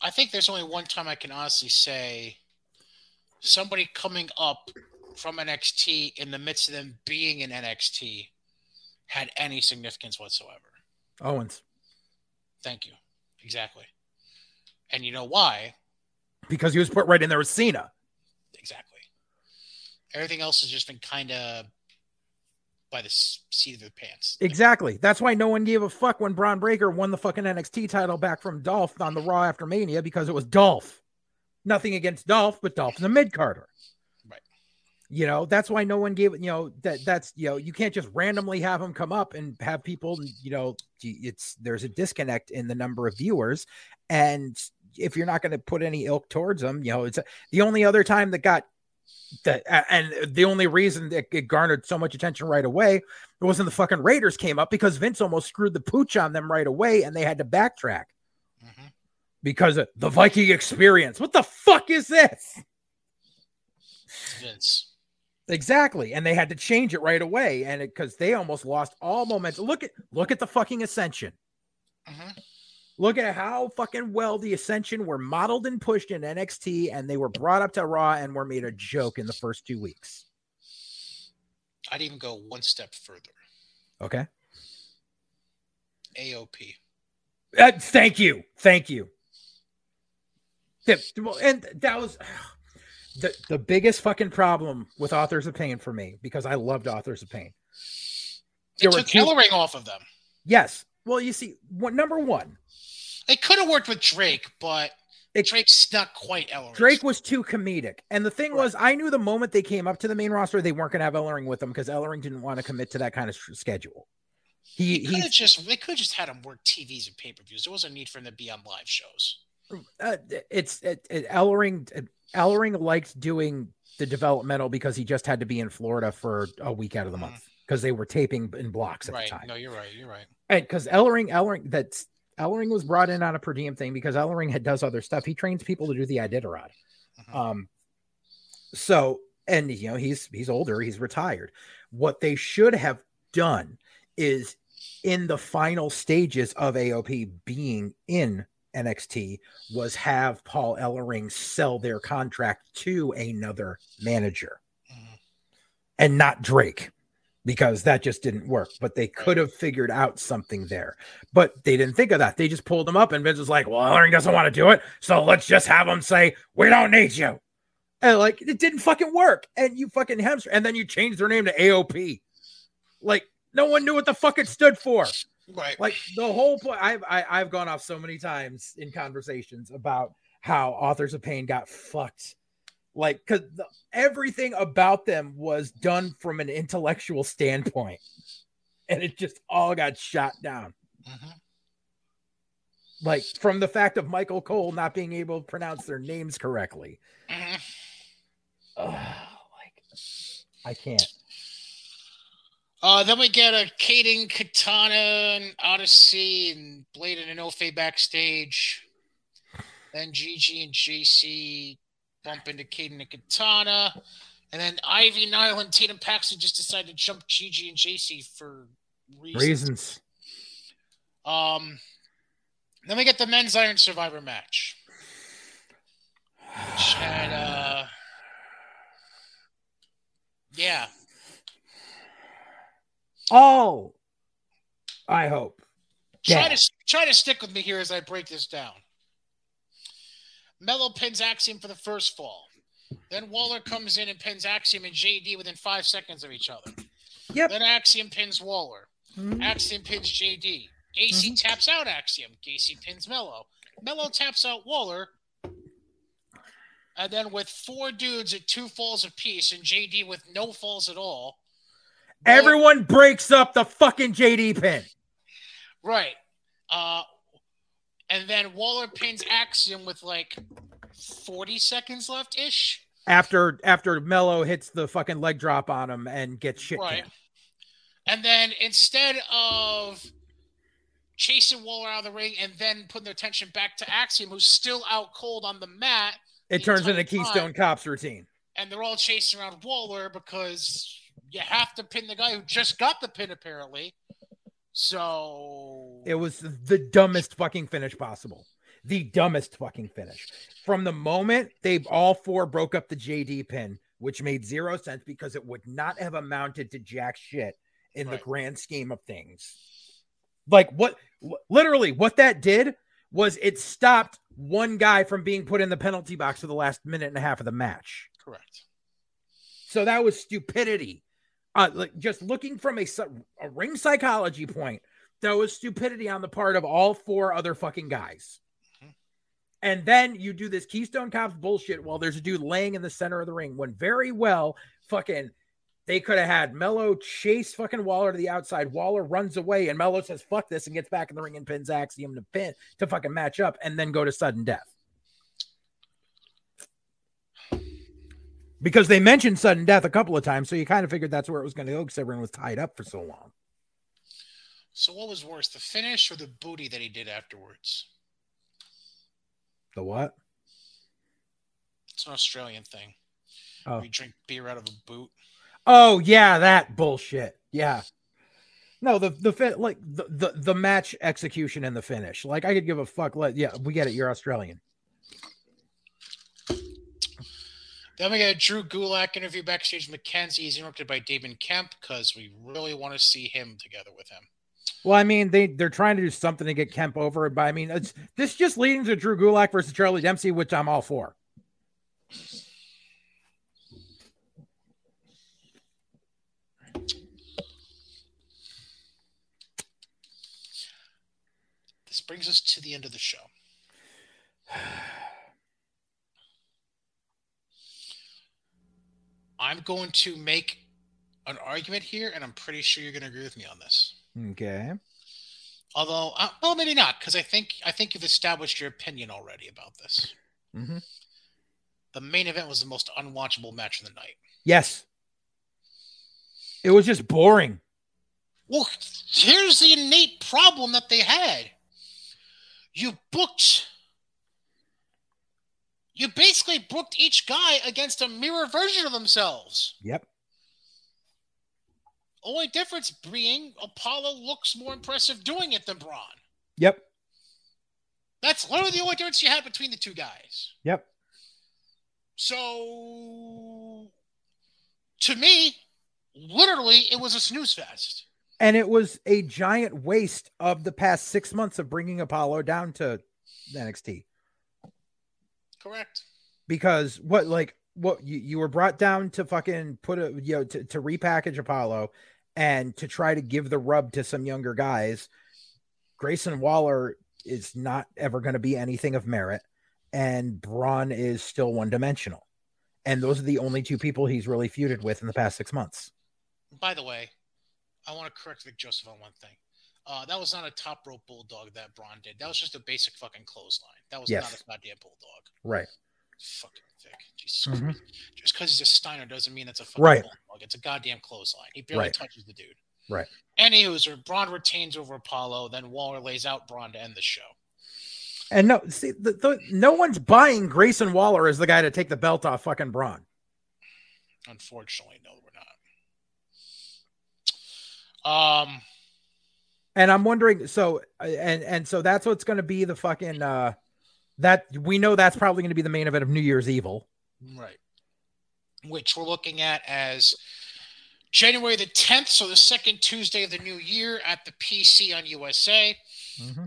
I think there's only one time i can honestly say somebody coming up from nxt in the midst of them being in nxt had any significance whatsoever. Owens. Thank you. Exactly and you know why? Because he was put right in there with Cena. Exactly. Everything else has just been kind of by the seat of the pants. Exactly. That's why no one gave a fuck when Bron Breakker won the fucking NXT title back from Dolph on the Raw after Mania because it was Dolph. Nothing against Dolph, but Dolph's a mid carder. Right. You know, that's why no one gave it, you know, that that's, you know, you can't just randomly have him come up and have people, you know, it's there's a disconnect in the number of viewers. And if you're not going to put any ilk towards them, you know, it's the only other time that got that, and the only reason that it garnered so much attention right away it wasn't the fucking Raiders came up because Vince almost screwed the pooch on them right away, and they had to backtrack mm-hmm. because of the Viking experience. What the fuck is this? Vince. Exactly, and they had to change it right away, and because they almost lost all momentum. Look at look at the fucking ascension. Mm-hmm. Look at how fucking well the Ascension were modeled and pushed in NXT, and they were brought up to Raw and were made a joke in the first two weeks. I'd even go one step further. Okay. AOP. Uh, thank you. Thank you. And that was <sighs> the, the biggest fucking problem with Authors of Pain for me because I loved Authors of Pain. There it took two... Ellering off of them. Yes. Well, you see, what number one, they could have worked with Drake, but it, Drake's not quite Ellering. Drake was too comedic. And the thing right. was, I knew the moment they came up to the main roster, they weren't going to have Ellering with them because Ellering didn't want to commit to that kind of schedule. He, he could just they could just had him work TVs and pay per views. There was a need for him to be on live shows. Uh, it's it, it, Ellering. Ellering liked doing the developmental because he just had to be in Florida for a week out of the mm-hmm. month because they were taping in blocks at right. the time. No, you're right. You're right. And because Ellering, Ellering, that's Ellering was brought in on a per diem thing because Ellering had, does other stuff. He trains people to do the Iditarod. Uh-huh. Um, so and you know he's he's older, he's retired. What they should have done is in the final stages of AOP being in NXT was have Paul Ellering sell their contract to another manager Mhm. and not Drake because that just didn't work. But they could have figured out something there. But they didn't think of that. They just pulled him up, and Vince was like, Well, Ellering doesn't want to do it. So let's just have him say, We don't need you. And like, it didn't fucking work. And you fucking hamster. And then you changed their name to AOP. Like, no one knew what the fuck it stood for Right. like the whole point I've I, I've gone off so many times in conversations about how authors of pain got fucked like because everything about them was done from an intellectual standpoint and it just all got shot down Mhm. like from the fact of michael cole not being able to pronounce their names correctly. Ugh, like i can't Uh, then we get a Kayden, Katana, and Odyssey, and Blade and Enofe backstage. Then Gigi and Jacy bump into Kayden and Katana. And then Ivy, Nile, and Tatum Paxley just decided to jump Gigi and Jacy for reasons. reasons Um, then we get the men's Iron Survivor match. Which had, uh, yeah, oh i hope Try Yeah. to try to stick with me here as I break this down. Melo pins Axiom for the first fall. Then Waller comes in and pins Axiom and JD within five seconds of each other. Yep. Then Axiom pins Waller. Mhm. Axiom pins JD. AC taps out Axiom. Gacy pins Melo. Melo taps out Waller. And then with four dudes at two falls apiece and JD with no falls at all. Waller- everyone breaks up the fucking jd pin Right. Uh, and then Waller pins Axiom with like 40 seconds left ish. after after Melo hits the fucking leg drop on him and gets shit Right. And then instead of chasing Waller out of the ring and then putting their attention back to Axiom, who's still out cold on the mat, It The turns into entire time. Keystone Cops routine. and they're all chasing around Waller because you have to pin the guy who just got the pin, apparently. So. It was the dumbest fucking finish possible. The dumbest fucking finish. From the moment they all four broke up the JD pin, which made zero sense because it would not have amounted to jack shit in the grand scheme of things. Like what literally what that did was it stopped one guy from being put in the penalty box for the last minute and a half of the match. Correct. So that was stupidity. Uh, like just looking from a, a ring psychology point, that was stupidity on the part of all four other fucking guys. Mhm. And then you do this Keystone Cops bullshit while there's a dude laying in the center of the ring when very well fucking they could have had Melo chase fucking Waller to the outside. Waller runs away and Melo says, fuck this, and gets back in the ring and pins Axiom to pin to fucking match up and then go to sudden death. Because they mentioned sudden death a couple of times, so you kind of figured that's where it was going to go because everyone was tied up for so long. So what was worse, the finish or the booty that he did afterwards? The what? It's an Australian thing. Oh. We drink beer out of a boot. Oh yeah, that bullshit. Yeah. No, the the like the, the the match execution and the finish. Like I could give a fuck. Let yeah, we get it. You're Australian. Then we got a Drew Gulak interview backstage. Mackenzie is interrupted by Damon Kemp because we really want to see him together with him. Well, I mean, they they're trying to do something to get Kemp over, but I mean, it's this just leading to Drew Gulak versus Charlie Dempsey, which I'm all for. This brings us to the end of the show. <sighs> <sighs> <sighs> I'm going to make an argument here, and I'm pretty sure you're going to agree with me on this. Okay. Although, uh, well, maybe not, because I think I think you've established your opinion already about this. hmm The main event was the most unwatchable match of the night. Yes. It was just boring. Well, here's the innate problem that they had. You booked. You basically booked each guy against a mirror version of themselves. Yep. Only difference being Apollo looks more impressive doing it than Bron. Yep. That's literally the only difference you had between the two guys. Yep. So, to me, literally, it was a snooze fest. And it was a giant waste of the past six months of bringing Apollo down to NXT. Correct. Because what, like, what you, you were brought down to fucking put a, you know, to, to repackage Apollo and to try to give the rub to some younger guys. Grayson Waller is not ever going to be anything of merit, and Bron is still one dimensional. And those are the only two people he's really feuded with in the past six months. By the way, I want to correct Vic Joseph on one thing. Uh, that was not a top rope bulldog that Bron did. That was just a basic fucking clothesline. That was Yes. not a goddamn bulldog. Right. Fucking Vic. Jesus Mhm. Christ. Just because he's a Steiner doesn't mean it's a fucking Right. bulldog. It's a goddamn clothesline. He barely Right. touches the dude. Right. Anywho, Bron retains over Apollo, then Waller lays out Bron to end the show. And no, see, the, the, no one's buying Grayson Waller as the guy to take the belt off fucking Bron. Unfortunately, no, we're not. Um, And I'm wondering, so uh, and and so that's what's going to be the fucking uh that we know that's probably going to be the main event of New Year's Evil. right. Which we're looking at as January the 10th, so the second Tuesday of the new year at the PC on USA.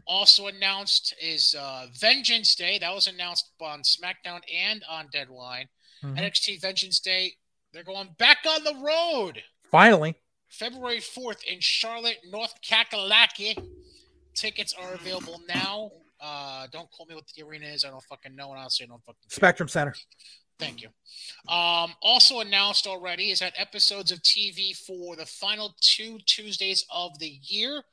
Also announced is uh, Vengeance Day. That was announced on SmackDown and on Deadline. Mhm. NXT Vengeance Day. They're going back on the road. Finally, February 4th in Charlotte, North Kakalaki. Tickets are available now. Uh, don't call me what the arena is. I don't fucking know, and honestly, I don't fucking care. Spectrum Center. Thank you. Um, also announced already is that episodes of TV for the final two Tuesdays of the year,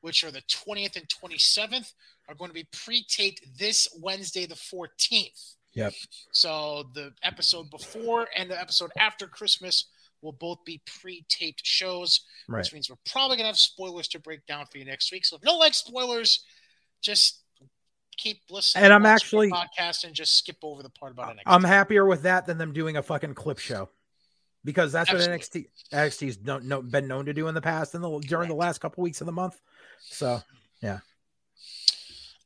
which are the 20th and 27th, are going to be pre-taped this Wednesday, the 14th. Yep. So the episode before and the episode after Christmas will both be pre-taped shows, Right. which means we're probably gonna have spoilers to break down for you next week. So if you don't like spoilers, just keep listening. And I'm actually- podcast and just skip over the part about NXT. I'm happier with that than them doing a fucking clip show. Because that's what Absolutely. NXT NXT's no, no, been known to do in the past and the, during the last couple weeks of the month. So yeah.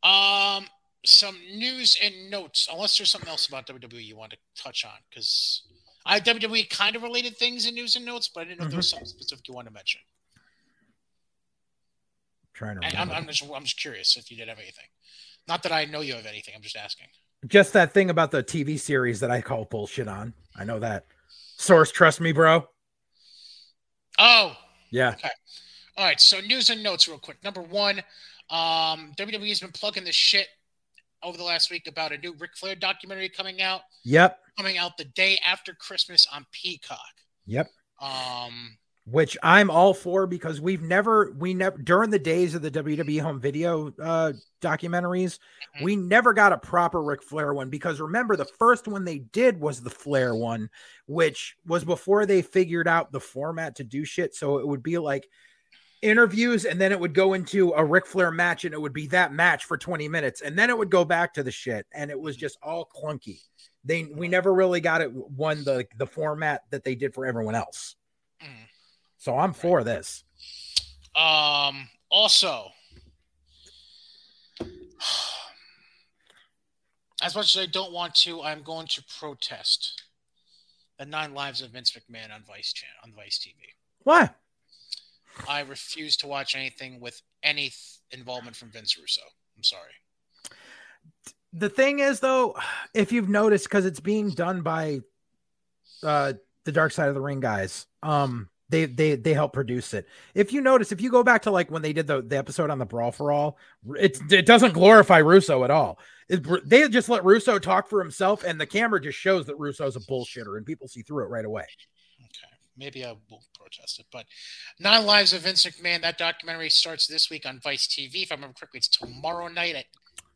Um, some news and notes. Unless there's something else about WWE you want to touch on, because I have WWE kind of related things in news and notes, but I didn't know if there was Mm-hmm. something specific you want to mention. trying to I'm. I'm just I'm just curious if you did have anything. Not that I know you have anything. I'm just asking. just that thing about the TV series that I call bullshit on. I know that. Source, trust me, bro. Oh, Yeah. all right. So news and notes, real quick. Number one, um, WWE's been plugging this shit over the last week about a new Ric Flair documentary coming out, Yep. coming out the day after Christmas on Peacock. Yep. Um, Which I'm all for because we've never, we never, during the days of the WWE home video uh, documentaries, Mhm. we never got a proper Ric Flair one because remember, the first one they did was the Flair one, which was before they figured out the format to do shit. So it would be like, interviews and then it would go into a Ric Flair match and it would be that match for 20 minutes and then it would go back to the shit and it was just all clunky. They we never really got it one the the format that they did for everyone else. mm. So I'm for this. Um, also, <sighs> as much as I don't want to, I'm going to protest the nine lives of Vince McMahon on Vice channel on Vice TV. Why? I refuse to watch anything with any th- involvement from Vince Russo. I'm sorry. The thing is though, if you've noticed cuz it's being done by uh the Dark Side of the Ring guys. Um they they they help produce it. If you notice, if you go back to like when they did the, the episode on the Brawl for All, it's it doesn't glorify Russo at all. It, they just let Russo talk for himself, and the camera just shows that Russo's a bullshitter, and people see through it right away. Maybe I won't protest it. But Nine Lives of Vince McMahon. That documentary starts this week on Vice TV. If I remember correctly, it's tomorrow night at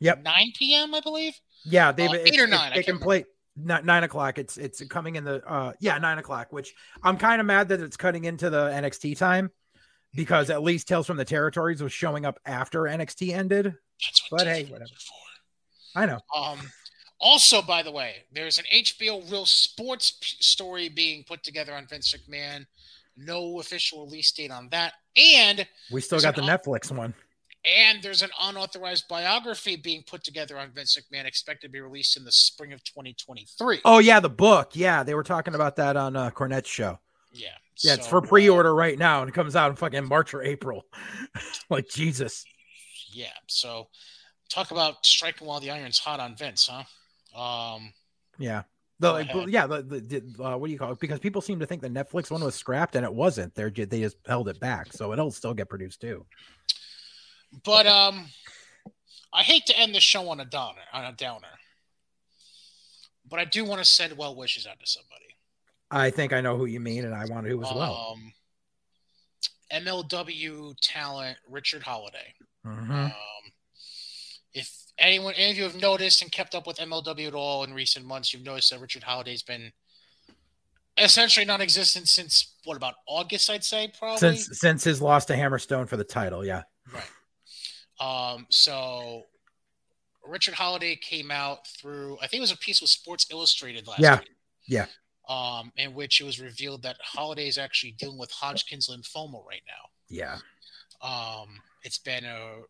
Yep. 9 p.m. I believe. Yeah, they've Uh, eight or nine, They can't play nine, nine o'clock. It's it's coming in the uh yeah nine o'clock. Which I'm kind of mad that it's cutting into the NXT time because at least Tales from the Territories was showing up after NXT ended. That's what But hey, whatever. for. I know. Um, also, by the way, there's an HBO Real Sports story being put together on Vince McMahon. No official release date on that. And We still got the Netflix one. And there's an unauthorized biography being put together on Vince McMahon, expected to be released in the spring of 2023. Oh yeah, the book. Yeah, they were talking about that on uh, Cornette's show. Yeah, Yeah, it's for uh, pre-order right now, and it comes out in fucking March or April. <laughs> like Jesus. yeah, so talk about striking while the iron's hot on Vince, huh? Um, Yeah. The, like, yeah, the, the, uh, what do you call it? Because people seem to think the Netflix one was scrapped, and it wasn't. They're they just held it back, so it'll still get produced too. but um, I hate to end the show on a downer, on a downer, but I do want to send well wishes out to somebody. I think I know who you mean, and I want to as well. Um, MLW talent Richard Holliday. Mhm. Um, if anyone, any of you have noticed and kept up with MLW at all in recent months, you've noticed that Richard Holliday's been essentially non-existent since what about August? I'd say probably. Since since his loss to Hammerstone for the title, yeah, Right. Um, so Richard Holliday came out through I think it was a piece with Sports Illustrated last Yeah. week. Yeah. Um, in which it was revealed that Holliday is actually dealing with Hodgkin's lymphoma right now. yeah, Um, it's been a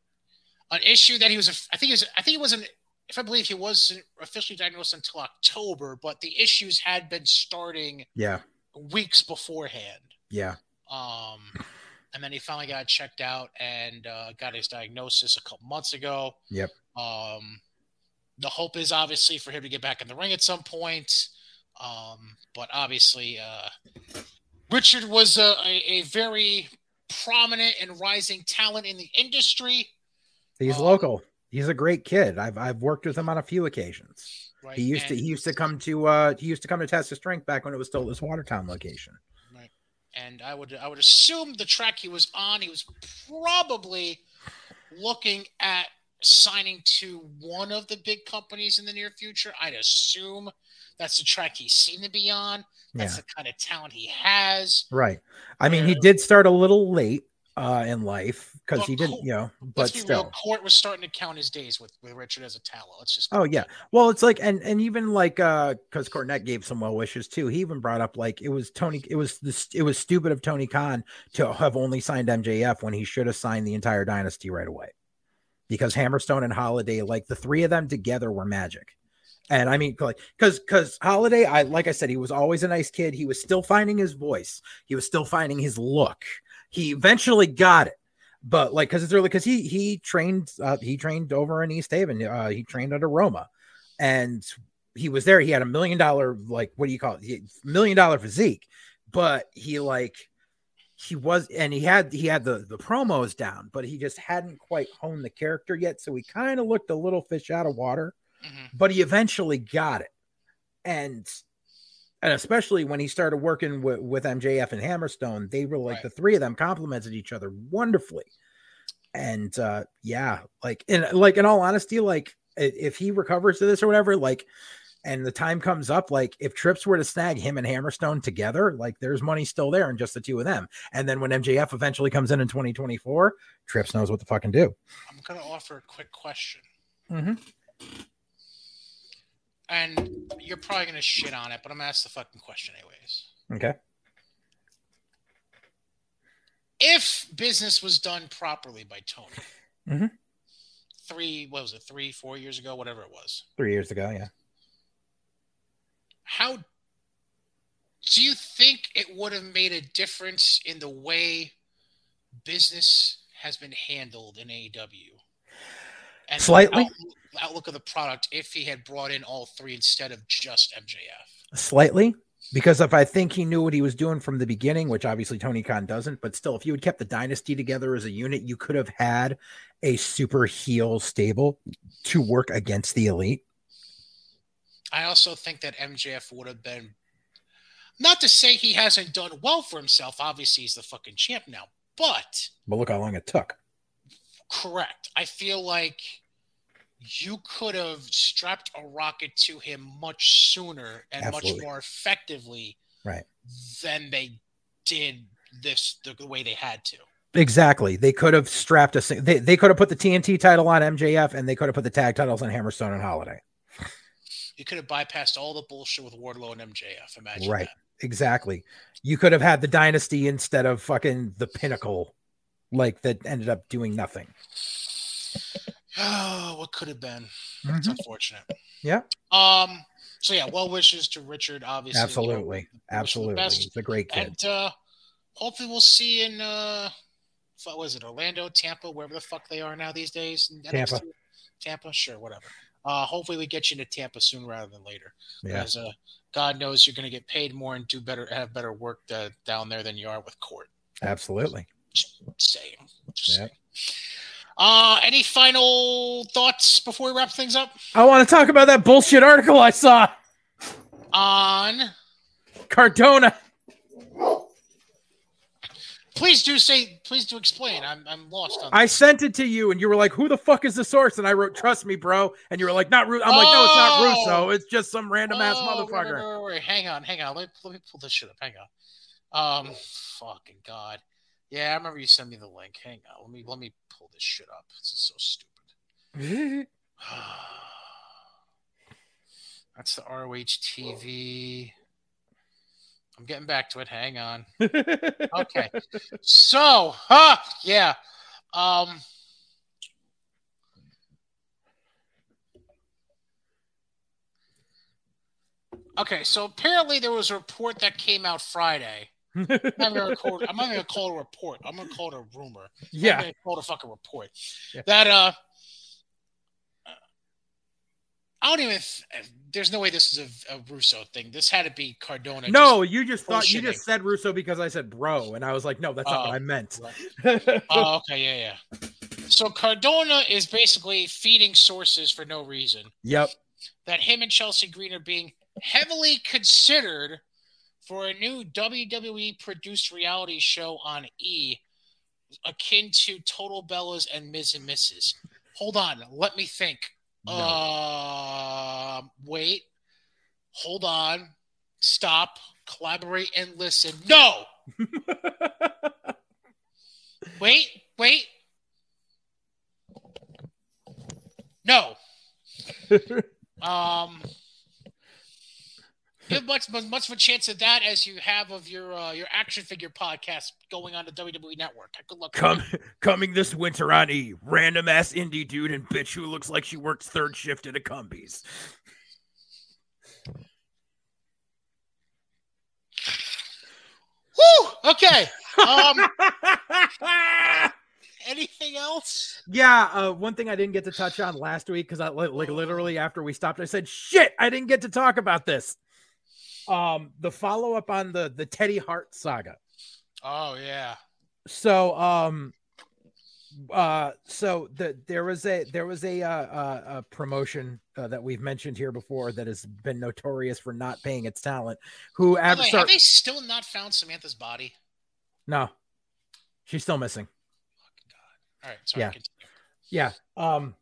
an issue that he was. I think he was. I think he wasn't. If I believe he wasn't officially diagnosed until October, but the issues had been starting yeah, weeks beforehand. yeah. Um, and then he finally got checked out and uh, got his diagnosis a couple months ago. Yep. Um, the hope is obviously for him to get back in the ring at some point. Um, but obviously, uh, Richard was a, a, a very prominent and rising talent in the industry. He's Um, local. He's a great kid. I've I've worked with him on a few occasions. Right. He used to he used to come to uh he used to come to test his strength back when it was still this Watertown location. Right. and I would I would assume the track he was on, he was probably looking at signing to one of the big companies in the near future. I'd assume that's the track he seemed to be on. That's Yeah, the kind of talent he has. right. I mean, he did start a little late uh in life because he didn't, you know, but still. real, Court was starting to count his days with, with Richard as a talent. Let's just Oh yeah. Well, it's like and and even like uh because Cornette gave some well wishes too. He even brought up like it was Tony. It was this. It was stupid of Tony Khan to have only signed MJF when he should have signed the entire dynasty right away, because Hammerstone and Holliday, like the three of them together, were magic. And I mean, like, because because Holliday, I like I said, he was always a nice kid. He was still finding his voice. He was still finding his look. He eventually got it but like because it's early because he he trained uh, he trained over in East Haven. Uh, he trained under Roma, and he was there. He had a million dollar like what do you call it? Million dollar physique, but he like he was and he had he had the the promos down, but he just hadn't quite honed the character yet. So he kind of looked a little fish out of water, Mhm. but he eventually got it, and. And especially when he started working with, with MJF and Hammerstone, they were like Right. the three of them complemented each other wonderfully and uh yeah like in like in all honesty like if he recovers to this or whatever like and the time comes up like if trips were to snag him and hammerstone together like there's money still there in just the two of them and then when mjf eventually comes in in 2024 trips knows what to fucking do I'm to offer a quick question. Mhm. And you're probably going to shit on it, but I'm going to ask the fucking question anyways. okay if business was done properly by Tony, Mhm. three what was it, three, four years ago, whatever it was. three years ago yeah How do you think it would have made a difference in the way business has been handled in AEW? And Slightly. the outlook of the product if he had brought in all three instead of just MJF. slightly because if I think he knew what he was doing from the beginning, which obviously Tony Khan doesn't, but still, if you had kept the dynasty together as a unit, you could have had a super heel stable to work against the elite. I also think that MJF would have been not to say he hasn't done well for himself. Obviously, he's the fucking champ now, but But look how long it took. correct. I feel like you could have strapped a rocket to him much sooner and Absolutely. much more effectively Right. than they did this the, way they had to. Exactly. They could have strapped a they, they could have put the TNT title on MJF and they could have put the tag titles on Hammerstone and Holliday. You could have bypassed all the bullshit with Wardlow and MJF. Imagine Right. that. Exactly. You could have had the dynasty instead of fucking the pinnacle, like that ended up doing nothing. Oh, <sighs> what could have been? It's Mhm. unfortunate. Yeah. Um. So yeah, well wishes to Richard. Obviously, you know, Absolutely. He's a great kid. And uh, hopefully, we'll see in uh, what was it, Orlando, Tampa, wherever the fuck they are now these days. Tampa. Tampa, sure, whatever. Uh, hopefully, we get you into Tampa soon rather than later. Yeah. Because uh, God knows you're going to get paid more and do better, have better work uh, down there than you are with court. Absolutely. Saying. Just Yep. saying. Uh, any final thoughts before we wrap things up I want to talk about that bullshit article I saw. on? Cardona. Please do say. Please do explain. I'm I'm lost on. I sent it to you and you were like, who the fuck is the source? And I wrote, trust me, bro. And you were like, not Russo. I'm like, no, it's not Oh. Russo. It's just some random ass Oh, motherfucker. Wait, wait, wait, Hang on, hang on. Let let me pull this shit up. Hang on. Um, fucking god. Yeah, I remember you sent me the link. Hang on. Let me let me pull this shit up. This is so stupid. <laughs> <sighs> That's the ROH TV. I'm getting back to it. Hang on. Okay. so, huh, yeah. Um Okay, so apparently there was a report that came out Friday. I'm not gonna, record, <laughs> I'm not gonna call it a report. I'm gonna call it a rumor. Yeah, I'm gonna call it a fucking report. Yeah. That uh, I don't even. th- There's no way this is a, a Russo thing. This had to be Cardona. No, you just thought you just said Russo because I said bro, and I was like, no, that's not Oh. what I meant. Oh, okay, yeah, yeah. So Cardona is basically feeding sources for no reason. yep. That him and Chelsea Green are being heavily considered for a new WWE produced reality show on E, akin to Total Bellas and Miz and Mrs. Hold on, let me think. No. Uh, wait. Hold on. Stop. Collaborate and listen. No. <laughs> Wait. Wait. No. <laughs> Um. You have much much of a chance of that as you have of your uh, your action figure podcast going on the WWE Network. Good luck. with Come, <laughs> coming this winter on E, random ass indie dude and bitch who looks like she works third shift at a Cumbies. Woo. Okay. Um. <laughs> anything else? yeah, uh, one thing I didn't get to touch on last week because I like literally after we stopped, I said, "Shit, I didn't get to talk about this." Um, the follow up on the the Teddy Hart saga. Oh yeah. so um uh so the there was a there was a uh, uh a promotion uh, that we've mentioned here before that has been notorious for not paying its talent who have way, have they still not found Samantha's body? no she's still missing All right. Sorry. Yeah. continue. yeah um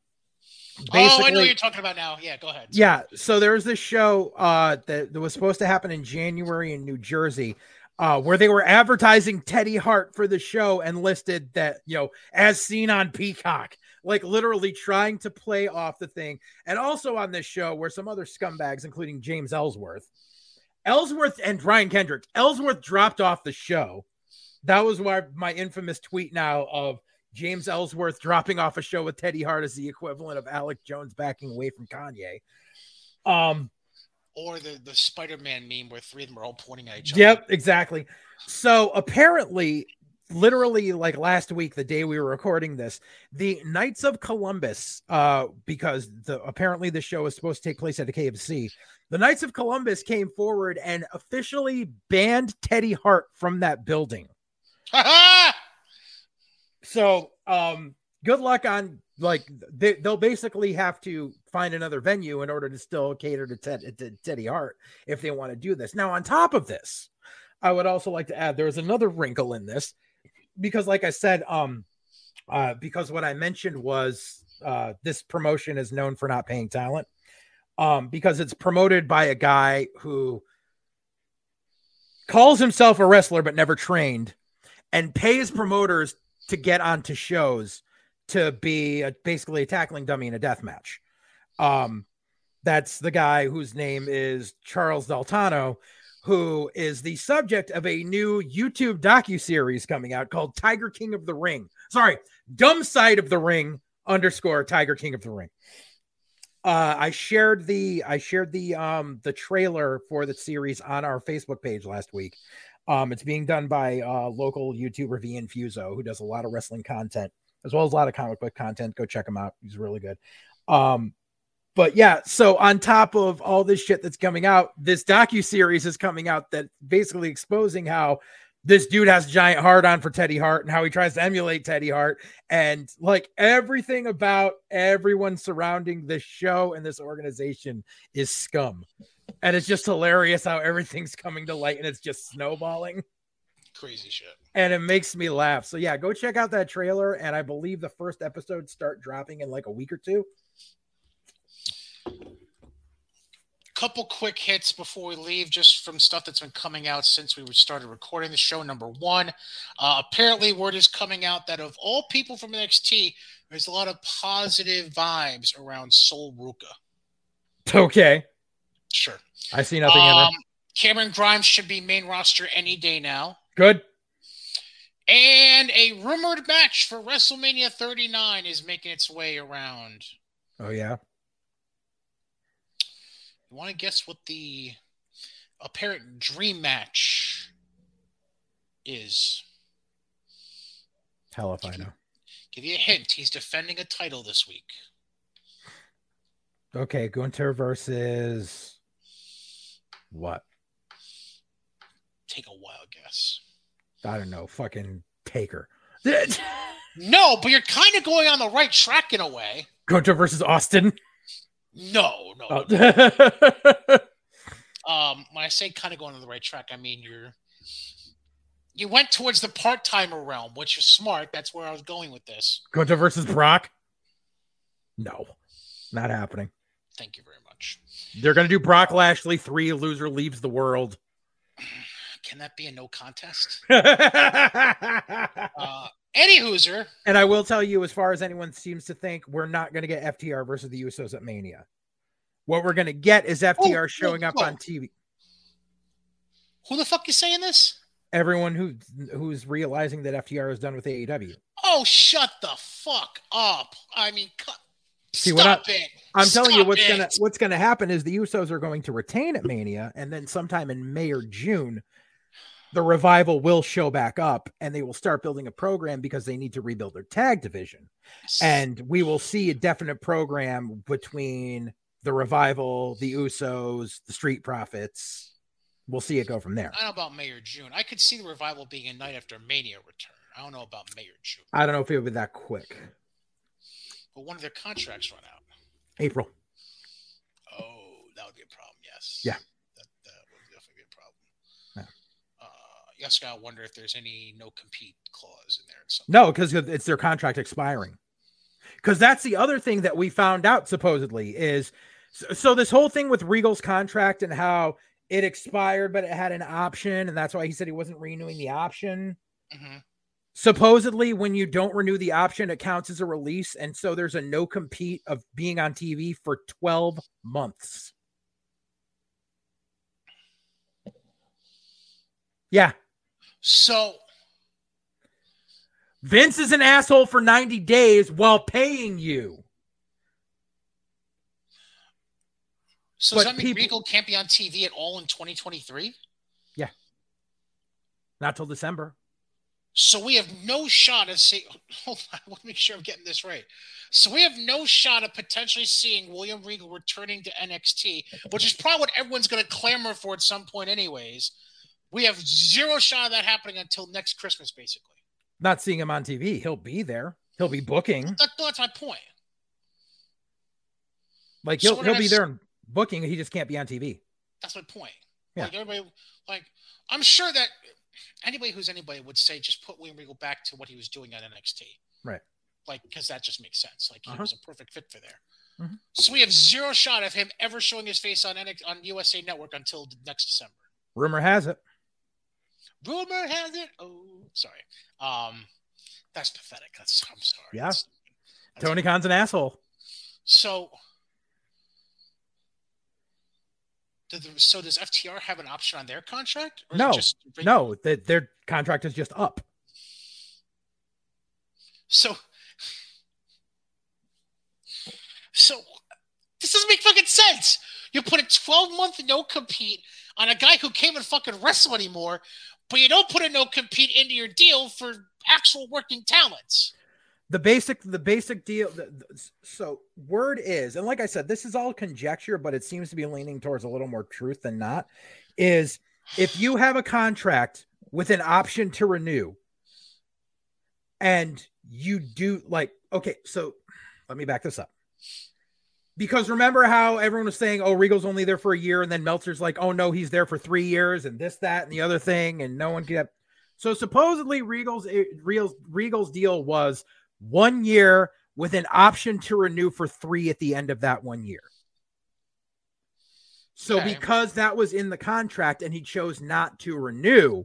Oh, I know what you're talking about now. Yeah, go ahead. yeah so there was this show uh that, that was supposed to happen in january in new jersey uh where they were advertising teddy hart for the show and listed that you know as seen on peacock like literally trying to play off the thing and also on this show were some other scumbags including james ellsworth ellsworth and brian kendrick ellsworth dropped off the show that was why my infamous tweet now of James Ellsworth dropping off a show with Teddy Hart is the equivalent of Alex Jones backing away from Kanye. Um, Or the the Spider-Man meme where three of them are all pointing at each other. yep, exactly. So apparently, literally, like last week, the day we were recording this, the Knights of Columbus, uh, because the apparently the show is supposed to take place at a K of C. The Knights of Columbus came forward and officially banned Teddy Hart from that building. So um good luck on like they, they'll basically have to find another venue in order to still cater to, Ted, to teddy hart if they want to do this. Now on top of this i would also like to add there's another wrinkle in this because like i said um uh because what i mentioned was uh this promotion is known for not paying talent um because it's promoted by a guy who calls himself a wrestler but never trained and pays promoters to get onto shows to be a, basically a tackling dummy in a death match. Um, that's the guy whose name is Charles Daltano, who is the subject of a new YouTube docu series coming out called Tiger King of the Ring. Sorry, Dumb Side of the Ring underscore Tiger King of the Ring. Uh, I shared the I shared the um the trailer for the series on our Facebook page last week. Um, it's being done by uh local YouTuber V Infuso, who does a lot of wrestling content as well as a lot of comic book content. Go check him out; he's really good. Um, but yeah, so on top of all this shit that's coming out, this docu series is coming out that basically exposing how this dude has a giant heart on for Teddy Hart and how he tries to emulate Teddy Hart and like everything about everyone surrounding this show and this organization is scum. And it's just hilarious how everything's coming to light and it's just snowballing. Crazy shit. And it makes me laugh. So yeah, go check out that trailer and I believe the first episodes start dropping in like a week or two. Couple quick hits before we leave, just from stuff that's been coming out since we started recording the show. Number one, uh, apparently word is coming out that of all people from NXT, there's a lot of positive vibes around Sol Ruca. Okay. Sure. I see nothing um, in it. Cameron Grimes should be main roster any day now. Good. And a rumored match for WrestleMania 39 is making its way around. Oh, yeah. You want to guess what the apparent dream match is? Hell if I know. Give you a hint. He's defending a title this week. Okay, Gunther versus what? Take a wild guess. I don't know. Fucking Taker. no, but you're kind of going on the right track in a way. Gunther versus Austin. No, no. Oh. <laughs> um, when I say kind of going on the right track, I mean you're you went towards the part timer realm, which is smart. That's where I was going with this. Gunther versus Brock. No, not happening. Thank you very much. They're gonna do Brock Lashley three. Loser leaves the world. <sighs> Can that be a no contest? <laughs> uh, any Hooser. And I will tell you, as far as anyone seems to think, we're not going to get FTR versus the Usos at Mania. What we're going to get is FTR oh, showing up oh. on TV. Who the fuck is saying this? Everyone who who's realizing that FTR is done with AEW. Oh, shut the fuck up! I mean, cut. See what I, it. I'm Stop telling you what's it. gonna what's gonna happen is the Usos are going to retain at Mania, and then sometime in May or June, the revival will show back up and they will start building a program because they need to rebuild their tag division. And we will see a definite program between the revival, the Usos, the Street Profits. We'll see it go from there. I don't know about May or June. I could see the revival being a night after Mania return. I don't know about May or June. I don't know if it would be that quick. But when do their contracts run out? April. Oh, that would be a problem. Yes. Yeah. Guess I wonder if there's any no compete clause in there. No, because it's their contract expiring. Because that's the other thing that we found out supposedly is so, so, this whole thing with Regal's contract and how it expired, but it had an option, and that's why he said he wasn't renewing the option. Mm-hmm. Supposedly, when you don't renew the option, it counts as a release, and so there's a no compete of being on TV for 12 months. Yeah, so Vince is an asshole for 90 days while paying you. So but does that mean people, Regal can't be on TV at all in 2023? Yeah. Not till December. So we have no shot of seeing. <laughs> Hold on, I want to make sure I'm getting this right. So we have no shot of potentially seeing William Regal returning to NXT, which is probably what everyone's going to clamor for at some point, anyways. We have zero shot of that happening until next Christmas, basically. Not seeing him on TV. He'll be there. He'll be booking. That, that's my point. Like he'll he'll be there and booking. He just can't be on TV. That's my point. Yeah. Like everybody, like I'm sure that anybody who's anybody would say just put William Regal back to what he was doing on NXT. Right. Like because that just makes sense. Like he uh-huh. was a perfect fit for there. Mm-hmm. So we have zero shot of him ever showing his face on NXT, on USA Network until next December. Rumor has it. Rumor has it. Oh, sorry. Um, that's pathetic. That's I'm sorry. Yeah. That's, that's Tony Khan's an asshole. So, so does FTR have an option on their contract? no, just... no. That their contract is just up. So, So this doesn't make fucking sense. You put a 12 month no compete on a guy who can't even fucking wrestle anymore, but you don't put a no compete into your deal for actual working talents. the basic the basic deal the, the- so word is and like i said this is all conjecture but it seems to be leaning towards a little more truth than not is if you have a contract with an option to renew and you do like okay so let me back this up because remember how everyone was saying oh regal's only there for a year and then meltzer's like oh no he's there for three years and this that and the other thing and no one kept so supposedly regal's eh, regal's, regal's deal was one year with an option to renew for three at the end of that one year. So, Okay. because that was in the contract and he chose not to renew,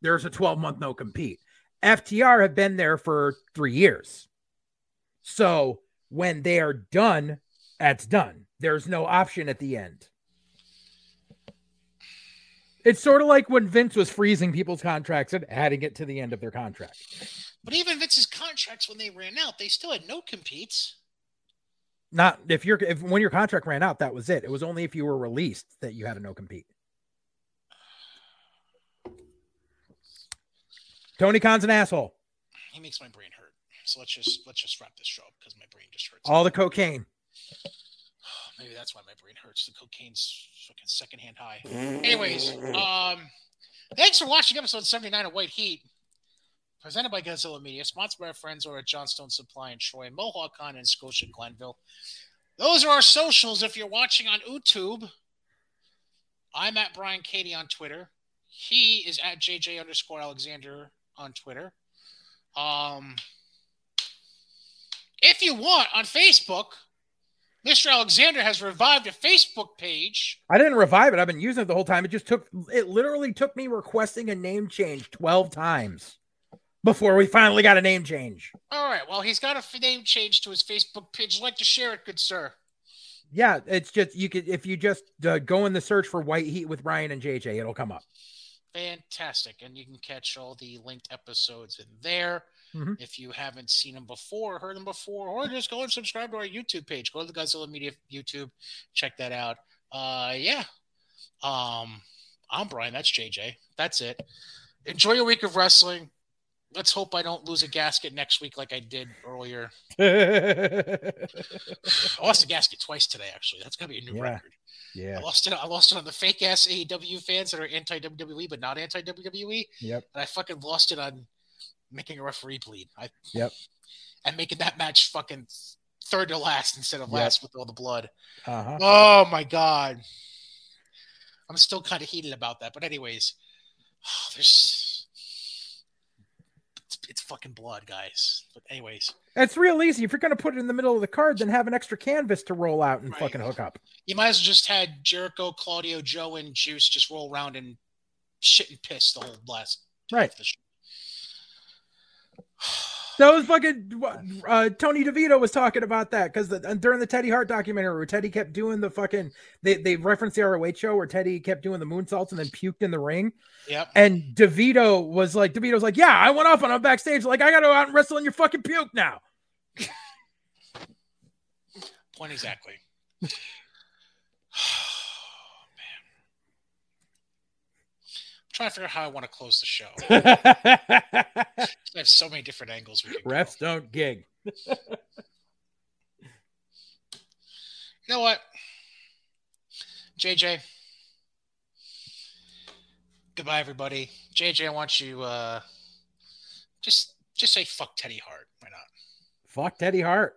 there's a 12 month no compete. FTR have been there for three years. So, when they are done, that's done. There's no option at the end. It's sort of like when Vince was freezing people's contracts and adding it to the end of their contract. But even Vince's contracts, when they ran out, they still had no competes. Not if you're if when your contract ran out, that was it. It was only if you were released that you had a no compete. Tony Khan's an asshole. He makes my brain hurt. So let's just let's just wrap this show up because my brain just hurts. All the cocaine. <sighs> Maybe that's why my brain hurts. The cocaine's fucking secondhand high. Anyways, um, thanks for watching episode 79 of White Heat. Presented by Godzilla Media, sponsored by our friends over at Johnstone Supply in Troy, Mohawk Con in Scotia, Glenville. Those are our socials. If you're watching on YouTube, I'm at Brian Katie on Twitter. He is at JJ underscore Alexander on Twitter. Um, if you want on Facebook, Mr. Alexander has revived a Facebook page. I didn't revive it. I've been using it the whole time. It just took it literally took me requesting a name change 12 times before we finally got a name change. All right. Well, he's got a name change to his Facebook page. I'd like to share it, good sir. Yeah, it's just you could if you just uh, go in the search for White Heat with Ryan and JJ, it'll come up. Fantastic. And you can catch all the linked episodes in there. Mhm. If you haven't seen them before, heard them before, or just go and subscribe to our YouTube page. Go to the Godzilla Media YouTube. Check that out. Uh yeah. Um I'm Brian. That's JJ. That's it. Enjoy your week of wrestling. Let's hope I don't lose a gasket next week like I did earlier. <laughs> I lost a gasket twice today, actually. That's gotta be a new Yeah. record. yeah. I lost it. I lost it on the fake ass AEW fans that are anti WWE but not anti WWE, Yep. and I fucking lost it on making a referee bleed. I Yep. and making that match fucking third to last instead of Yep. last with all the blood. Uh-huh. Oh my god, I'm still kind of heated about that. But anyways, oh, <sighs> there's it's, it's fucking blood, guys. But anyways, It's real easy. If you're going to put it in the middle of the card, then have an extra canvas to roll out and Right. fucking hook up. you might as well just had Jericho, Claudio, Joe, and Juice just roll around and shit and piss the whole last Right. the. <sighs> That was fucking uh, Tony DeVito was talking about that because during the Teddy Hart documentary where Teddy kept doing the fucking they they referenced the ROH show where Teddy kept doing the moonsaults and then puked in the ring Yep. and DeVito was like DeVito's like yeah I went off on him backstage like I got to go out and wrestle in your fucking puke now. <laughs> Point exactly. <sighs> <sighs> Man. I'm trying to figure out how I want to close the show. <laughs> I have so many different angles we can go. Refs don't gig. You know what? JJ. Goodbye, everybody. JJ, I want you uh just just say fuck Teddy Hart. Why not? Fuck Teddy Hart.